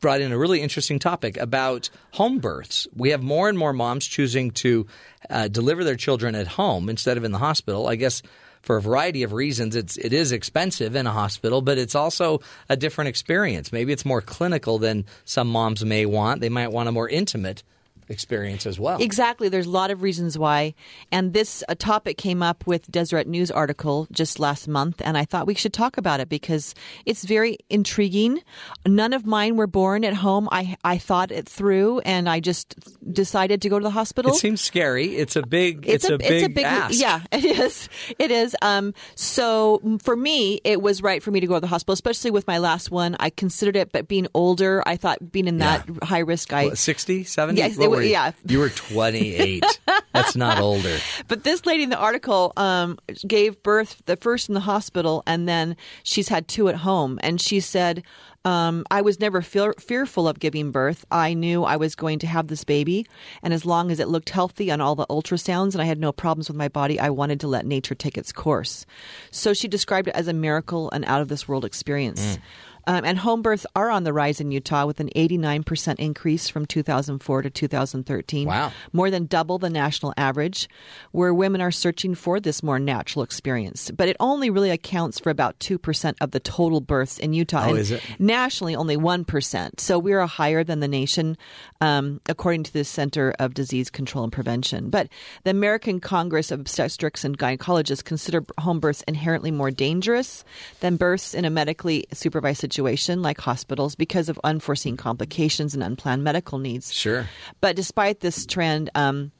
brought in a really interesting topic about home births. We have more and more moms choosing to uh, deliver their children at home instead of in the hospital. I guess for a variety of reasons, it's it is expensive in a hospital, but it's also a different experience. Maybe it's more clinical than some moms may want. They might want a more intimate experience as well. Exactly. There's a lot of reasons why. And this uh, topic came up with Deseret News article just last month, and I thought we should talk about it because it's very intriguing. None of mine were born at home. I I thought it through, and I just decided to go to the hospital. It seems scary. It's a big. It's, a, big. ask. yeah it is it is um so for me it was right for me to go to the hospital especially with my last one i considered it but being older i thought being in that high risk i What, 60, 70? Yes, it wa- were you? yeah. You were 28. That's not older. But this lady in the article um, gave birth the first in the hospital, and then she's had two at home. And she said, um, I was never fear- fearful of giving birth. I knew I was going to have this baby. And as long as it looked healthy on all the ultrasounds and I had no problems with my body, I wanted to let nature take its course. So she described it as a miracle and out of this world experience. Um, and home births are on the rise in Utah with an 89% increase from 2004 to 2013. Wow. More than double the national average, where women are searching for this more natural experience. But it only really accounts for about 2% of the total births in Utah. Oh, is it? Nationally, only 1%. So we are higher than the nation, um, according to the Center of Disease Control and Prevention. But the American Congress of Obstetrics and Gynecologists consider home births inherently more dangerous than births in a medically supervised situation like hospitals because of unforeseen complications and unplanned medical needs. Sure. But despite this trend, um,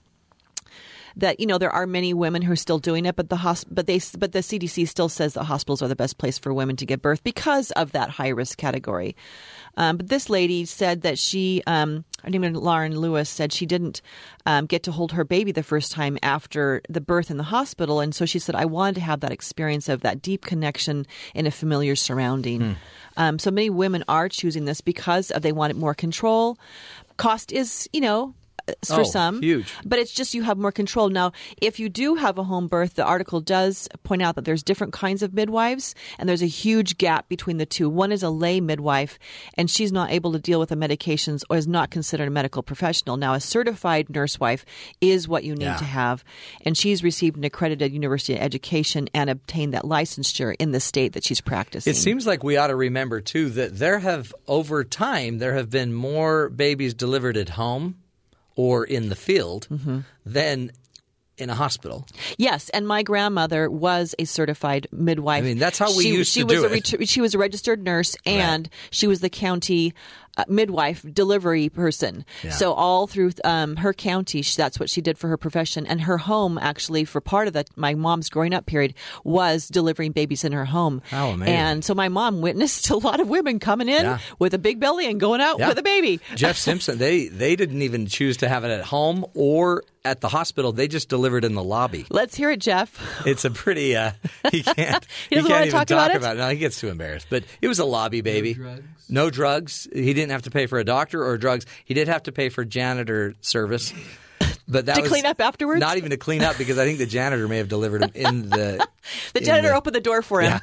that you know there are many women who are still doing it, but the hosp- but they but the CDC still says that hospitals are the best place for women to give birth because of that high risk category. Um, but this lady said that she, um, her name is Lauren Lewis, said she didn't um, get to hold her baby the first time after the birth in the hospital, and so she said I wanted to have that experience of that deep connection in a familiar surrounding. Um, so many women are choosing this because of they wanted more control. Cost is, you know, Uh, for Oh, some huge. but it's just you have more control now if you do have a home birth the article does point out that there's different kinds of midwives and there's a huge gap between the two one is a lay midwife and she's not able to deal with the medications or is not considered a medical professional now a certified nurse wife is what you need Yeah. to have and she's received an accredited university education and obtained that licensure in the state that she's practicing It seems like we ought to remember too that there have over time there have been more babies delivered at home or in the field Mm-hmm. than in a hospital. Yes, and my grandmother was a certified midwife. I mean, that's how we she, used she to was do a it. she was a registered nurse, and she was the county midwife delivery person. Yeah. So all through um, her county, she, that's what she did for her profession. And her home, actually, for part of the my mom's growing up period, was delivering babies in her home. How amazing. And so my mom witnessed a lot of women coming in Yeah. with a big belly and going out Yeah. with a baby. Jeff Simpson, they they didn't even choose to have it at home or at the hospital. They just delivered in the lobby. Let's hear it, Jeff. It's a pretty. Uh, he can't. He doesn't can't wanna even talk about it? it. No, he gets too embarrassed. But it was a lobby baby. No drugs. He didn't have to pay for a doctor or drugs. He did have to pay for janitor service. But that To clean up afterwards? Not even to clean up because I think the janitor may have delivered him in the. The in janitor the- opened the door for him.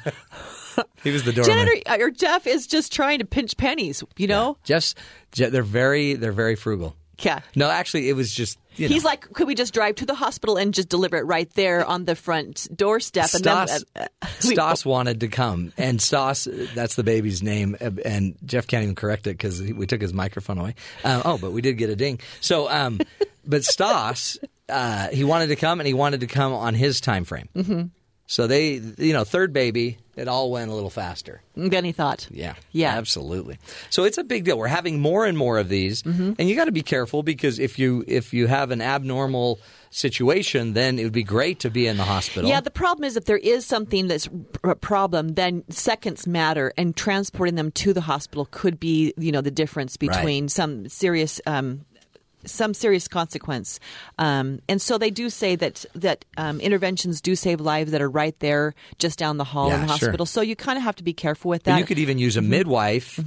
He was the doorman. Janitor uh, or Jeff is just trying to pinch pennies, you know? Jeff's, they're very they're very frugal. Yeah. No, actually, it was just. You know, He's like, could we just drive to the hospital and just deliver it right there on the front doorstep? And Stas, then, uh, we- Stas wanted to come, and Stas, that's the baby's name, uh, and Jeff can't even correct it because we took his microphone away. Uh, oh, but we did get a ding. So, um, but Stas, uh, he wanted to come, and he wanted to come on his time frame. Mm-hmm. So they, you know, third baby, it all went a little faster. Then he thought, Yeah. Yeah. Absolutely. So it's a big deal. We're having more and more of these. Mm-hmm. And you got to be careful because if you if you have an abnormal situation, then it would be great to be in the hospital. Yeah, the problem is if there is something that's a problem, then seconds matter, and transporting them to the hospital could be, you know, the difference between some serious. Um, some serious consequence, um, and so they do say that that um, interventions do save lives that are right there, just down the hall in Yeah, the sure. hospital. So you kind of have to be careful with But that. you could even use a midwife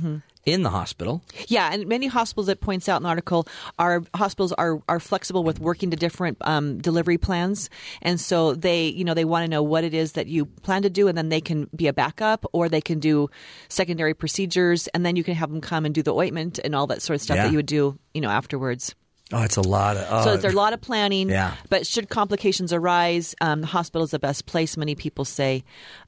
in the hospital. Yeah, and many hospitals it points out in the article are hospitals are are flexible with working to different um, delivery plans, and so they you know they want to know what it is that you plan to do, and then they can be a backup, or they can do secondary procedures, and then you can have them come and do the ointment and all that sort of stuff Yeah. that you would do you know afterwards. Oh, it's a lot of. So there's a lot of planning. Yeah. But should complications arise, um, the hospital is the best place. Many people say,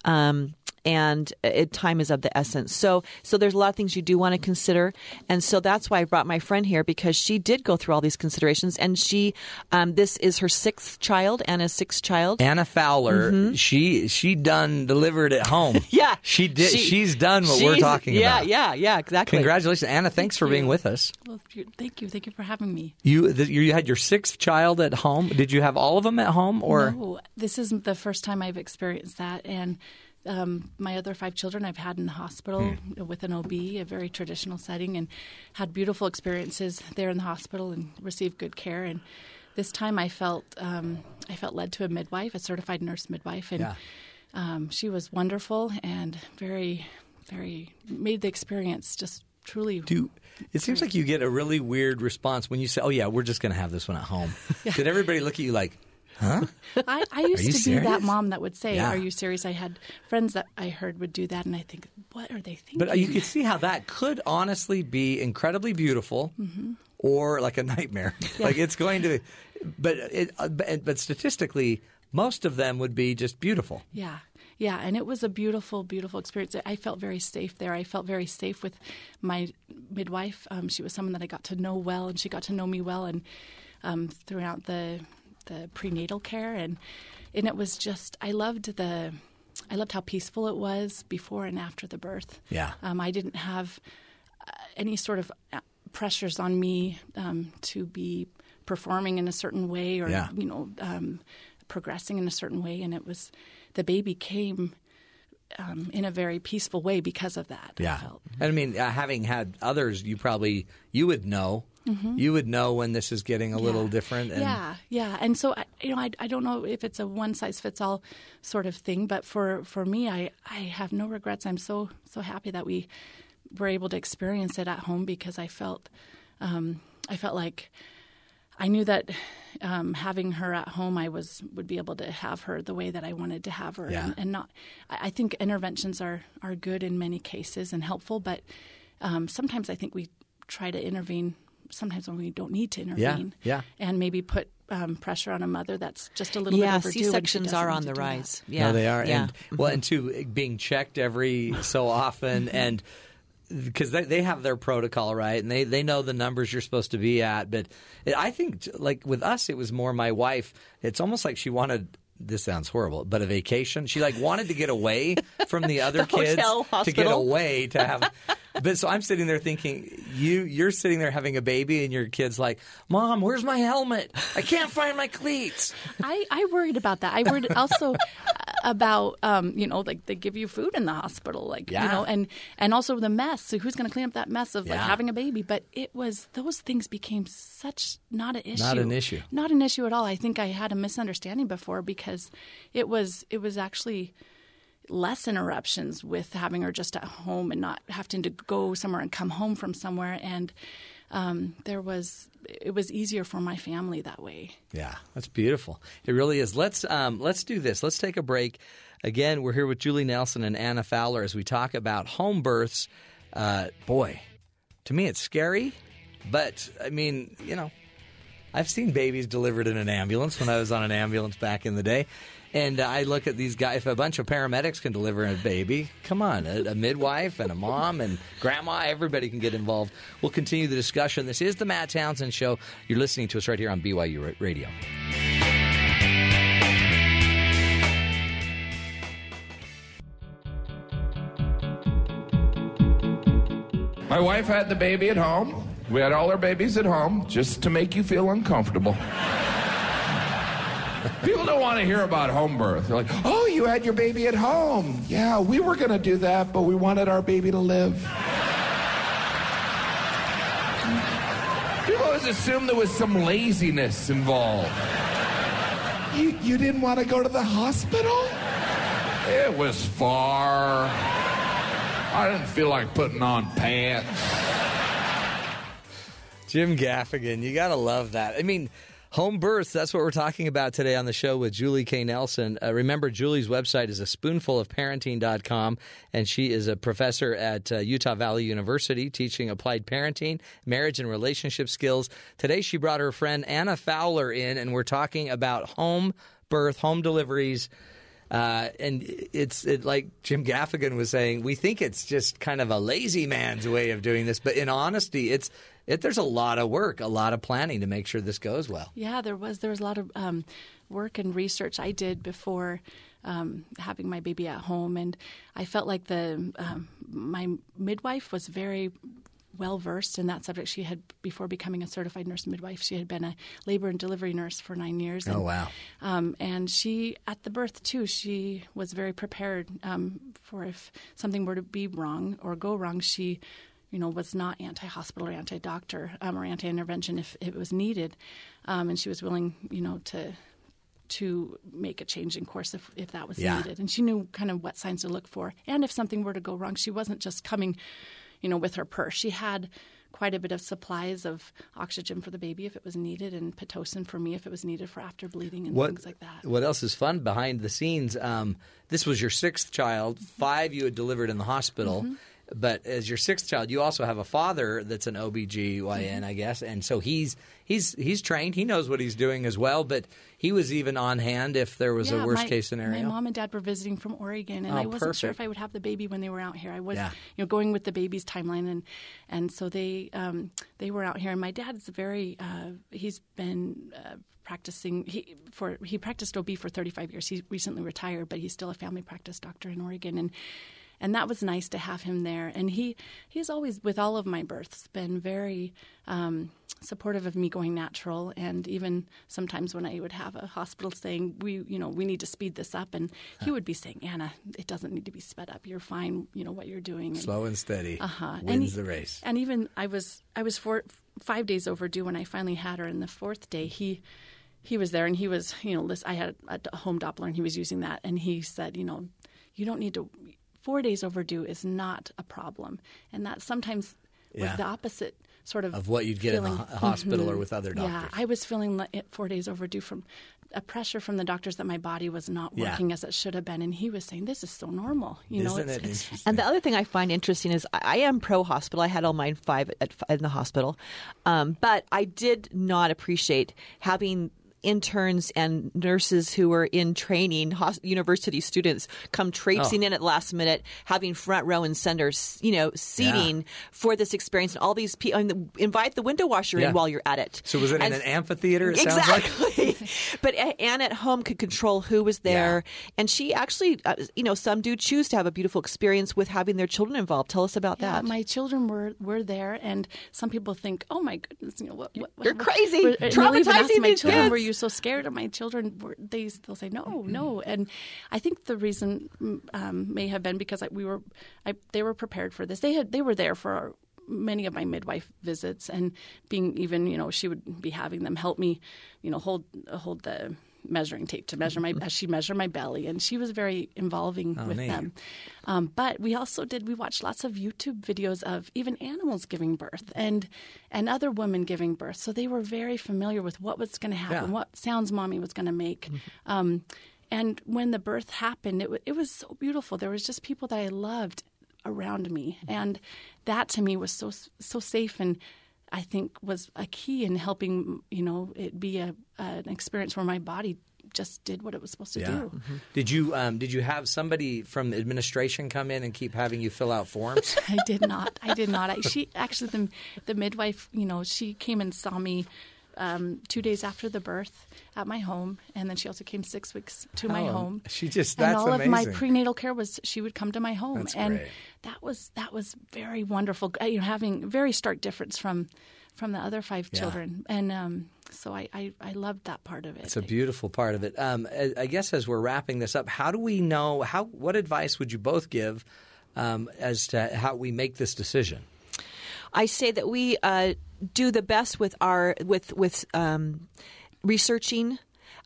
um, and it, time is of the essence. So, so there's a lot of things you do want to consider, and so that's why I brought my friend here because she did go through all these considerations, and she, um, this is her sixth child, Anna's sixth child. Anna Fowler, she she done delivered at home. Mm-hmm. Yeah, she did. She- she's done what we're talking yeah, about. Yeah, yeah, yeah, exactly. Congratulations, Anna! Thanks for being with us. Well, thank you. Thank you for having me. You th- you had your sixth child at home. Did you have all of them at home, or no, this is the first time I've experienced that, and um, my other five children I've had in the hospital Hmm. with an OB, a very traditional setting, and had beautiful experiences there in the hospital and received good care. And this time, I felt um, I felt led to a midwife, a certified nurse midwife, and Yeah. um, she was wonderful and very, very made the experience just truly. do? It seems like you get a really weird response when you say, "Oh yeah, we're just going to have this one at home." Did everybody look at you like? Huh? I, I used to be that mom that would say, Yeah. "Are you serious?" I had friends that I heard would do that, and I think, "What are they thinking?" But uh, you could see how that could honestly be incredibly beautiful, Mhm. or like a nightmare. Like it's going to, but it, uh, but but statistically, most of them would be just beautiful. Yeah, yeah, and it was a beautiful, beautiful experience. I felt very safe there. I felt very safe with my midwife. Um, she was someone that I got to know well, and she got to know me well, and um, throughout the the prenatal care, and and it was just I loved the. I loved how peaceful it was before and after the birth. Yeah. Um, I didn't have uh, any sort of uh, pressures on me um, to be performing in a certain way or Yeah. you know um, progressing in a certain way, and it was the baby came um, in a very peaceful way because of that. I Yeah, felt. and I mean, uh, having had others, you probably you would know. Mhm. You would know when this is getting a little different. And yeah, yeah, and so I, you know, I, I don't know if it's a one size fits all sort of thing, but for for me, I I have no regrets. I'm so so happy that we were able to experience it at home because I felt um, I felt like I knew that um, having her at home, I was would be able to have her the way that I wanted to have her, Yeah. and, and not. I, I think interventions are are good in many cases and helpful, but um, sometimes I think we try to intervene. Sometimes when we don't need to intervene, yeah. and maybe put um, pressure on a mother that's just a little Yeah, bit overdue. when she C-sections are on the do that. rise. no, they are. Yeah. And well, and two being checked every so often, and because they, they have their protocol right, and they they know the numbers you're supposed to be at. But it, I think like with us, it was more my wife. It's almost like she wanted. This sounds horrible, but a vacation. She like wanted to get away from the other The kids hotel, to get away to have. But so I'm sitting there thinking, you you're sitting there having a baby, and your kid's like, "Mom, where's my helmet? I can't find my cleats." I, I worried about that. I worried also about um, you know like they give you food in the hospital, like Yeah. you know, and and also the mess. So who's going to clean up that mess of like having a baby? But it was those things became such not an issue. Not an issue. Not an issue at all. I think I had a misunderstanding before because it was it was actually less interruptions with having her just at home and not having to go somewhere and come home from somewhere and um, there was it was easier for my family that way Yeah, that's beautiful. It really is. Let's um, let's do this. Let's take a break. Again, we're here with Julie Nelson and Anna Fowler as we talk about home births. Uh, boy, to me it's scary, but I mean, you know, I've seen babies delivered in an ambulance when I was on an ambulance back in the day. And I look at these guys. If a bunch of paramedics can deliver a baby, come on, a, a midwife and a mom and grandma, everybody can get involved. We'll continue the discussion. This is the Matt Townsend Show. You're listening to us right here on BYU Radio. My wife had the baby at home. We had all our babies at home just to make you feel uncomfortable. People don't want to hear about home birth. They're like, oh, you had your baby at home. Yeah, we were going to do that, but we wanted our baby to live. People always assume there was some laziness involved. You, you didn't want to go to the hospital? It was far. I didn't feel like putting on pants. Jim Gaffigan, you got to love that. I mean, home births, that's what we're talking about today on the show with Julie K. Nelson. Uh, remember, Julie's website is a spoonfulofparenting.com, and she is a professor at uh, Utah Valley University teaching applied parenting, marriage, and relationship skills. Today, she brought her friend Anna Fowler in, and we're talking about home birth, home deliveries. Uh, and it's it, like Jim Gaffigan was saying, we think it's just kind of a lazy man's way of doing this, but in honesty, it's it, there's a lot of work, a lot of planning to make sure this goes well. Yeah, there was there was a lot of um, work and research I did before um, having my baby at home, and I felt like the um, my midwife was very well versed in that subject. She had before becoming a certified nurse midwife, she had been a labor and delivery nurse for nine years. Oh, and, wow. Um, and she at the birth too, she was very prepared um, for if something were to be wrong or go wrong. She you know, was not anti-hospital or anti-doctor um, or anti-intervention if it was needed, um, and she was willing, you know, to to make a change in course if, if that was Yeah. needed. And she knew kind of what signs to look for, and if something were to go wrong, she wasn't just coming, you know, with her purse. She had quite a bit of supplies of oxygen for the baby if it was needed, and pitocin for me if it was needed for after bleeding and what, things like that. What else is fun behind the scenes? Um, this was your sixth child. Five you had delivered in the hospital. Mhm. But as your sixth child, you also have a father that's an OBGYN, Mm-hmm. I guess, and so he's he's he's trained. He knows what he's doing as well. But he was even on hand if there was Yeah, a worst my- case scenario. My mom and dad were visiting from Oregon, and Oh, I wasn't sure if I would have the baby when they were out here. I was, Yeah. you know, going with the baby's timeline, and and so they um, they were out here. And my dad's very uh, he's been. Uh, practicing he for he practiced OB for 35 years. He recently retired, but he's still a family practice doctor in Oregon and and that was nice to have him there. And he he's always with all of my births been very um, supportive of me going natural. And even sometimes when I would have a hospital saying we you know we need to speed this up, and he would be saying Anna, it doesn't need to be sped up. You're fine. You know what you're doing. And, Slow and steady uh-huh. wins and he- the race. And even I was I was four, five days overdue when I finally had her. And the fourth day, he he was there and he was you know I had a, a home Doppler and he was using that and he said you know you don't need to four days overdue is not a problem and that sometimes was the opposite sort of Of what you'd get in the feeling. ho- hospital or Mhm. with other doctors. Yeah. I was feeling like it four days overdue from a pressure from the doctors that my body was not Yeah. working as it should have been, and he was saying this is so normal. You know, Isn't it's, it it's- interesting? And the other thing I find interesting is I, I am pro hospital. I had all mine five at, in the hospital, um, but I did not appreciate having interns and nurses who were in training, university students, come traipsing Oh. in at the last minute, having front row and center, you know, seating for this experience. And all these people, invite the window washer Yeah. in while you're at it. So was it in an amphitheater? It sounds like. Exactly. but Anne at home could control who was there, and she actually, uh, you know, some do choose to have a beautiful experience with having their children involved. Tell us about Yeah, that. my children were were there, and some people think, "Oh my goodness, you know what? what You're what- crazy, Were- and they'll even ask traumatizing my these children, kids. "Were you so scared?" And my children were. They they'll say, "No, no." And I think the reason mm, um, may have been because I, we were, I, they were prepared for this. They had they were there for many of my midwife visits, and being even, you know, she would be having them help me, you know, hold hold the measuring tape to measure my as she measured my belly and she was very involving Oh, with neat. them um, but we also did we watched lots of youtube videos of even animals giving birth and and other women giving birth so they were very familiar with what was going to happen Yeah. Mm-hmm. what sounds mommy was going to make um, and when the birth happened it, wa- it was so beautiful there was just people that i loved around me Mm-hmm. and that to me was so so safe and I think was a key in helping you know it be a an experience where my body just did what it was supposed to Yeah. do. Did you um, did you have somebody from the administration come in and keep having you fill out forms? I did not. I did not. I, she actually the the midwife, you know, she came and saw me um, two days after the birth at my home, and then she also came six weeks to my Oh, home. she just- and that's all of my prenatal care was she would come to my home, That's and great. that was that was very wonderful. Uh, You know, having very stark difference from from the other five Yeah. children, and um, so I, I I loved that part of it. It's a beautiful part of it. Um, I I guess as we're wrapping this up, how do we know how? What advice would you both give um, as to how we make this decision? I say that we uh, do the best with our with with um, researching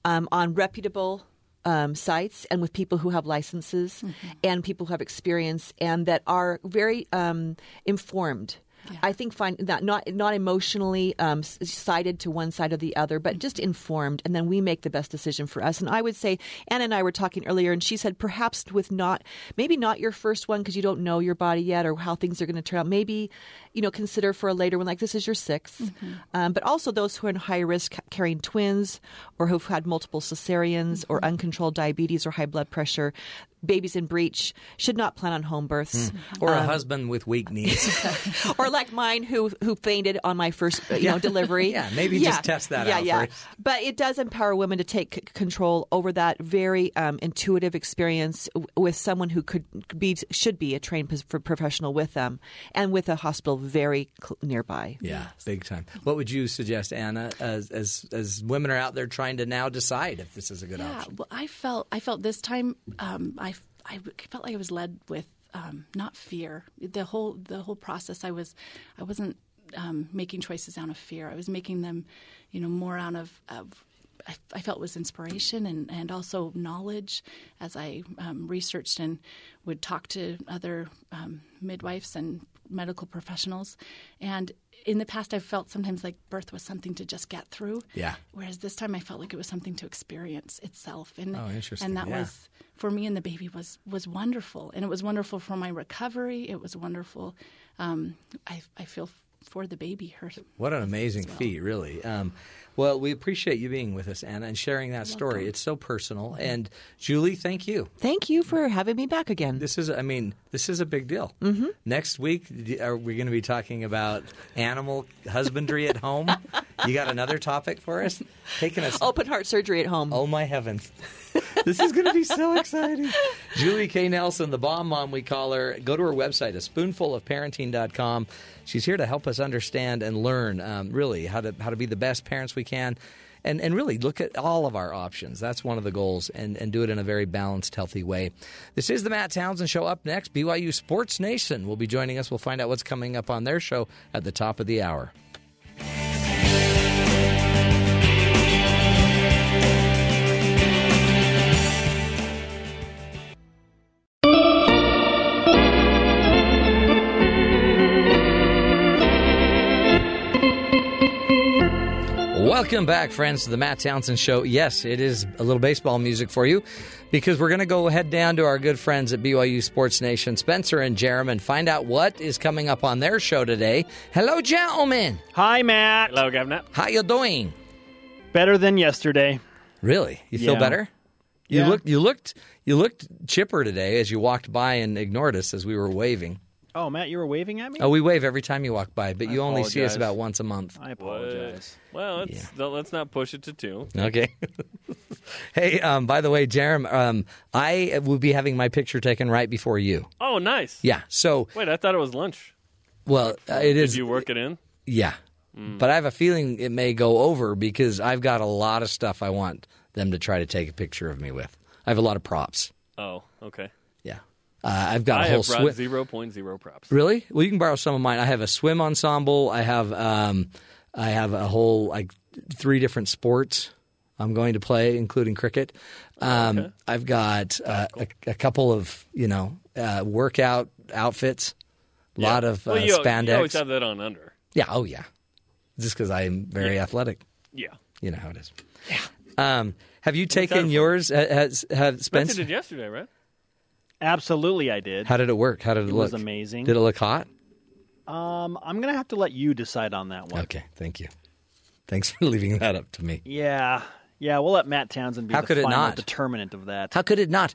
um, on reputable um, sites and with people who have licenses and people who have experience and that are very um, informed. I think find that not not emotionally um, sided to one side or the other, but just informed, and then we make the best decision for us. And I would say Anna and I were talking earlier, and she said perhaps with not maybe not your first one because you don't know your body yet or how things are going to turn out. Maybe you know consider for a later one like this is your 6th um, but also those who are in high risk carrying twins or who've had multiple cesareans or uncontrolled diabetes or high blood pressure. Babies in breech should not plan on home births. Or a Um, husband with weak knees? or like mine who who fainted on my first you Yeah. know delivery. Yeah, maybe just test that yeah, out Yeah, first. But it does empower women to take c- control over that very um, intuitive experience w- with someone who could be should be a trained pos- for professional with them, and with a hospital very cl- nearby. Yeah, big time. What would you suggest, Anna, as as as women are out there trying to now decide if this is a good yeah, option? well, I felt I felt this time um, I I felt like I was led with um, not fear. The whole the whole process I was I wasn't um, making choices out of fear. I was making them, you know, more out of. of I, I felt was inspiration and, and also knowledge as I um, researched and would talk to other um, midwives and medical professionals. And in the past, I've felt sometimes like birth was something to just get through. Yeah. Whereas this time, I felt like it was something to experience itself. And Oh, interesting. And that Yeah. was for me and the baby was was wonderful, and it was wonderful for my recovery. It was wonderful. Um, I I feel for the baby. Her What an amazing feat, really. Um, well, we appreciate you being with us, Anna, and sharing that story. It's so personal. And Julie, thank you. Thank you for having me back again. This is, I mean, this is a big deal. Mm-hmm. Next week, are we going to be talking about animal husbandry at home? You got another topic for us? Taking us. Open heart surgery at home. Oh my heavens. this is going to be so exciting. Julie K. Nelson, the bomb mom, we call her. Go to her website, a spoonfulofparenting.com. She's here to help us understand and learn, um, really, how to, how to be the best parents we can. And, and really look at all of our options. That's one of the goals, and, and do it in a very balanced, healthy way. This is the Matt Townsend Show. Up next, BYU Sports Nation will be joining us. We'll find out what's coming up on their show at the top of the hour. Welcome back, friends, to the Matt Townsend Show. Yes, it is a little baseball music for you because we're going to go head down to our good friends at BYU Sports Nation, Spencer and Jarom, and find out what is coming up on their show today. Hello, gentlemen. Hi, Matt. Hello, Governor. How you doing? Better than yesterday. Really? You feel Yeah. better? You Yeah. looked you looked you looked chipper today as you walked by and ignored us as we were waving. Oh, Matt, you were waving at me? Oh, we wave every time you walk by, but I you only see us apologize. about once a month. I apologize. Well, let's, th- let's not push it to two. Okay. hey, um, by the way, Jarom, um, I will be having my picture taken right before you. Oh, nice. Yeah. So, Wait, I thought it was lunch. well, uh, it is. Did you work it in? Yeah. But I have a feeling it may go over because I've got a lot of stuff I want them to try to take a picture of me with. I have a lot of props. Oh, okay. Yeah. Uh, I've got I a whole have brought swi- zero point zero props. Really? Well, you can borrow some of mine. I have a swim ensemble. I have um, I have a whole like three different sports I'm going to play, including cricket. Um, I've got uh, a, a couple of you know uh, workout outfits. A lot of uh, well, you, spandex. You always have that on under. yeah. Oh yeah. Just because I'm very athletic. Yeah. You know how it is. Yeah. Um, have you taken yours? Has have Spencer Spence? did yesterday, right? Absolutely, I did. How did it work? How did it, It look? was amazing. Did it look hot? Um, I'm gonna have to let you decide on that one. Okay. Thank you. Thanks for leaving that up to me. Yeah, yeah. We'll let Matt Townsend be How the could it final not? determinant of that. How could it not?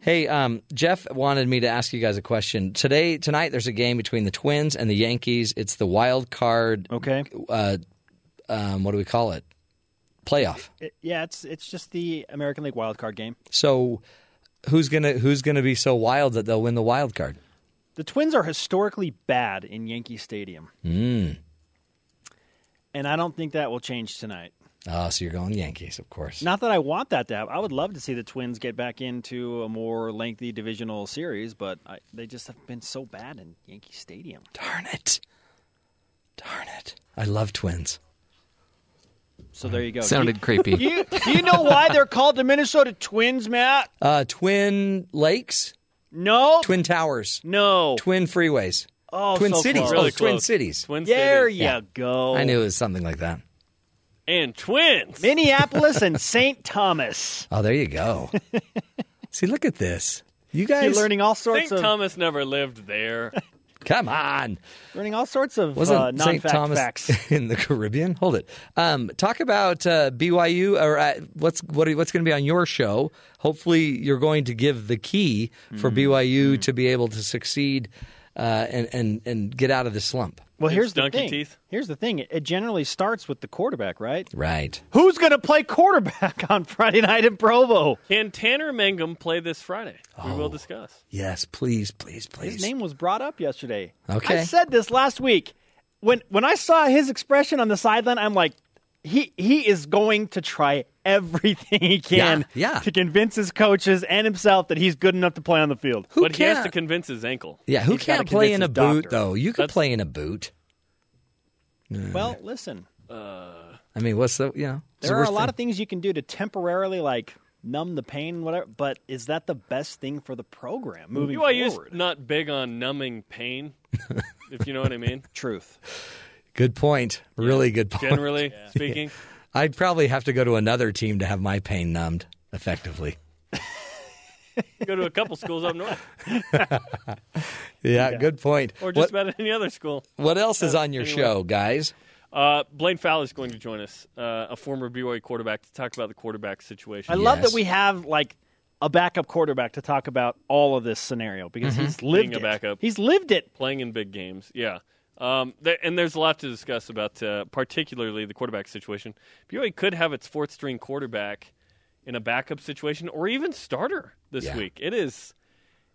Hey, um, Jeff wanted me to ask you guys a question. Today, tonight, there's a game between the Twins and the Yankees. It's the wild card. Okay. Uh, um, what do we call it? Playoff. It- yeah, it's it's just the American League wild card game. So, who's gonna who's gonna be so wild that they'll win the wild card? The Twins are historically bad in Yankee Stadium, Mm. and I don't think that will change tonight. Oh, so you're going Yankees, of course. Not that I want that to happen. I would love to see the Twins get back into a more lengthy divisional series, but I, they just have been so bad in Yankee Stadium. Darn it! Darn it! I love Twins. So there you go. Sounded Do creepy. Do you, do you know why they're called the Minnesota Twins, Matt? Uh, Twin Lakes. No. Twin Towers. No. Twin freeways. Oh, Twin so cities. close. oh, Really Twin close. cities. Twin cities. There cities. you go. I knew it was something like that. And twins. Minneapolis and St. Thomas. Oh, there you go. See, look at this. You guys You're learning all sorts St. of Thomas never lived there. Come on. learning all sorts of Wasn't uh, St. non-fact Thomas facts. in the Caribbean? Hold it. Um, talk about uh, BYU or uh, what's what are, what's going to be on your show. Hopefully, you're going to give the key for Mm-hmm. BYU to be able to succeed uh, and and and get out of the slump. Well, here's the thing. teeth. Here's the thing. It generally starts with the quarterback, right? Right. Who's going to play quarterback on Friday night in Provo? Can Tanner Mangum play this Friday? We will oh, discuss. Yes, please, please, please. His name was brought up yesterday. Okay. I said this last week. When when I saw his expression on the sideline, I'm like, he he is going to try everything he can Yeah, yeah. to convince his coaches and himself that he's good enough to play on the field. Who but he has to convince his ankle. Yeah, who He's can't play in a boot doctor. though? You can That's- play in a boot. Well, listen, I mean, what's the you know? what's the there are a lot thing? of things you can do to temporarily like numb the pain and whatever, but is that the best thing for the program moving BYU's forward? not big on numbing pain, if you know what I mean. Truth. Good point. Really good point. Generally speaking. I'd probably have to go to another team to have my pain numbed effectively. Go to a couple schools up north. Yeah, good point. Or just what, about any other school. what else is Uh, on your anyway. show, guys? Uh, Blaine Fowler is going to join us, uh, a former BYU quarterback, to talk about the quarterback situation. I love that we have like a backup quarterback to talk about all of this scenario because Mm-hmm. he's lived Being a it. backup. He's lived it. playing in big games. Yeah. Um, there, and there's a lot to discuss about, uh, particularly the quarterback situation. BYU could have its fourth string quarterback in a backup situation, or even starter this Yeah. week. It is,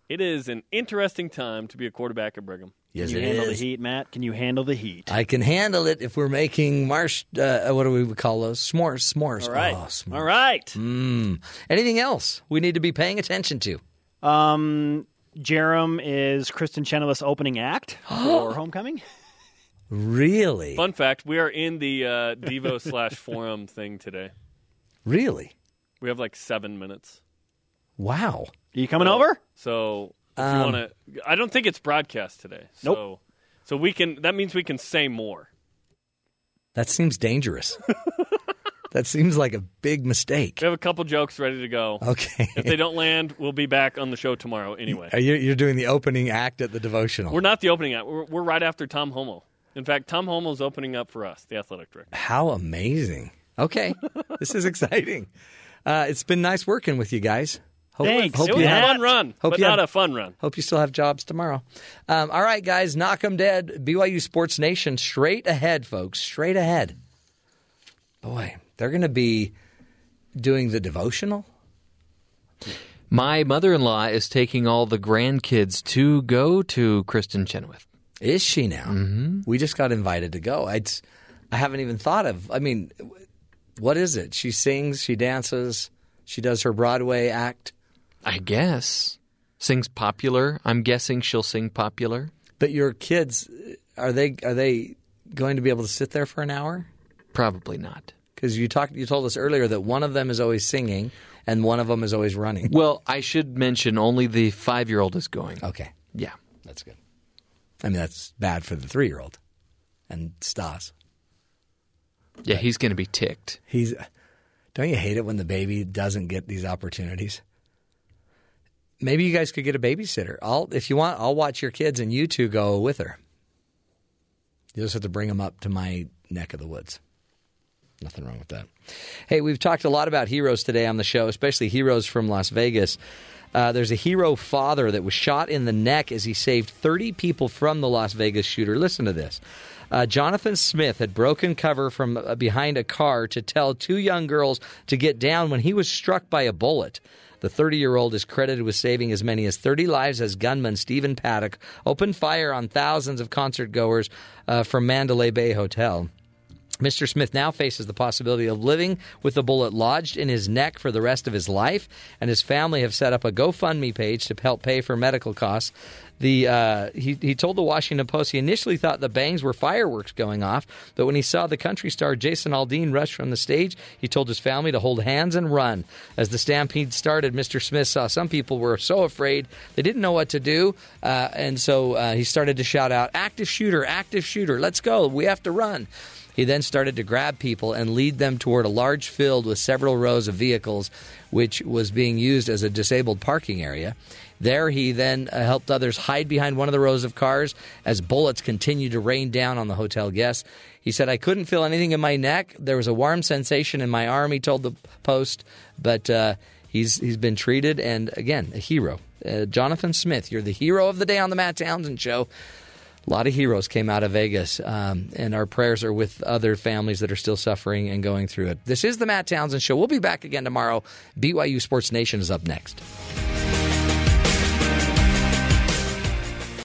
it is an interesting time to be a quarterback at Brigham. Yes, Can you it handle is. the heat, Matt? Can you handle the heat? I can handle it if we're making marsh. Uh, what do we call those? S'mores. S'mores. All right. Oh, s'mores. All right. Mm. Anything else we need to be paying attention to? Um, Jarom is Kristin Chenoweth's opening act for Homecoming. Really? Fun fact: We are in the uh, Devo slash forum thing today. Really? We have like seven minutes. Wow. Are you coming over? So if you Um, want to, I don't think it's broadcast today. So, Nope. So we can. That means we can say more. That seems dangerous. that seems like a big mistake. We have a couple jokes ready to go. Okay. If they don't land, we'll be back on the show tomorrow anyway. You, you're doing the opening act at the devotional. We're not the opening act. We're, we're right after Tom Holmoe. In fact, Tom Holmoe's opening up for us, the athletic director. How amazing. Okay. this is exciting. Uh, it's been nice working with you guys. Hope, Thanks. Hope it was you a have- fun run, hope but you not have- a fun run. Hope you still have jobs tomorrow. Um, all right, guys, knock knock 'em dead. BYU Sports Nation straight ahead, folks. Straight ahead. Boy, they're going to be doing the devotional. My mother in law is taking all the grandkids to go to Kristin Chenoweth. Is she now? Mm-hmm. We just got invited to go. I'd, I haven't even thought of. I mean, what is it? She sings, she dances, she does her Broadway act. I guess. Sings popular. I'm guessing she'll sing popular. But your kids, are they are they going to be able to sit there for an hour? Probably not. Because you talked, you told us earlier that one of them is always singing and one of them is always running. Well, I should mention only the five year old is going. Okay, Yeah. that's good. I mean, that's bad for the three year old and Stas. Yeah, he's going to be ticked. He's. Don't you hate it when the baby doesn't get these opportunities? Maybe you guys could get a babysitter. I'll, if you want, I'll watch your kids and you two go with her. You just have to bring them up to my neck of the woods. Nothing wrong with that. Hey, we've talked a lot about heroes today on the show, especially heroes from Las Vegas. Uh, there's a hero father that was shot in the neck as he saved 30 people from the Las Vegas shooter. Listen to this. Uh, Jonathan Smith had broken cover from uh, behind a car to tell two young girls to get down when he was struck by a bullet. The 30 year old is credited with saving as many as 30 lives as gunman Stephen Paddock opened fire on thousands of concert goers uh, from Mandalay Bay Hotel. Mr. Smith now faces the possibility of living with a bullet lodged in his neck for the rest of his life, and his family have set up a GoFundMe page to help pay for medical costs. The uh, he he told the Washington Post he initially thought the bangs were fireworks going off, but when he saw the country star Jason Aldean rush from the stage, he told his family to hold hands and run. As the stampede started, Mr. Smith saw some people were so afraid they didn't know what to do, uh, and so uh, he started to shout out, "Active shooter! Active shooter! Let's go! We have to run!" He then started to grab people and lead them toward a large field with several rows of vehicles, which was being used as a disabled parking area. There, he then uh, helped others hide behind one of the rows of cars as bullets continued to rain down on the hotel guests. He said, I couldn't feel anything in my neck. There was a warm sensation in my arm, he told the Post, but uh, he's, he's been treated and, again, a hero. Uh, Jonathan Smith, you're the hero of the day on the Matt Townsend Show. A lot of heroes came out of Vegas, um, and our prayers are with other families that are still suffering and going through it. This is the Matt Townsend Show. We'll be back again tomorrow. BYU Sports Nation is up next.